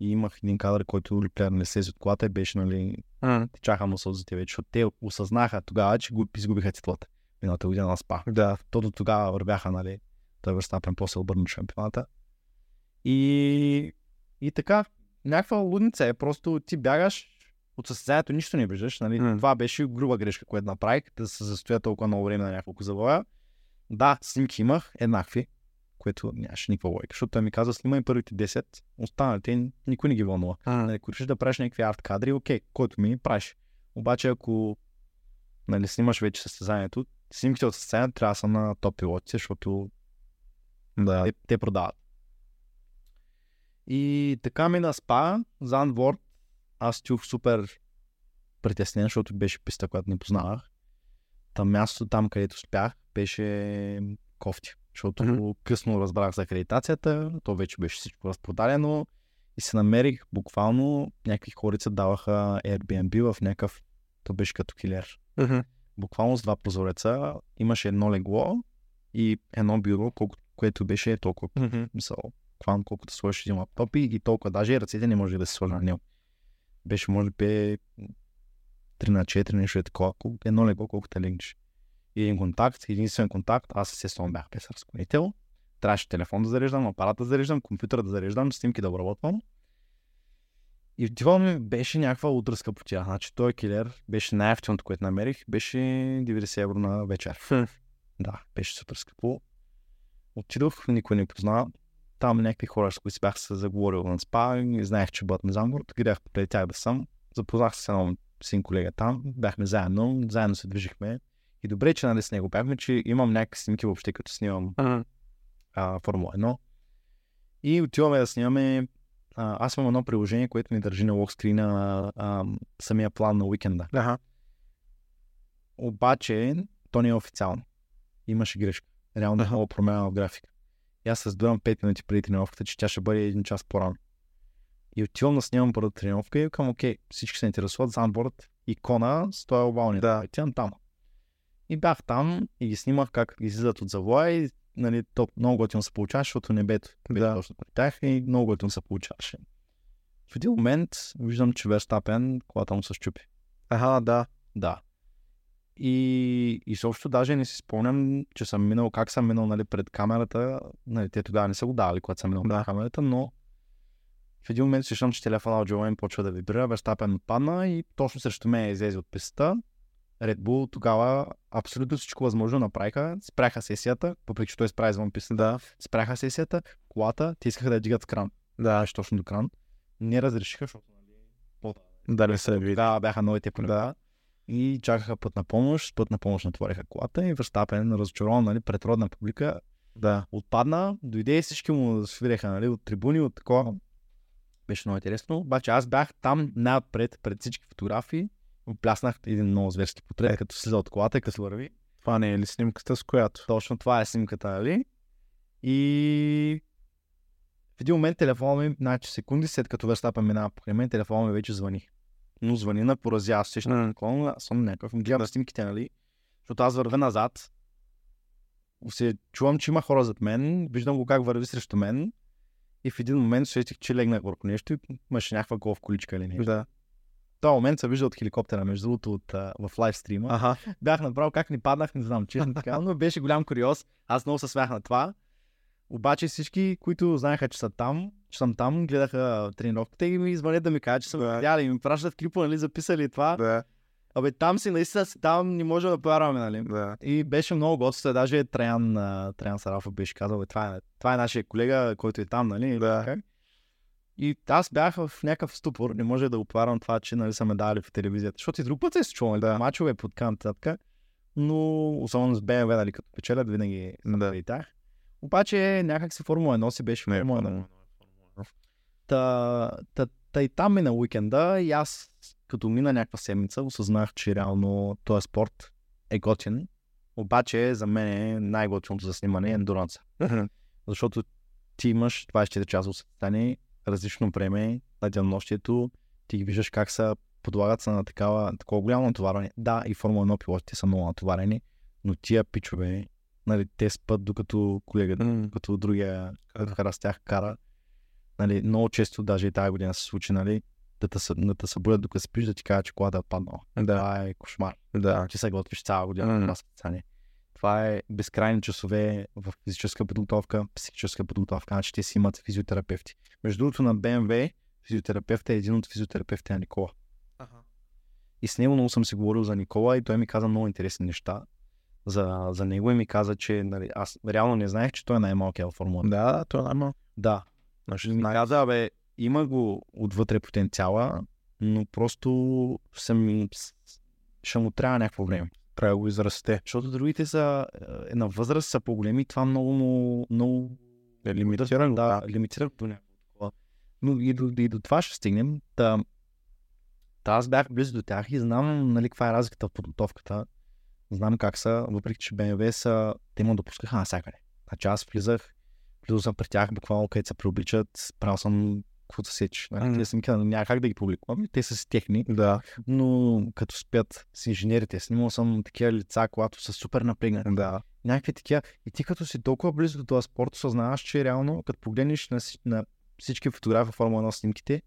и имах един кадър, който Люклер не слезе от колата и беше, нали, Ага. тичаха му сълзите вече, защото те осъзнаха тогава, че го изгубиха титлата. Миналата година на СПА. Да. То до тогава вървяха, нали, той Верстапен после обърна шампионата. И, и така, някаква лудница е, просто ти бягаш от състезанието, нищо не виждаш, нали, М. това беше груба грешка, която направих, да се застоя толкова много време на няколко завоя. Да, снимки имах, еднакви, което нямаше никаква логика, защото той ми каза, снимай първите 10, останалите никой не ги вълнува. Ага. Нали, ако решиш да правиш някакви арт кадри, окей, който ми правиш. Обаче ако нали, снимаш вече състезанието, снимките от състезанието трябва да са на топ пилотите, защото Да. те, те продават. И така ми на спа, за Анворд, аз чух супер притеснен, защото беше писта, която не познавах. Там мястото, там където спях, беше кофти. Защото Мгм. късно разбрах за акредитацията, то вече беше всичко разпродадено и се намерих буквално някакви хорица даваха Airbnb в някакъв, то беше като килер. Ага. Буквално с два прозореца имаше едно легло и едно бюро, колко, което беше толкова Ага. мисъл, буквално колкото сложиш един лаптоп и, и толкова, даже и ръцете не може да се сложи на него. Беше може би 3 на 4, нещо е такова, едно легло, колкото легнеш. И един контакт, единствен контакт, аз естествено бях без разклонител. Трябваше телефон да зареждам, апарат да зареждам, компютър да зареждам, снимки да обработвам. И това ми беше някаква утра скъпотия. Значи той килер беше най-ефтиното, което намерих, беше 90 евро на вечер. (laughs) Да, беше супер скъпо. Отидох, никой не позна. Там някакви хора, с които си бях се заговорил на спа и знаех, че бъдат на Замбург. Гледах покрай тях да съм. Запознах се с едно син колега там, бяхме заедно, заедно се движихме. И добре, че нали с него бяхме, че имам някакви снимки въобще, като снимам а, Формула 1. И отиваме да снимаме. А, аз имам едно приложение, което ми държи на локскрина а, самия план на уикенда. Ага. Обаче, то не е официално. Имаше грешка. Реално е Аха. много промяна в графика. И аз се сдувам 5 минути преди тренировката, че тя ще бъде един час по-рано. И отивам да снимам първата тренировка и викам, окей, всички се интересуват за анборд икона с този овалния. Да. Отивам там. И бях там и ги снимах как излизат от завоя и нали, то много готино се получаваше, защото небето беше Да. точно при тях и много готино се получаваше. В един момент виждам, че Верстапен, колата му се щупи. Ага, да. Да. И, и също даже не си спомням, че съм минал, как съм минал нали, пред камерата. Нали, те тогава не са го давали, когато съм минал Да. пред камерата, но в един момент слушам, че телефона от Джо Уейн почва да вибрира, Верстапен отпадна и точно срещу мен излезе от пистата. Red Bull тогава абсолютно всичко възможно направиха. Спряха сесията, въпреки че той спря извън пистата. Да. Спряха сесията, колата, те искаха да я дигат кран. Да. Беше точно до кран. Не разрешиха, защото нали, по- Дали се види. тогава бяха новите правила. И чакаха път на помощ, път на помощ натвориха колата и Верстапен, разочарован, нали, пред родна публика, Да. отпадна, дойде и всички му свиреха, нали, от трибуни, от такова. Беше много интересно. Обаче аз бях там най-отпред, пред всички фотографии. Пляснах един много зверски портрет, като слиза от колата и като върви. Това не е ли снимката с която? Точно това е снимката, нали? И в един момент телефона ми, значи секунди след като Верстапен минава покрай мен, телефона ми вече звъни. Но звъни на поразя, аз сещам М. mm. аз съм някакъв, гледам снимките, нали? Защото аз вървя назад, се чувам, че има хора зад мен, виждам го как върви срещу мен и в един момент сетих, че легнах върху нещо и имаше някаква голф количка или нещо. Да. В този момент се вижда от хеликоптера, между другото, от, а, в лайв стрима Ага. бях направил как ни паднах, не знам, честно така, но беше голям куриоз. Аз много се смях на това. Обаче всички, които знаеха, че са там, че съм там, гледаха тренировката и ми звънят да ми кажат, че съм Да. видяли и ми пращат клипа, нали, записали това. Да. Абе, там си, наистина си там, не можем да повярваме, нали. Да. И беше много готино, даже Траян, Траян Сарафов беше казал, бе, това е, това е нашия колега, който е там, нали? Да. Как? И аз бях в някакъв ступор, не може да го повярвам това, че нали, са ме дали в телевизията. Защото и друг път се е случвало, нали, Да. мачове под нататък. Но особено с БМВ, нали, като печелят, винаги да. и тях. Обаче някак си Формула 1 си беше Не, Формула 1. Формула Та, та, та и там мина уикенда и аз като мина някаква седмица осъзнах, че реално този спорт е готин. Обаче за мен е най-готиното за снимане е ендуранса. (laughs) Защото ти имаш 24 часа състояние, различно време на денонощието, ти ги виждаш как са подлагат се на такава, такова голямо натоварване. Да, и Формула 1 пилотите са много натоварени, но тия пичове, нали, те спят докато колегата, М. докато другия кара с тях кара. Нали, много често, даже и тази година се случи, нали, да те, да те събудят докато спиш, да ти кажа, че колата е паднала. Да. Това е кошмар. Да. Че се готвиш цяла година на това състезание. Това е безкрайни часове в физическа подготовка, психическа подготовка, значи те си имат физиотерапевти. Между другото на БМВ физиотерапевт е един от физиотерапевтите на Никола. И с него много съм си говорил за Никола и той ми каза много интересни неща за, за него и ми каза, че нали, аз реално не знаех, че той е най-малкият в Формула. 1. Да, това е най-малко. Да. Значи, ми каза, бе, има го отвътре потенциала, но просто съм, ще му трябва някакво време. трябва да го израсте. Защото другите са е, на възраст, са по-големи това много му, много Е лимитиран. да, лимитира до някакво такова. Но и до, и до това ще стигнем. Та, та аз бях близо до тях и знам нали, каква е разликата в подготовката. Знам как са, въпреки че БМВ са, те ме допускаха навсякъде. Значи аз влизах, влизал съм при тях буквално където се преобличат, правил съм каквото се сеч. Нали, Мгм. Те съм казал, няма как да ги публикувам, те са си техни, Да. но като спят с инженерите, снимал съм такива лица, когато са супер напрегнати Да. някакви такива. И ти като си толкова близо до този спорт, осъзнаваш, че реално, като погледнеш на, на всички фотографии в Формула 1 снимките,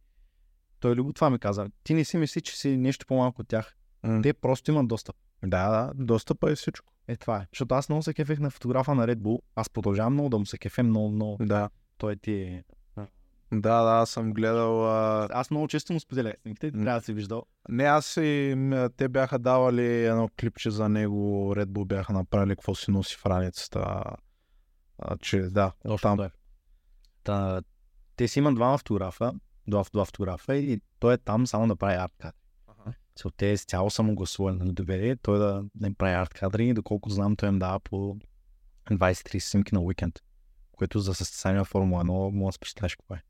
той Любо това ми каза. Ти не си мисли, че си нещо по-малко от тях. М. Те просто имат достъп. Да, да. Достъпа е всичко. Е, това е. Защото аз много се кефех на фотографа на Red Bull. Аз продължавам много да му се кефе много, много. Да. Той ти... Да, да, аз съм гледал. А... Аз много често му споделях снимките. Трябва да си виждал. Не, аз и те бяха давали едно клипче за него. Red Bull бяха направили какво си носи в раницата. А, че да, там. Той е. Та, те си имат двама фотографа, два, два фотографа и той е там само да прави арт Целта е с цяло самогласуване, нали, доверие, той да, да им прави арт кадри, доколкото знам, той им дава по 20-30 снимки на уикенд, което за състезание в Формула 1 може да се представиш какво е.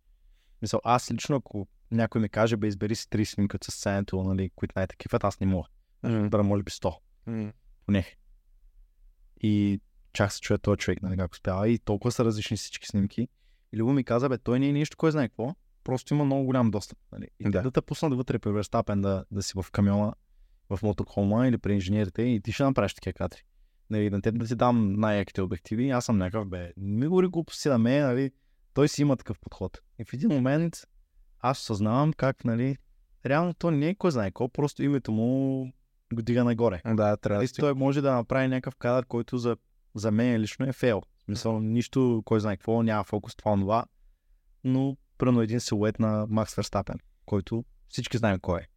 Мисъл, аз лично, ако някой ми каже, бе, избери си 30 снимки от състезанието, нали, които най-такива, аз не мога. Mm. Да, може би 100, Mm. поне. И чак се чуя този човек, нали, как успява. И толкова са различни всички снимки. И Любо ми каза, бе, той не е нищо, кой знае какво. Просто има много голям достъп. Нали? И Да. да. да те пуснат вътре при Верстапен да, да си в камиона, в мотоколма или при инженерите и ти ще направиш такива кадри. Нали, на теб да ти дам най-яките обективи. Аз съм някакъв, бе, ми говори глупости на мен, нали? Той си има такъв подход. И в един момент аз съзнавам как, нали, реално то не е кой знае какво, просто името му го дига нагоре. Да, трябва да Нали, си. той може да направи някакъв кадър, който за, за мен лично е фейл. В смисъл, нищо, кой знае какво, няма фокус, това, това. Но, пръвно един силует на Макс Верстапен, който всички знаем кой е.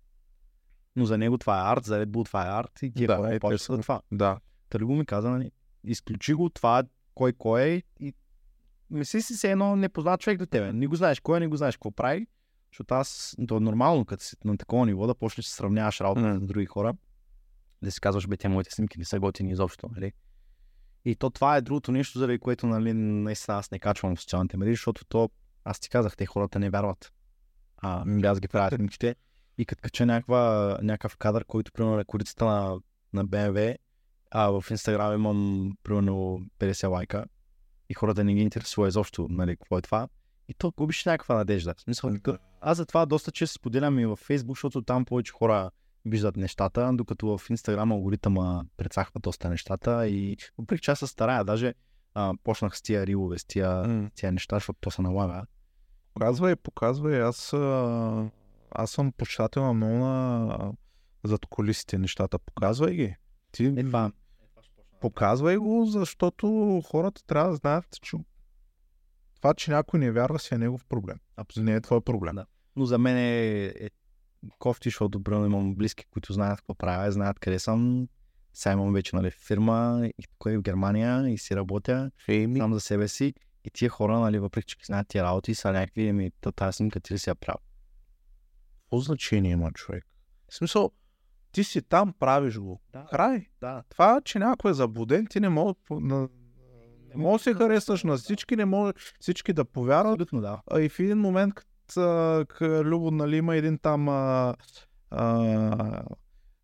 Но за него това е арт, за Red Bull това е арт и тия Да, хора е, почват за това. Да. Търго ми каза, нали, изключи го това, кой кой е и мисли си се едно непознат човек до тебе. Не го знаеш кой е, не го знаеш какво прави, защото аз, то е нормално, като си на такова ниво, да почнеш да сравняваш работа М. с други хора, да си казваш, бе, те моите снимки не са готини изобщо, нали? И то това е другото нещо, заради което, нали, наистина аз не качвам в социалните медии, защото то, аз ти казах, те хората не вярват. А, ами аз ги правя снимките и като кача някаква, някакъв кадър, който, примерно, е корицата на, на BMW, а в Инстаграм имам, примерно, 50 лайка и хората не ги интересува изобщо, нали, какво е това. И то губиш някаква надежда. Смисъл, да. аз затова доста често споделям и във Facebook, защото там повече хора виждат нещата, докато в Инстаграм алгоритъма прецахва доста нещата и въпреки че аз се старая, даже а, почнах с тия рилове, с тия, М. тия неща, защото то се налага. Показвай, показвай. Аз, а, аз съм почитател на много на зад колисите нещата. Показвай ги. Ти Е, това, показвай го, защото хората трябва да знаят, че това, че някой не вярва, си е негов проблем. Абсолютно не е твой проблем. Да. но за мен е, е кофти, защото примерно имам близки, които знаят какво правя, знаят къде съм. Сега имам вече нали, фирма и тук е в Германия и си работя Еми, сам за себе си. И тия хора, нали, въпреки че знаят тия работи, са някакви, ми, та- тази снимка ти ли си я правил? какво значение има човек? В смисъл, ти си там, правиш го. Да. Край. Да. Това, че някой е заблуден, ти не мога, на... не мога да се харесаш на всички, не може всички да повярват. Абсолютно да. А и в един момент, като Любо, нали, има един там а, а,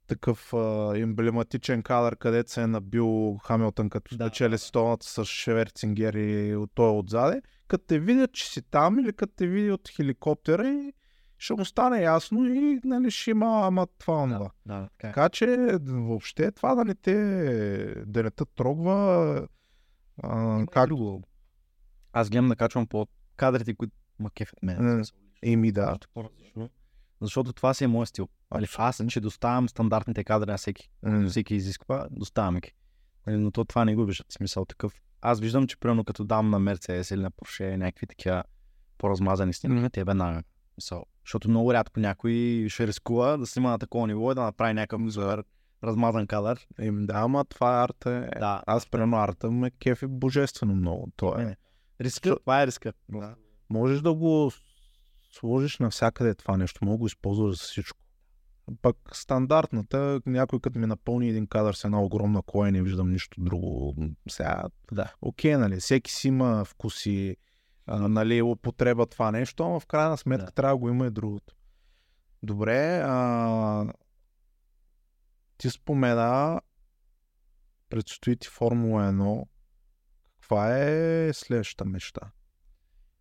такъв а, емблематичен кадър, където се е набил Хамилтън, като Да. спечели столната с Шеверцингер и от той отзаде. Като те видят, че си там или като те види от хеликоптера и ще му стане ясно и нали, ще има ама това онова. Да, така е. Така че въобще това да не те, да не те трогва а, как... друго. Аз гледам да качвам по кадрите, които ма кефят мен. М, Еми да. Нещо по-различно. Защото това си е моят стил. Али, аз че доставям стандартните кадри на всеки. М, Всеки изисква, доставяме ги. Нали, Но то това не го виждат. Смисъл такъв. Аз виждам, че примерно като дам на Мерцедес или на Порше някакви такива по-размазани снимки, Мгм. те веднага. Мисъл, защото много рядко някой ще рискува да снима на такова ниво и да направи някакъв супер размазан кадър. Еми да, ама това е арта. Е. Да. Аз примерно арта ме кефи божествено много. То е. Не. Риска, това е риска. Да. Можеш да го сложиш навсякъде това нещо, мога да го използваш за всичко. Пък стандартната, някой като ми напълни един кадър с една огромна коя и не виждам нищо друго. Сега, Да. окей, нали, всеки си има вкуси, а, нали, употреба това нещо, ама в крайна сметка Да. трябва да го има и другото. Добре, а, ти спомена, предстои ти Формула 1. Каква е следващата мечта?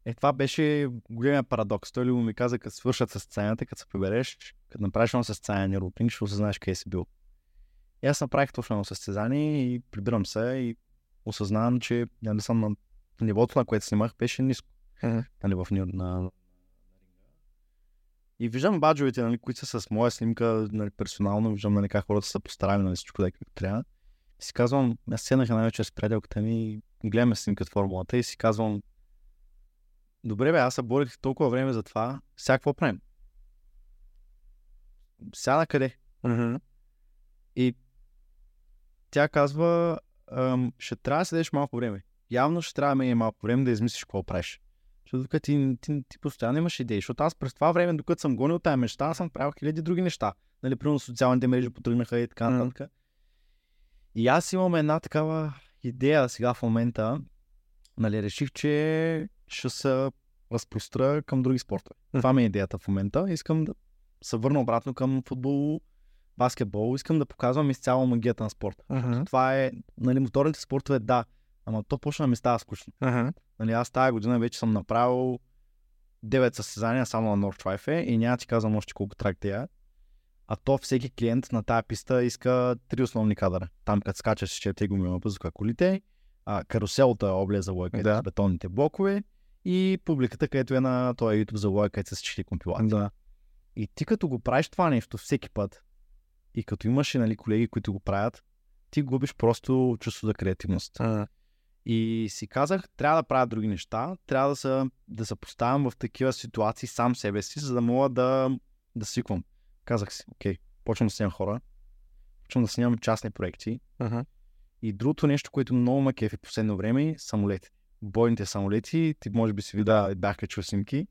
Е, това беше големия парадокс. Той ли ми каза, като свършат състезанията, като се прибереш, като направиш едно състезание рутинг, ще осъзнаеш къде си бил. И аз направих точно едно състезание и прибирам се и осъзнавам, че нали съм на нивото, на което снимах, беше ниско. Мгм. Нали, в на, на и виждам баджовете, нали, които са с моя снимка, нали, персонално, виждам нали, как хората са постарали нали, всичко да е както трябва. И си казвам, аз седнах една вечер с приятелката ми и гледаме снимка от формулата и си казвам, добре бе, аз се борих толкова време за това, сега какво правим? Сега на къде? И тя казва, ще трябва да седеш малко време. Явно ще трябва да мине малко време да измислиш какво правиш. Защото докато ти, ти, ти, постоянно имаш идеи. Защото аз през това време, докато съм гонил тази мечта, съм правил хиляди други неща. Нали, примерно социалните мрежи потръгнаха и така нататък. И аз имам една такава идея сега в момента. Нали, реших, че ще се разпростра към други спортове. Това ми е идеята в момента. Искам да се върна обратно към футбол, баскетбол. Искам да показвам изцяло магията на спорта. Uh-huh. Това е, нали, моторните спортове, да, ама то почна да ми става скучно. Uh-huh. Нали, аз тази година вече съм направил 9 състезания само на North Drive и няма ти казвам още колко тракта е. А то всеки клиент на тази писта иска три основни кадъра. Там като скачаш с четири гуми на пъзука колите, а, каруселта обле за лойка Да. бетонните блокове и публиката, където е на този YouTube за лойка с четири компилации. Да. И ти като го правиш това нещо всеки път и като имаш нали, колеги, които го правят, ти губиш просто чувство за креативност. Uh-huh. И си казах, трябва да правя други неща, трябва да се, да се поставям в такива ситуации сам себе си, за да мога да, да свиквам. Казах си, окей, почвам да снимам хора, почвам да снимам частни проекти. Uh-huh. И другото нещо, което много ме кефи последно време, е самолети. Бойните самолети, ти може би си видя, бях качил снимки.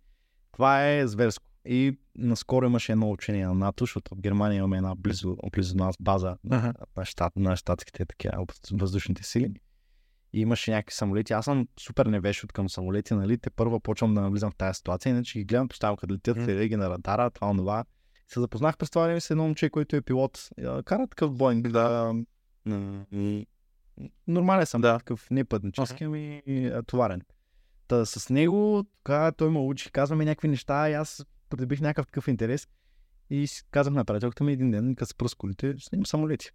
Това е зверско. И наскоро имаше едно учение на НАТО, защото в Германия имаме една близо, близо до нас база Ага. на, щат, на щатските такива въздушните сили. И имаше някакви самолети. Аз съм супер невеш от към самолети, нали? Те първо почвам да навлизам в тази ситуация, иначе ги гледам постоянно като летят, следя ги на радара, това, това. Се запознах през това време с едно момче, който е пилот. Кара такъв Боинг. Да. И... Нормален съм, Да. такъв не пътнически, ами товарен. Та с него, тогава той ме учи, казва ми някакви неща и аз придобих някакъв такъв интерес. И казах на приятелката ми един ден, като се пръс колите, снимам самолети.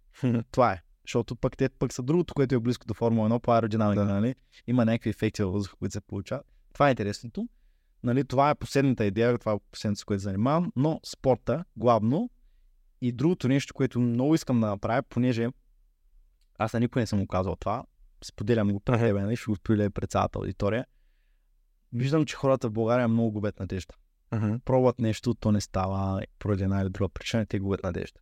Това е. Защото пък те пък са другото, което е близко до Формула 1 по аеродинамика, Да. нали? Има някакви ефекти във въздуха, които се получават. Това е интересното. Нали, това е последната идея, това е последното, с което занимавам, но спорта главно и другото нещо, което много искам да направя, понеже аз на никой не съм го казал това, споделям го пред тебе, нали, ще го споделя пред цялата аудитория. Виждам, че хората в България много губят надежда. Uh-huh. Пробват нещо, то не става поради една или друга причина, те губят надежда.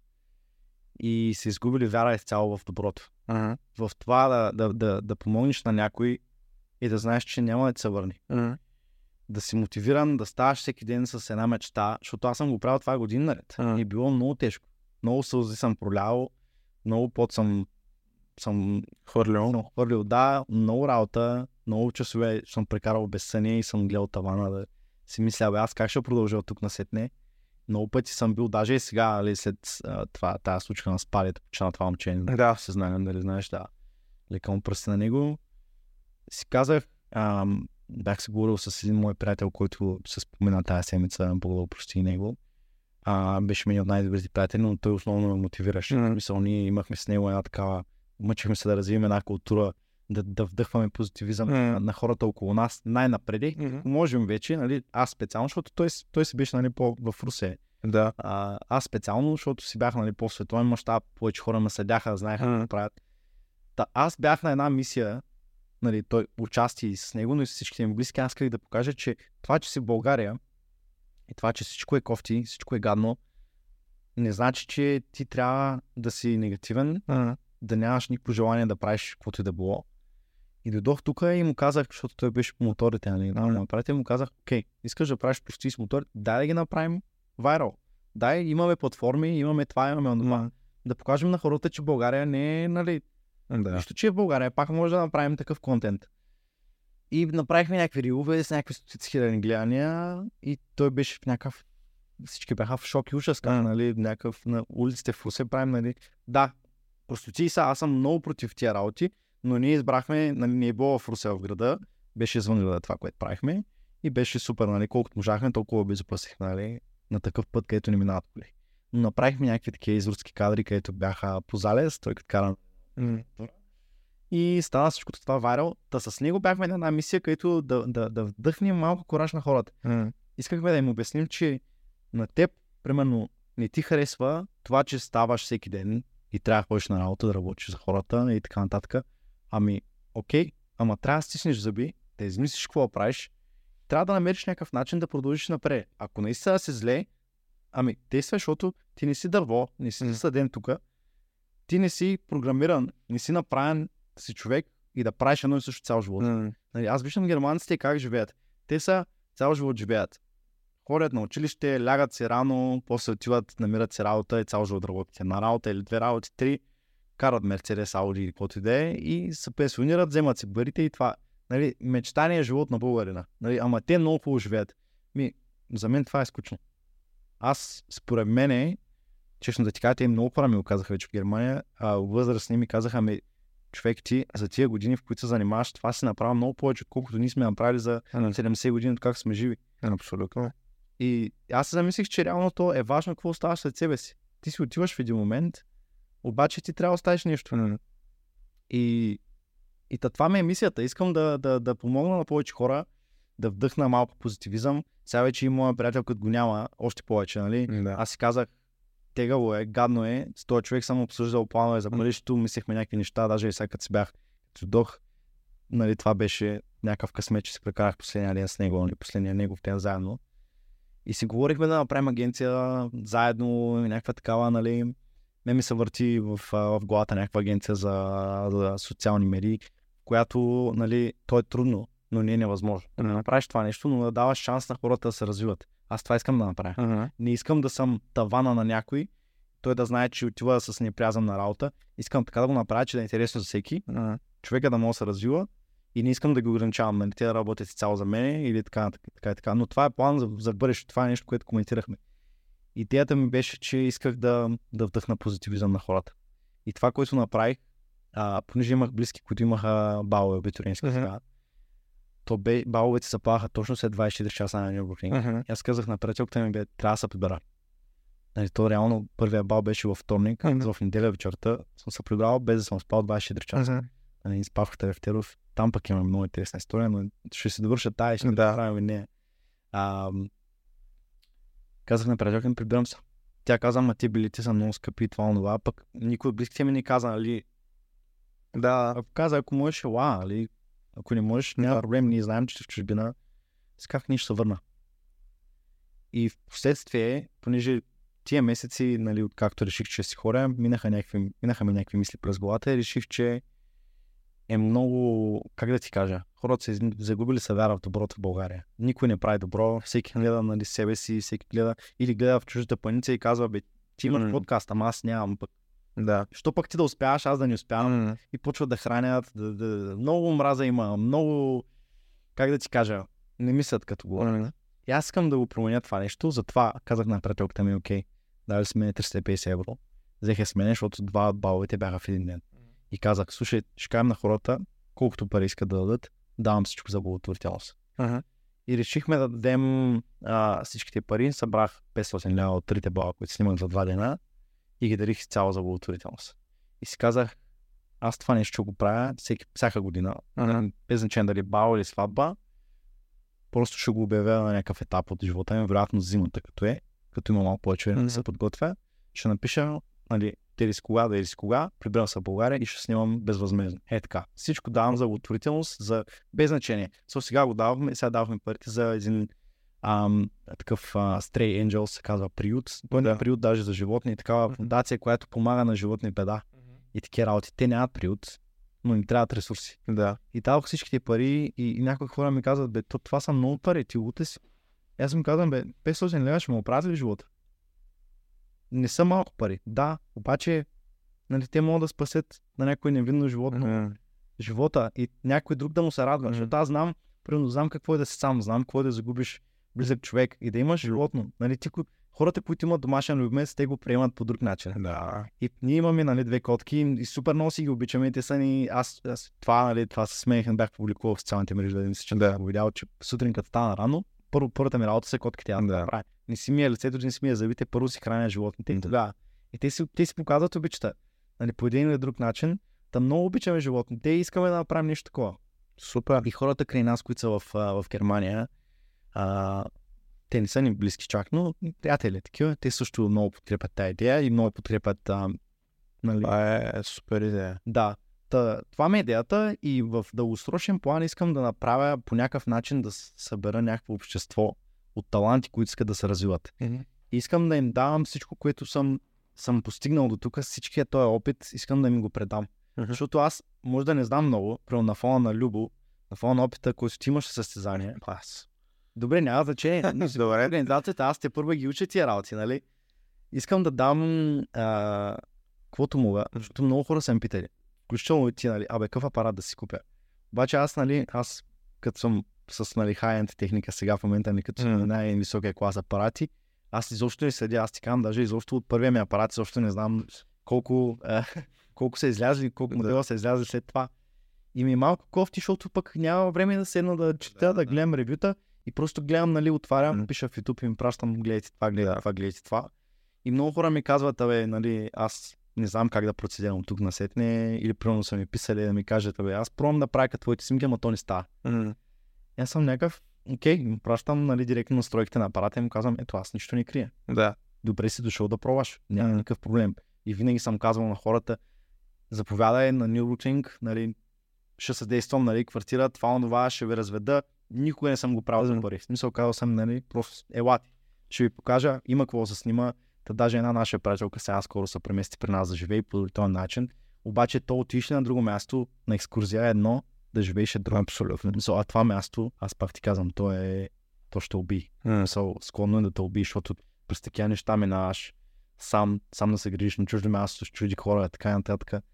И са изгубили вяра изцяло в доброто. Uh-huh. В това да, да, да, да помогнеш на някой и да знаеш, че няма да се върне. Uh-huh. Да си мотивиран да ставаш всеки ден с една мечта, защото аз съм го правил това години наред. А. И е било много тежко. Много сълзи съм пролявал, много пот съм, съм Хвърлил. съм хвърлил. Да, много работа, много часове съм прекарал без съня и съм гледал тавана да си мисля, бе, аз как ще продължа от тук насетне. Много пъти съм бил, даже и сега, нали, след а, това, тази случка на спалите, почина това момче, Да. съзнание, дали знаеш, да. Лека му пръсти на него. Си казах, ам, бях се говорил с един мой приятел, който се спомена тази седмица, го прости него. А, беше ми един от най-добрите приятели, но той основно ме мотивираше. Мгм. В смисъл, ние имахме с него една такава, мъчихме се да развием една култура, да, да вдъхваме позитивизъм Мгм. на, на хората около нас най-напреди. Мгм. Можем вече, нали, аз специално, защото той, той си беше нали, по, в Русе. Да. А, аз специално, защото си бях нали, по-световен мащаб, повече хора ме съдяха, знаеха Мгм. какво правят. Та, аз бях на една мисия, нали, той участи и с него, но и с всичките ми близки. Аз исках да покажа, че това, че си в България и това, че всичко е кофти, всичко е гадно, не значи, че ти трябва да си негативен, Uh-huh. Да нямаш никакво желание да правиш каквото и да било. И дойдох тук и му казах, защото той беше по моторите, нали, на моя приятел, му казах, окей, искаш да правиш почти с мотори, дай да ги направим вайрал. Дай, имаме платформи, имаме това, имаме онова. Да покажем на хората, че България не е, нали, Да. нищо, че е в България, пак може да направим такъв контент. И направихме някакви рилове с някакви стотици хиляди гледания и той беше в някакъв всички бяха в шок и ужас, как, нали, някакъв на улиците в Русе правим, нали. Да, простоти са, аз съм много против тия работи, но ние избрахме, нали, не е било в Русе в града, беше извън града това, което правихме и беше супер, нали, колкото можахме, толкова безопасихме, нали, на такъв път, където не минават коли. Но направихме някакви такива изрудски кадри, където бяха по залез, той като кара М. и стана всичко това вайрал. Та с него бяхме на една мисия, където да, да, да вдъхнем малко кораж на хората. М. Искахме да им обясним, че на теб, примерно, не ти харесва това, че ставаш всеки ден и трябва да ходиш на работа, да работиш за хората и така нататък. Ами, окей, ама трябва да стиснеш зъби, да измислиш какво правиш, трябва да намериш някакъв начин да продължиш напред. Ако наистина си зле, ами действай, защото ти не си дърво, не си М. засаден тук, ти не си програмиран, не си направен си човек и да правиш едно и също цял живот. М. Нали, аз виждам германците как живеят. Те са цял живот живеят. Ходят на училище, лягат се рано, после отиват, намират се работа и цял живот работят една работа или две работи, три, карат Мерцедес, Ауди или каквото и да е и се пенсионират, вземат си парите и това. Нали, мечтания живот на българина. Нали, ама те много хубаво живеят. Ми, за мен това е скучно. Аз, според мен, честно да ти кажа, те много хора ми го казаха вече в Германия, а възрастни ми казаха, ами, човек ти за тия години, в които се занимаваш, това си направи много повече, колкото ние сме направили за 70 години, от как сме живи. Абсолютно. И аз се замислих, че реално то е важно какво оставаш след себе си. Ти си отиваш в един момент, обаче ти трябва да оставиш нещо. И, и та, това ми е мисията. Искам да, да, да помогна на повече хора, да вдъхна малко позитивизъм. Сега вече и моя приятел, като го няма, още повече, нали? Да. Аз си казах, тегало е, гадно е, с този човек съм обсъждал планове за бъдещето, мислехме някакви неща, даже и сега като си бях чудох, нали, това беше някакъв късмет, че се прекарах последния ден с него, нали, последния негов ден заедно. И си говорихме да направим агенция заедно, някаква такава, нали, ме ми се върти в, в главата някаква агенция за, за социални медии, която, нали, то е трудно, но не е невъзможно. Да не направиш това нещо, но да даваш шанс на хората да се развиват. Аз това искам да направя. Мгм. Не искам да съм тавана на някой, той да знае, че отива с неприязъм на работа. Искам така да го направя, че да е интересно за всеки, Мгм. човека да може да се развива и не искам да ги ограничавам, нали, те да работят цяло за мен или така, така, така, така. Но това е план за, за бъдеще, това е нещо, което коментирахме. Идеята ми беше, че исках да, да вдъхна позитивизъм на хората. И това, което направих, а, понеже имах близки, които имаха балове абитурински, Мгм. така, то бе, баловете се запаха точно след 24 часа на Нюрбургринг. И Аз казах на приятелката ми, бе, трябва да се прибера. Нали, то реално първия бал беше във вторник, Мгм. в неделя вечерта съм се прибрал без да съм спал 24 часа. Мгм. Нали, спах в Терев. Там пък имам много интересна история, но ще се довърша тая и ще Да. да. правим и нея. А, казах на приятелка прибирам се. Тя каза, ама ти билите са много скъпи и това, онова, пък никой от близките ми не каза, нали, Да. ако каза, ако можеш, ела, нали, ако не можеш, няма проблем, ние знаем, че си в чужбина. С как ние ще се върна. И в последствие, понеже тия месеци, нали, откакто реших, че си хора, минаха, някакви, минаха ми някакви мисли през главата и реших, че е много, как да ти кажа, хората са загубили са вяра в доброто в България. Никой не прави добро, всеки гледа нали, себе си, всеки гледа или гледа в чуждата паница и казва, бе, ти имаш М. подкаст, ама аз нямам пък. Да. Що пък ти да успяваш, аз да не успявам? М, и почват да хранят. Да, да, много мраза има, много, как да ти кажа, не мислят като го. м, И аз искам да го променя това нещо, затова казах на приятелката ми, окей, дали сме мене 350 евро. Взеха с мене, защото два баловете бяха в един ден. И казах, слушай, ще кажем на хората, колкото пари искат да дадат, давам всичко за благотворителност. мгм. И решихме да дадем а, всичките пари. Събрах 500 лева от трите бала, които снимах за два дена и ги дарих цяло за благотворителност. И си казах, аз това нещо ще го правя всеки, всяка година, Мгм. без значение дали бал или сватба, просто ще го обявя на някакъв етап от живота ми, вероятно зимата, като е, като има малко повече време да се подготвя, ще напиша, нали, дали си кога, дали си кога, прибирам се в България и ще снимам безвъзмезно. Е така. Всичко давам за благотворителност, за без значение. So, сега го давахме, сега давахме парите за един ам, такъв а, Stray Angels, се казва приют. Той е Да. приют даже за животни, такава Мгм. фундация, която помага на животни беда и такива работи. Те нямат приют, но им трябват ресурси. Да. И дадох всичките пари и, и някои хора ми казват, бе, то, това са много пари, ти луте си. Аз им казвам, бе, 500 лева ще му оправят ли живота? Не са малко пари, да, обаче нали, те могат да спасят на някой невинно животно Мгм. живота и някой друг да му се радва. Мгм. Защото аз знам, примерно, знам какво е да си сам, знам какво е да загубиш близък човек и да имаш животно. Нали, ти, хората, които имат домашен любимец, те го приемат по друг начин. Да. И ние имаме нали, две котки и супер много си ги обичаме. и Те са ни... Аз, аз това, нали, това се смеех, бях публикувал в социалните мрежи, да мисля, че Да. да. го видял, че сутрин като стана рано, първо, първата ми работа са котките. Аз Да. да. Не си мия лицето, не си мия зъбите, първо си храня животните. Да. И тогава. И те си, те си показват обичата. Нали, по един или друг начин. Та много обичаме животните и искаме да направим нещо такова. Супер. И хората край нас, които са в, в Германия, а, те не са ни близки чак, но приятели такива, те също много подкрепят тази идея и много подкрепят а, нали, Това е супер идея. да. Та, това ми е идеята и в дългосрочен план искам да направя по някакъв начин да събера някакво общество от таланти, които искат да се развиват. И искам да им давам всичко, което съм, съм постигнал до тук, всичкия този опит, искам да ми го предам. Мгм. Защото аз може да не знам много, примерно на фона на Любо, на фона на опита, който ти имаш състезание, Аз. Добре, няма значение. (laughs) Добре. Организацията, аз те първа ги уча тия работи, нали? Искам да дам а, каквото мога, защото много хора са ме питали. Включително и ти, нали, абе, какъв апарат да си купя. Обаче аз, нали, аз като съм с нали, high-end техника сега в момента, нали, като mm. най-високия клас апарати, аз изобщо не следя, аз ти казвам, даже изобщо от първия ми апарат, изобщо не знам колко, а, (laughs) колко са излязли, колко Да. модела са излязли след това. И ми е малко кофти, защото пък няма време да седна да чета, да, да. гледам ревюта и просто гледам, нали, отварям, Мгм. пиша в YouTube и им пращам, гледайте това, гледайте Да. това, гледайте това. И много хора ми казват, абе, нали, аз не знам как да процедирам от тук насетне, или примерно са ми писали да ми кажат, абе, аз пробвам да правя като твоите снимки, ама то не става. М. Аз съм някакъв, окей, им пращам нали, директно настройките на апарата и му казвам, ето аз нищо не крия. Да. Добре си дошъл да пробваш, няма никакъв проблем. И винаги съм казвал на хората, заповядай на New Routing, нали, ще съдействам, нали, квартира, това, това, ще ви разведа. Никога не съм го правил за пари. В смисъл казал съм, нали, просто елате. Ще ви покажа, има какво да се снима. Та даже една наша приятелка сега скоро се премести при нас да живее по този начин. Обаче то отише на друго място, на екскурзия едно, да живееше друго. Абсолютно. Мисъл, а това място, аз пак ти казвам, то е, то ще уби. М. Мисъл, склонно е да те уби, защото през такива неща минаваш сам, сам да се грижиш на чуждо място, с чужди хора, така и нататък.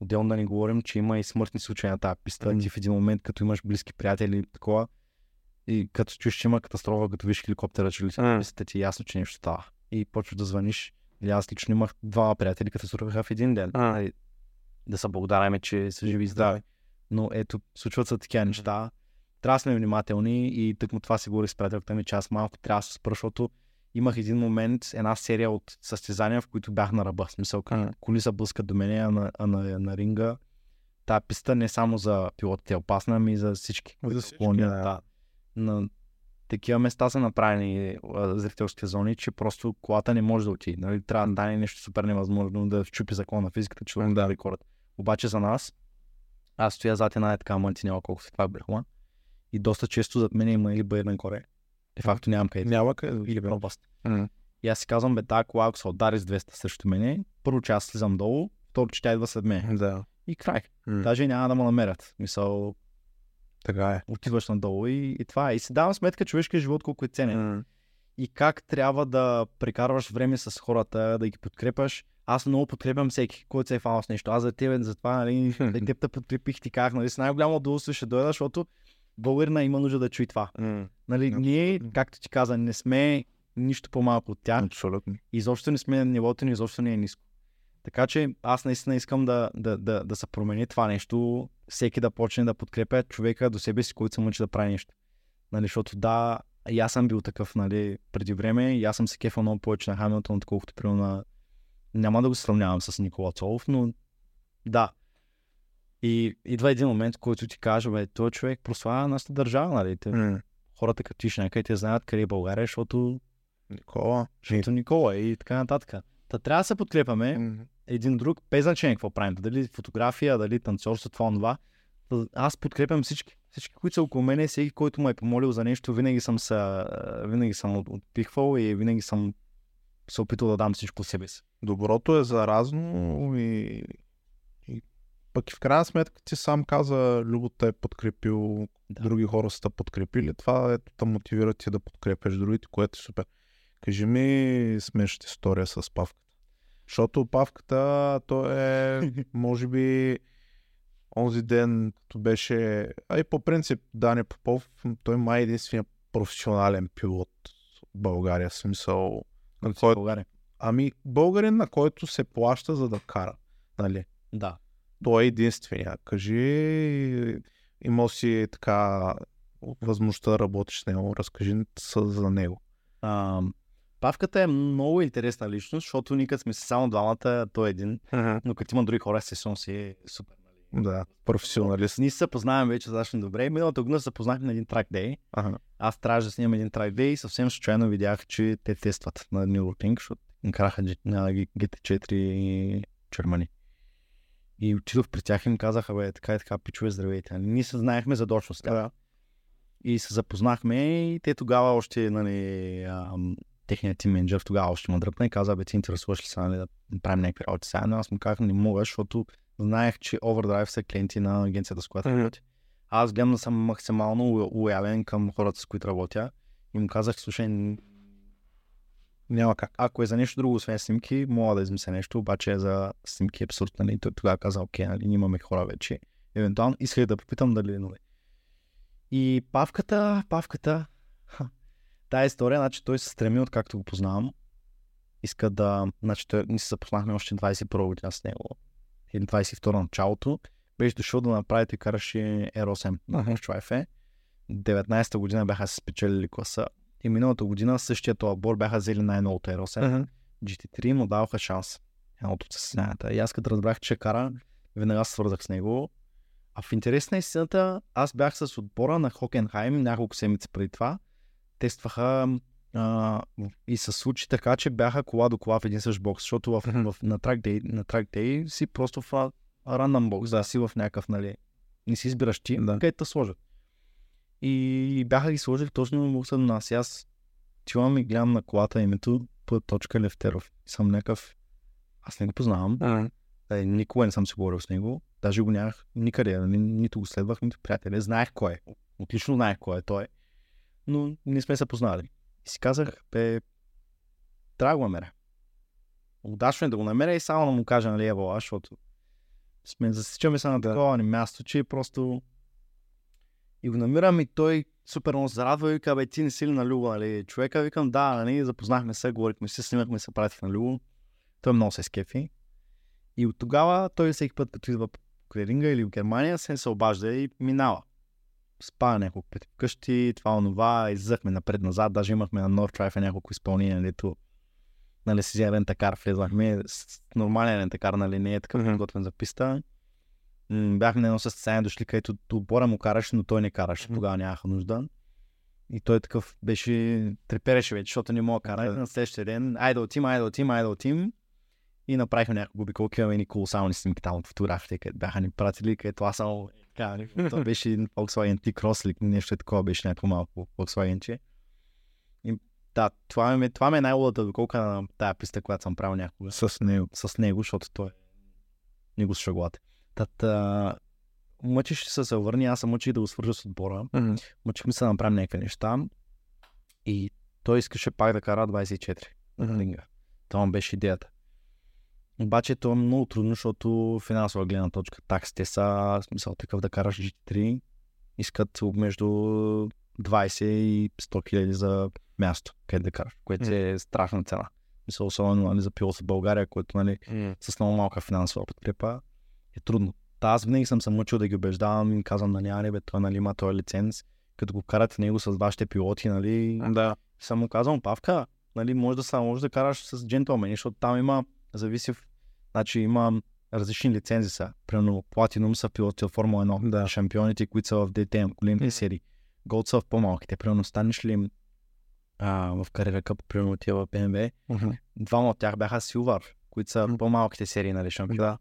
Отделно да не говорим, че има и смъртни случаи на тази писта. М. Ти в един момент, като имаш близки приятели и такова, и като чуеш, че има катастрофа, като виж хеликоптера, че лети М. на пистата, ти е ясно, че нещо става. И почваш да звъниш. Или аз лично имах двама приятели, като се в един ден. Нали, Да се благодаряме, че са живи и здрави. Но ето, случват се такива неща. Трябва да сме внимателни и тъкмо това си говори с приятелката ми, че аз малко трябва да се спра, защото имах един момент, една серия от състезания, в които бях на ръба. В смисъл, М. коли се блъскат до мене, а на, а на, на ринга. Та писта не само за пилотите е опасна, ами и за всички. За които всички, клонят, да. да. На такива места са направени а, зрителски зони, че просто колата не може да отиде. Нали? Трябва да стане нещо супер невъзможно да щупи закон на физиката, че да рекорд. Обаче за нас, аз стоя зад една е така мантинела, колкото това брехла. И доста често зад мен има или бъден коре. Де факто нямам къде. Няма къде Или пропаст. М. И аз си казвам, бе, тази кола, ако се удари с 200 срещу мене, първо, че аз слизам долу, второ, че тя идва след мен. Да. И край. М. Даже няма да ме намерят. Мисъл, Така е. отиваш надолу и, и това е. И си давам сметка човешкия живот колко е ценен. М. И как трябва да прекарваш време с хората, да ги подкрепаш. Аз много подкрепям всеки, който се е фанал с нещо. Аз за тебе, за това, нали, (laughs) теб те подкрепих ти как, нали, с най-голямо удоволствие ще дойда, защото българина има нужда да чуи това. М. Нали, Абсолютно. ние, както ти каза, не сме нищо по-малко от тях. Абсолютно. изобщо не сме на нивото ни, изобщо не е ниско. Така че аз наистина искам да, да, да, да се промени това нещо, всеки да почне да подкрепя човека до себе си, който се мъчи да прави нещо. Нали, защото да, и аз съм бил такъв нали, преди време, и аз съм се кефал много повече на Хамилтон, отколкото примерно на... Няма да го сравнявам с Никола Цолов, но да. И идва един момент, който ти кажа, бе, този човек прославя нашата държава, нали? Те, М. хората като тиш някъде те знаят къде е България, защото, Никола. защото Никола е и така нататък. Та трябва да се подкрепяме М. един друг, без значение какво правим, дали фотография, дали танцорство, това, това. Аз подкрепям всички. Всички, които са около мене, всеки, който ме е помолил за нещо, винаги съм се, винаги съм от- отпихвал и винаги съм се опитал да дам всичко себе си. Доброто е заразно и, и пък и в крайна сметка ти сам каза, Любо те е подкрепил, Да. други хора са те подкрепили. Това ето те мотивира ти да подкрепяш другите, което е супер. Кажи ми смешната история с Павката. Защото Павката, то е, (laughs) може би, онзи ден, като беше, а и по принцип Дани Попов, той май е единствения професионален пилот в България, смисъл, на Който България. Ами, българин, на който се плаща за да кара. Нали? Да. Той е единствения. Кажи, имал си така възможността да работиш с него. Разкажи за него. А, Павката е много интересна личност, защото ние сме само двамата, той е един, но като има други хора, естествено си е супер. Да, професионалист. Ние се познаваме вече достатъчно добре. Миналата година се познахме на един трак дей. Ага. Аз трябваше да снимам един трак дей и съвсем случайно видях, че те тестват на Neuropink, защото им караха G- на GT4 Чермани. И отидох при тях и им казаха, бе, така и така, пичове, здравейте. Нали, Ние се знаехме задочно с тях. Да. И се запознахме и те тогава още, нали, ам, техният тим менеджер тогава още ме дръпна и каза, бе, ти интересуваш ли се, нали, да правим някакви работи сега, но аз му казах, не мога, защото знаех, че Overdrive са клиенти на агенцията, с която Мгм. работя. Аз гледам да съм максимално ло- лоялен към хората, с които работя. И му казах, слушай, Няма как. ако е за нещо друго, освен снимки, мога да измисля нещо, обаче за снимки е абсурд, нали? Той тогава каза, окей, нали, ние имаме хора вече. Евентуално исках да попитам дали нали. И павката, павката, ха, тая история, значи той се стреми, откакто го познавам. Иска да, значи той, ние се запознахме още 21 година с него. Или 22 началото. Беше дошъл да направи, той караше R8 на Strife. 19-та година бяха се спечелили класа. И миналата година същия този отбор бяха взели най-новото R8. GT3 му даваха шанс. Едното от състезанията. И аз като разбрах, че кара, веднага свързах с него. А в интерес на истината, аз бях с отбора на Хокенхайм няколко седмици преди това. Тестваха а, и се случи така, че бяха кола до кола в един същ бокс, защото в, в, на, track day, на track day си просто в рандъм бокс, да. си в някакъв, нали, не си избираш ти, Да. където те сложат. И бяха ги сложили точно в бокса до нас. И аз отивам и гледам на колата името П. Левтеров. И съм някакъв... Аз не го познавам. Е, никога не съм се говорил с него. Даже го нямах никъде. Нали? Нито го следвах, нито приятели. Знаех кой е. Отлично знаех кой е той. Но не сме се познали. И си казах, бе, трябва да го намеря. Удачно е да го намеря и само да му кажа, нали, ево, аз, защото сме засичаме се на Да. такова ни място, че просто и го намирам и той супер много се зарадва и вика, бе, ти не си ли на Любо, нали? Човека, викам, да, нали, запознахме се, говорихме си, снимахме се, пратих на Любо. Той много се скефи. И от тогава той всеки път, като идва по клиринга или в Германия, се, се обажда и минава. Спа няколко пъти вкъщи, това, онова, иззъхме напред-назад, даже имахме на North Drive няколко изпълнения, дето нали, си вземе рентакар, влезнахме с нормален рентакар, нали, не е такъв Мгм. подготвен за писта. Бяхме на едно състезание дошли, където отбора му караше, но той не караше. Мгм. Тогава нямаха нужда. И той такъв беше, трепереше вече, защото не мога да кара. И На следващия ден, айде да отим, айде да отим, айде да отим. И направихме няколко обиколки, имаме ни колосални снимки там от фотографите, където бяха ни пратили, където аз само е, така, (laughs) беше един Volkswagen T-Cross или нещо е такова, беше някакво малко Volkswagen-че. И да, това ми, е- това ми е най-лудата доколка на тая писта, която съм правил някога С него. с него, защото той не го шаглате. Тата, мъчиш се се върни, аз се мъчих да го свържа с отбора. Мъчихме се да направим някакви неща. И той искаше пак да кара 24 ринга. Това му беше идеята. Обаче то е много трудно, защото финансова гледна точка, таксите са, в смисъл такъв да караш GT3, искат между 20 и 100 хиляди за място, къде да караш, което М. е страшна цена. Мисля, особено нали, за пилот в България, който нали, с много малка финансова подкрепа е трудно. Та аз винаги съм се мъчил да ги убеждавам и казвам, нали, аре, бе, той нали, има този лиценз, като го карате него с вашите пилоти, нали, Да. съм му казвам, Павка, нали, може да, са, може да караш с джентлмени, защото там има, зависи, в, значи има различни лицензи са. Примерно Platinum са пилоти от Формула 1, Да. шампионите, които са в DTM, големите Мгм. серии. Gold са в по-малките. Примерно станеш ли а, в кариера къп, примерно тия в BMW, двама от тях бяха Силвар, които са Мгм. по-малките серии, нали, шампиони. Да.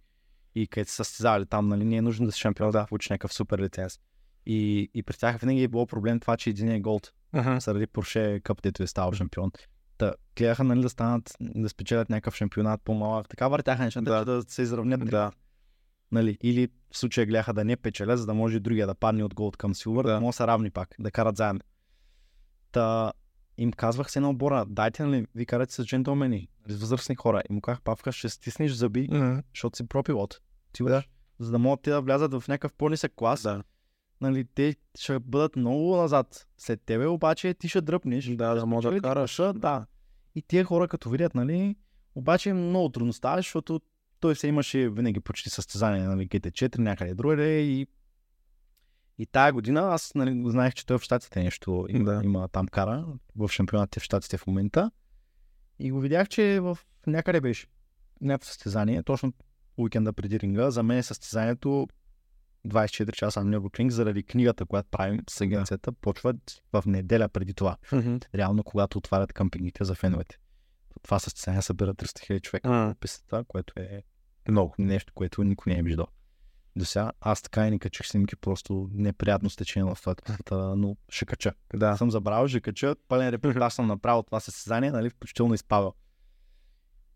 И където са състезавали там, нали, не е нужно да си шампион, да получиш някакъв супер лиценз. И, и при тях винаги е било проблем това, че един е голд заради Porsche Cup, дето е ставал шампион. Та, гледаха нали, да станат, да спечелят някакъв шампионат по-малък. Така въртяха нещата, Да. да. да се изравнят. Да. Нали? Или в случая гледаха да не печелят, за да може другия да падне от голд към силвър, Да. да. да са равни пак, да карат заедно. Та, им казвах се на отбора, дайте нали, ви карате с джентлмени, с възрастни хора. И му казах, Павка, ще стиснеш зъби, защото си пропилот. Ти да. За да могат те да влязат в някакъв по-нисък клас, Да. Нали, те ще бъдат много назад след тебе, обаче ти ще дръпнеш. Да, да може да караш. да. И тия хора като видят, нали, обаче е много трудно става, защото той се имаше винаги почти състезание, нали, GT4 някъде другаде и и тая година аз нали, знаех, че той в Штатите нещо има, Да. има там кара, в шампионатите в Штатите в момента. И го видях, че в някъде беше някакво състезание, точно уикенда преди ринга. За мен е състезанието 24 часа на Nürburgring заради книгата, която правим с агенцията, почват в неделя преди това. Реално, когато отварят къмпингите за феновете. Това състезание събира 300 000 човека М, пистата, което е Много. нещо, което никой не е виждал. До сега аз така и не качих снимки, просто неприятно стечение в това, но ще кача. Да. Съм забравил, ще кача, пълен репортаж съм направил това състезание, нали, включително изпавал.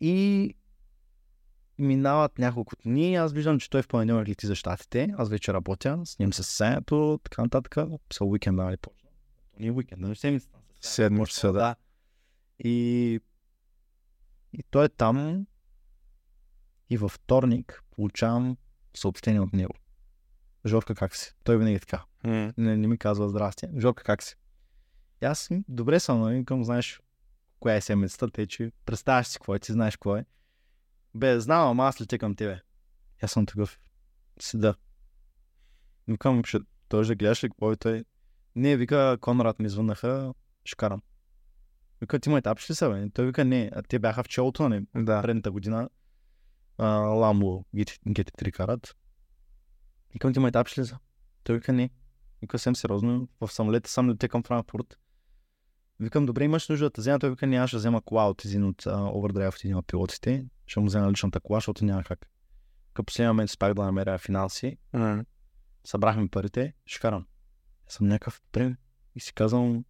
И минават няколко дни, аз виждам, че той в понеделник лети за щатите, аз вече работя, снимам състезанието, така нататък, са уикенда, нали, почна. Не е уикенд, нали, седмицата. Седмица, да. да. И, и той е там и във вторник получавам съобщение от него. Жорка, как си? Той винаги е така. Не, не ми казва здрасти. Жорка, как си? И аз добре съм, нали? Към, знаеш, коя е седмицата, те, че представяш си какво е, ти знаеш какво е. Бе, знам, аз летя към тебе. И Аз съм такъв. Седа. Викам, ще той ще гледаш ли какво е той? Не, вика, Конрад ми звъннаха, ще карам. Вика, ти тапиш ли се, бе? Той вика, не, а те бяха в челото, нали? Да. предната година а, Ламбо GT, GT3 карат. Викам ти майтапиш ли за? Той вика не. Вика съвсем сериозно. В самолета сам летя към Франкфурт. Викам, добре, имаш нужда да взема. Той вика, не, аз ще взема кола от един от овердрайв от един от пилотите. Ще му взема личната кола, защото няма как. Към последния момент успях да намеря финанси. М. Събрахме парите, ще карам. Съм някакъв добре. И си казвам,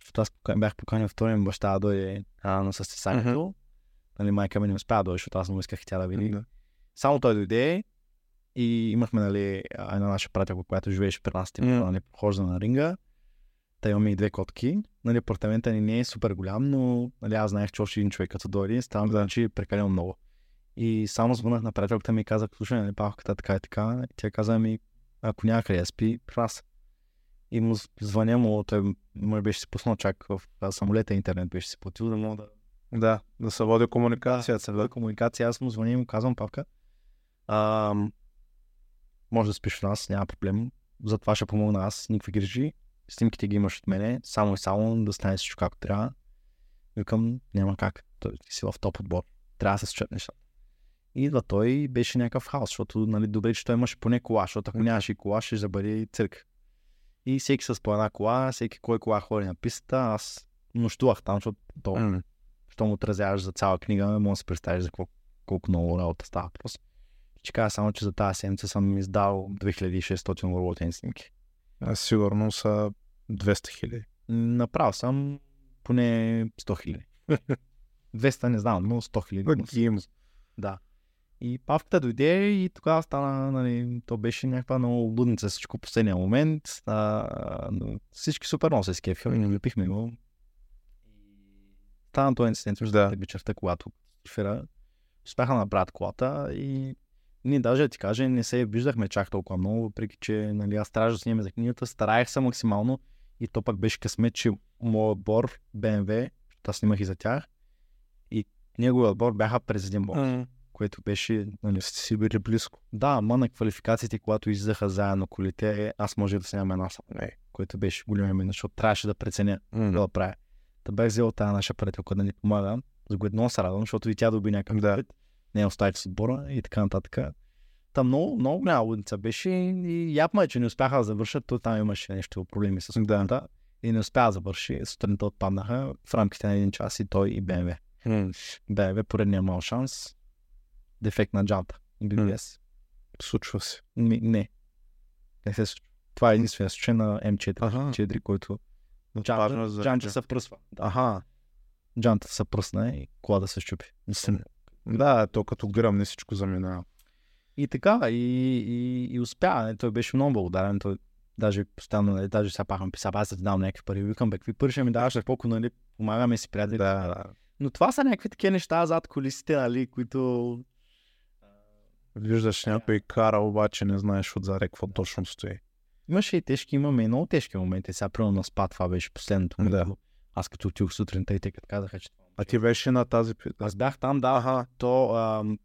защото аз бях поканен втория ми баща да дойде а, на състезанието. Нали, майка ми не успя да дойде, защото аз много исках тя да види. Да. Само той дойде и имахме нали, една наша приятелка, която живееше при нас, типа, М. нали, прохожда на ринга. Та имаме и две котки. Нали, апартамента ни не е супер голям, но нали, аз знаех, че още един човек като дойде, ставам да. е прекалено много. И само звънах на приятелката ми и казах, слушай, нали, павката така и така. И тя каза ми, ако няма къде спи, при нас. И му звъня му, той му беше си пуснал чак в самолета интернет, беше си платил да мога да Да, да се води комуникацията. да, комуникация. Аз му звъня и му казвам, павка, а, може да спиш в нас, няма проблем. За това ще помогна аз, никакви грижи. Снимките ги имаш от мене, само и само да стане всичко както трябва. Викам, няма как. Той си в топ отбор. Трябва да се случат нещата. И идва той и беше някакъв хаос, защото нали, добре, че той имаше поне кола, защото ако нямаше и кола, ще бъде цирк. И всеки с по една кола, всеки кой кола ходи на пистата, аз нощувах там, защото то, М. що му отразяваш за цяла книга, може да си представиш за какво, колко много работа става просто. Ще кажа само, че за тази седмица съм издал 2600 лотен снимки. Сигурно са 200 хиляди. Направил съм поне 100 хиляди. (laughs) 200 не знам, но 100 хиляди. Да. И павката дойде и тогава стана, нали, то беше някаква много лудница всичко в последния момент. А, всички супер много се скефиха и Мгм. влепихме го. Стана този инцидент Да. вечерта, когато шофира. Успяха да направят колата и ние даже да ти кажа, не се виждахме чак толкова много, въпреки че нали, аз трябваше да снимем за книгата, стараех се максимално и то пък беше късмет, че моят BMW, защото аз снимах и за тях, и неговия отбор бяха през един бокс М. което беше, нали, си били близко. да, ама на квалификациите, когато излизаха заедно колите, аз може да снимам една само, Не. което беше голям име, защото трябваше да преценя М. да правя. Та бях взел тази наша приятелка да ни помага, за което много се радвам, защото и тя доби някакъв Да. опит, не е оставите с отбора и така нататък. Та много, много голяма лудница беше и ядма е, че не успяха да завършат, то там имаше нещо проблеми с Да. колата и не успя да завърши. Сутринта отпаднаха в рамките на един час и той и BMW. М. BMW поредния мал шанс. Дефект на джанта. BBS. Случва се. Ми, не. Не се случва. Това е единствения случай на М4, Аха. 4, който Важно е джанта, за- джанта се пръсва. Аха. Джанта се пръсна и кола да се щупи. Мисля, Да, то като гръмне всичко заминава. И така, и, и, и успя. Не, той беше много благодарен. Той даже постоянно, нали, даже сега пак ме писа, аз да ти дам някакви пари. Викам, бе, какви пари ще ми даваш, колко, нали, помагаме си, приятели. Да, да. Но това са някакви такива неща зад колисите, нали, които... Виждаш някой кара, обаче не знаеш отзаде какво точно стои. Имаше и тежки, имаме и много тежки моменти. Сега, примерно на спа, това беше последното. Да. Аз като отидох сутринта и те като казаха, че... А ти беше на тази... Аз бях там, да. Ага. То, ам,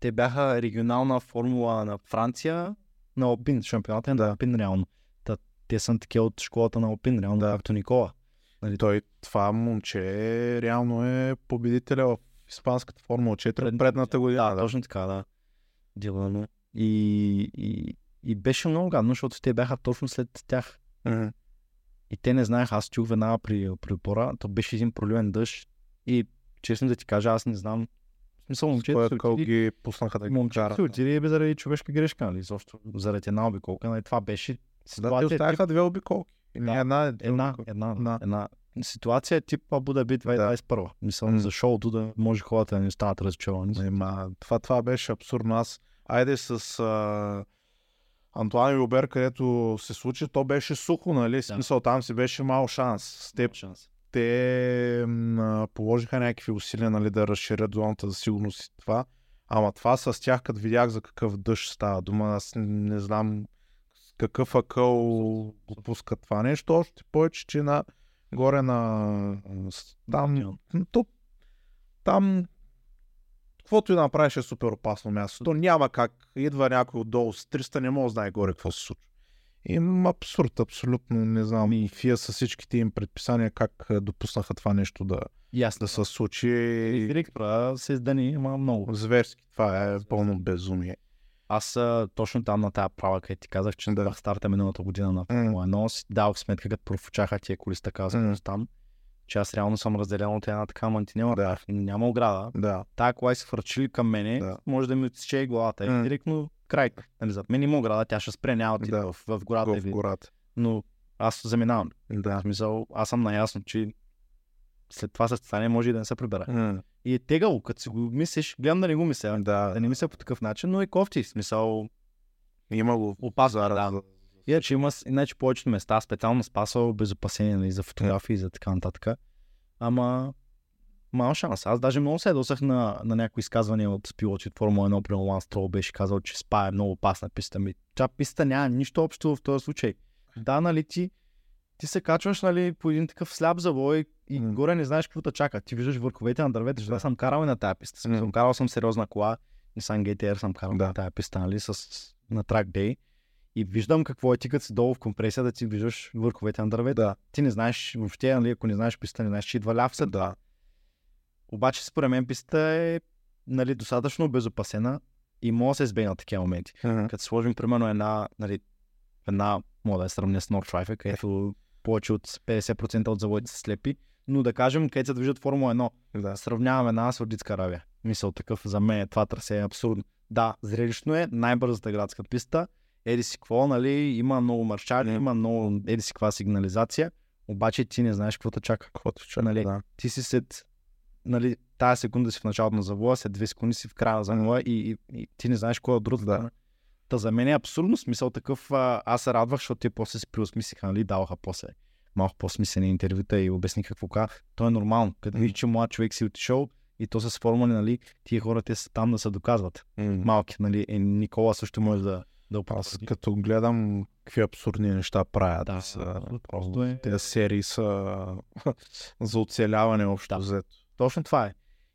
те бяха регионална формула на Франция на Алпин, шампионата е на Да. Алпин реално. Та, те са такива от школата на Алпин, реално, Да. както Никола. Нали, Той, това момче реално е победителя в Испанската Формула 4 Пред- предната година. Да, Да, точно така, да. Дилано. И, и, и беше много гадно, защото те бяха точно след тях. М. И те не знаеха, аз чух веднага при, при опора, то беше един проливен дъжд. И честно да ти кажа, аз не знам. Смисъл, момчето се къл отиде, ги пуснаха да ги момчето се отиде и заради човешка грешка, нали? Защо? Заради една обиколка, нали? Това беше Да, ситуация, тип, оставяха две обиколки. Да. една, една, една, Да. една, ситуация тип Абу Даби 2021. Мисля, М. за шоуто да може хората да не станат разочаровани. Ема, това, това беше абсурдно. Аз, айде с а, Антуан и Обер, където се случи, то беше сухо, нали? В смисъл, там си беше мал шанс. Те, Шанс. Те положиха някакви усилия, нали, да разширят зоната за сигурност и това. Ама това с тях, като видях за какъв дъжд става дума, аз не, не знам с какъв акъл го пускат това нещо, още повече, че на горе на там, то, там каквото и да направиш е супер опасно място. То няма как. Идва някой отдолу с 300, не може да знае горе какво се случва. И абсурд, абсолютно не знам. И фия с всичките им предписания как е, допуснаха това нещо да, Ясно. да се случи. Директора се издани, ама много. Зверски. Това е пълно безумие. Аз а, точно там на тази права, където ти казах, че Да. да. старта миналата година на Формула 1, си дадох сметка, като профучаха тия коли с така Мгм. там, че аз реално съм разделен от една така мантинела. Да. Няма ограда. Да. Тая кола се фърчили към мене, Да. може да ми отсече и главата. И директно край. Нали, зад мен има ограда, тя ще спре, няма да, в, в гората. Го в гората. Но аз заминавам. Да. В смисъл, аз съм наясно, че след това състезание може и да не се прибера. М, И е тегало, като си го мислиш, гледам да не го мисля. Да. Да не мисля по такъв начин, но е кофти. Смисъл, Има го опасно. Да. Иначе има, иначе повечето места специално спасал безопасение нали, за фотографии и за така нататък. Ама мал шанс. Аз даже много се ядосах на, на някои изказвания от пилоти от Формула 1, при Лан Строл беше казал, че Спа е много опасна писта. Ми, тя писта няма нищо общо в този случай. Да, нали ти, ти се качваш нали, по един такъв сляп завой и М. горе не знаеш какво те чака. Ти виждаш върховете на дървета, защото аз съм карал и на тази писта. М. съм карал съм сериозна кола, Nissan GTR съм карал Да. на тази писта, нали, с, на track day. И виждам какво е ти като си долу в компресия да ти виждаш върховете на дървета. Да. Ти не знаеш въобще, нали, ако не знаеш писта, не знаеш, че идва ляв след Да. Обаче според мен писта е нали, достатъчно безопасена и може да се избегне на такива моменти. М, Като сложим примерно една, нали, една, мога да я сравня с North Drive, където повече от 50% от заводите са слепи, но да кажем, където се движат Формула 1, Да. сравняваме една с Саудитска Аравия. Мисъл такъв за мен, това трасе е абсурдно. Да, зрелищно е, най-бързата градска писта, еди си какво, нали, има много маршали, Мгм. има много еди си каква сигнализация, обаче ти не знаеш какво те чака. Каквото чака, Нали, да. Ти си след, нали, тази секунда си в началото на завоя, след две секунди си в края на завоя и, и, и, ти не знаеш кой е другата. Да. Та за мен е абсурдно смисъл такъв. А, аз се радвах, защото те после се преосмислиха, нали, даваха после малко по-смислени интервюта и обясниха какво каза. То е нормално. Като видиш, че млад човек си отишъл и то с формули, нали, тия хора те са там да се доказват. М. Малки, нали, е, Никола също може да, да Аз като гледам какви абсурдни неща правят, Да, са, просто е- тези серии са (laughs) за оцеляване общо Да. взето. Точно това е.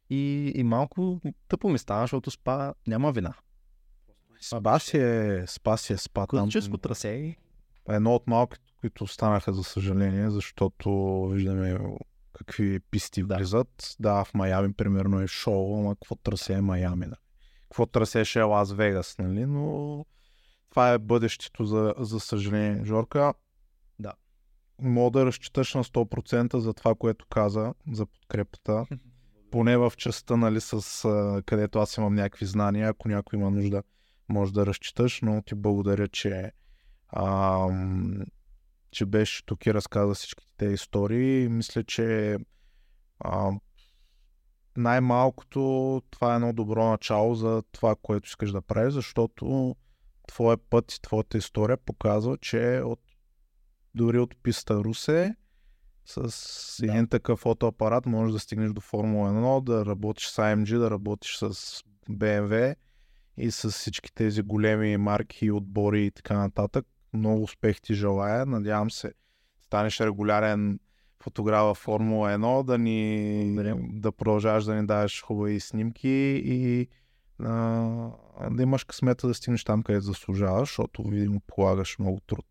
И, и малко тъпо ми става, защото спа няма вина. Спа си е, спа си е спа там. Класическо трасе Едно от малките, които останаха за съжаление, защото виждаме какви писти Да. влизат. Да, в Майами примерно е шоу, ама какво трасе е Майами, да. Какво трасеше е Лас Вегас, нали? Но това е бъдещето, за, за съжаление. Жорка. Мога да разчиташ на 100% за това, което каза, за подкрепата. (laughs) Поне в частта, нали, с а, където аз имам някакви знания, ако някой има нужда, може да разчиташ, но ти благодаря, че ам, че беше тук и разказа всичките тези истории. Мисля, че а, най-малкото това е едно добро начало за това, което искаш да правиш, защото твоя път и твоята история показва, че от, дори от писта Русе с Да. един такъв фотоапарат можеш да стигнеш до Формула 1, да работиш с AMG, да работиш с BMW и с всички тези големи марки, отбори и така нататък. Много успех ти желая. Надявам се станеш регулярен фотограф във Формула 1, да ни Благодаря. да продължаваш да ни даваш хубави снимки и а, да имаш късмета да стигнеш там, където заслужаваш, защото видимо полагаш много труд.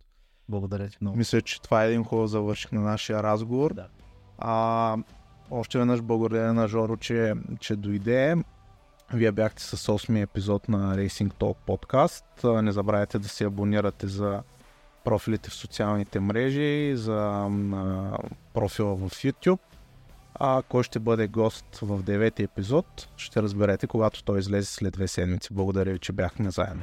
Благодаря ти много. Мисля, че това е един хубав завършик на нашия разговор. Да. А, още веднъж благодаря на Жоро, че, че дойде. Вие бяхте с 8 епизод на Racing Talk подкаст. Не забравяйте да се абонирате за профилите в социалните мрежи, за а, профила в YouTube. А кой ще бъде гост в девети епизод, ще разберете, когато той излезе след две седмици. Благодаря ви, че бяхме заедно.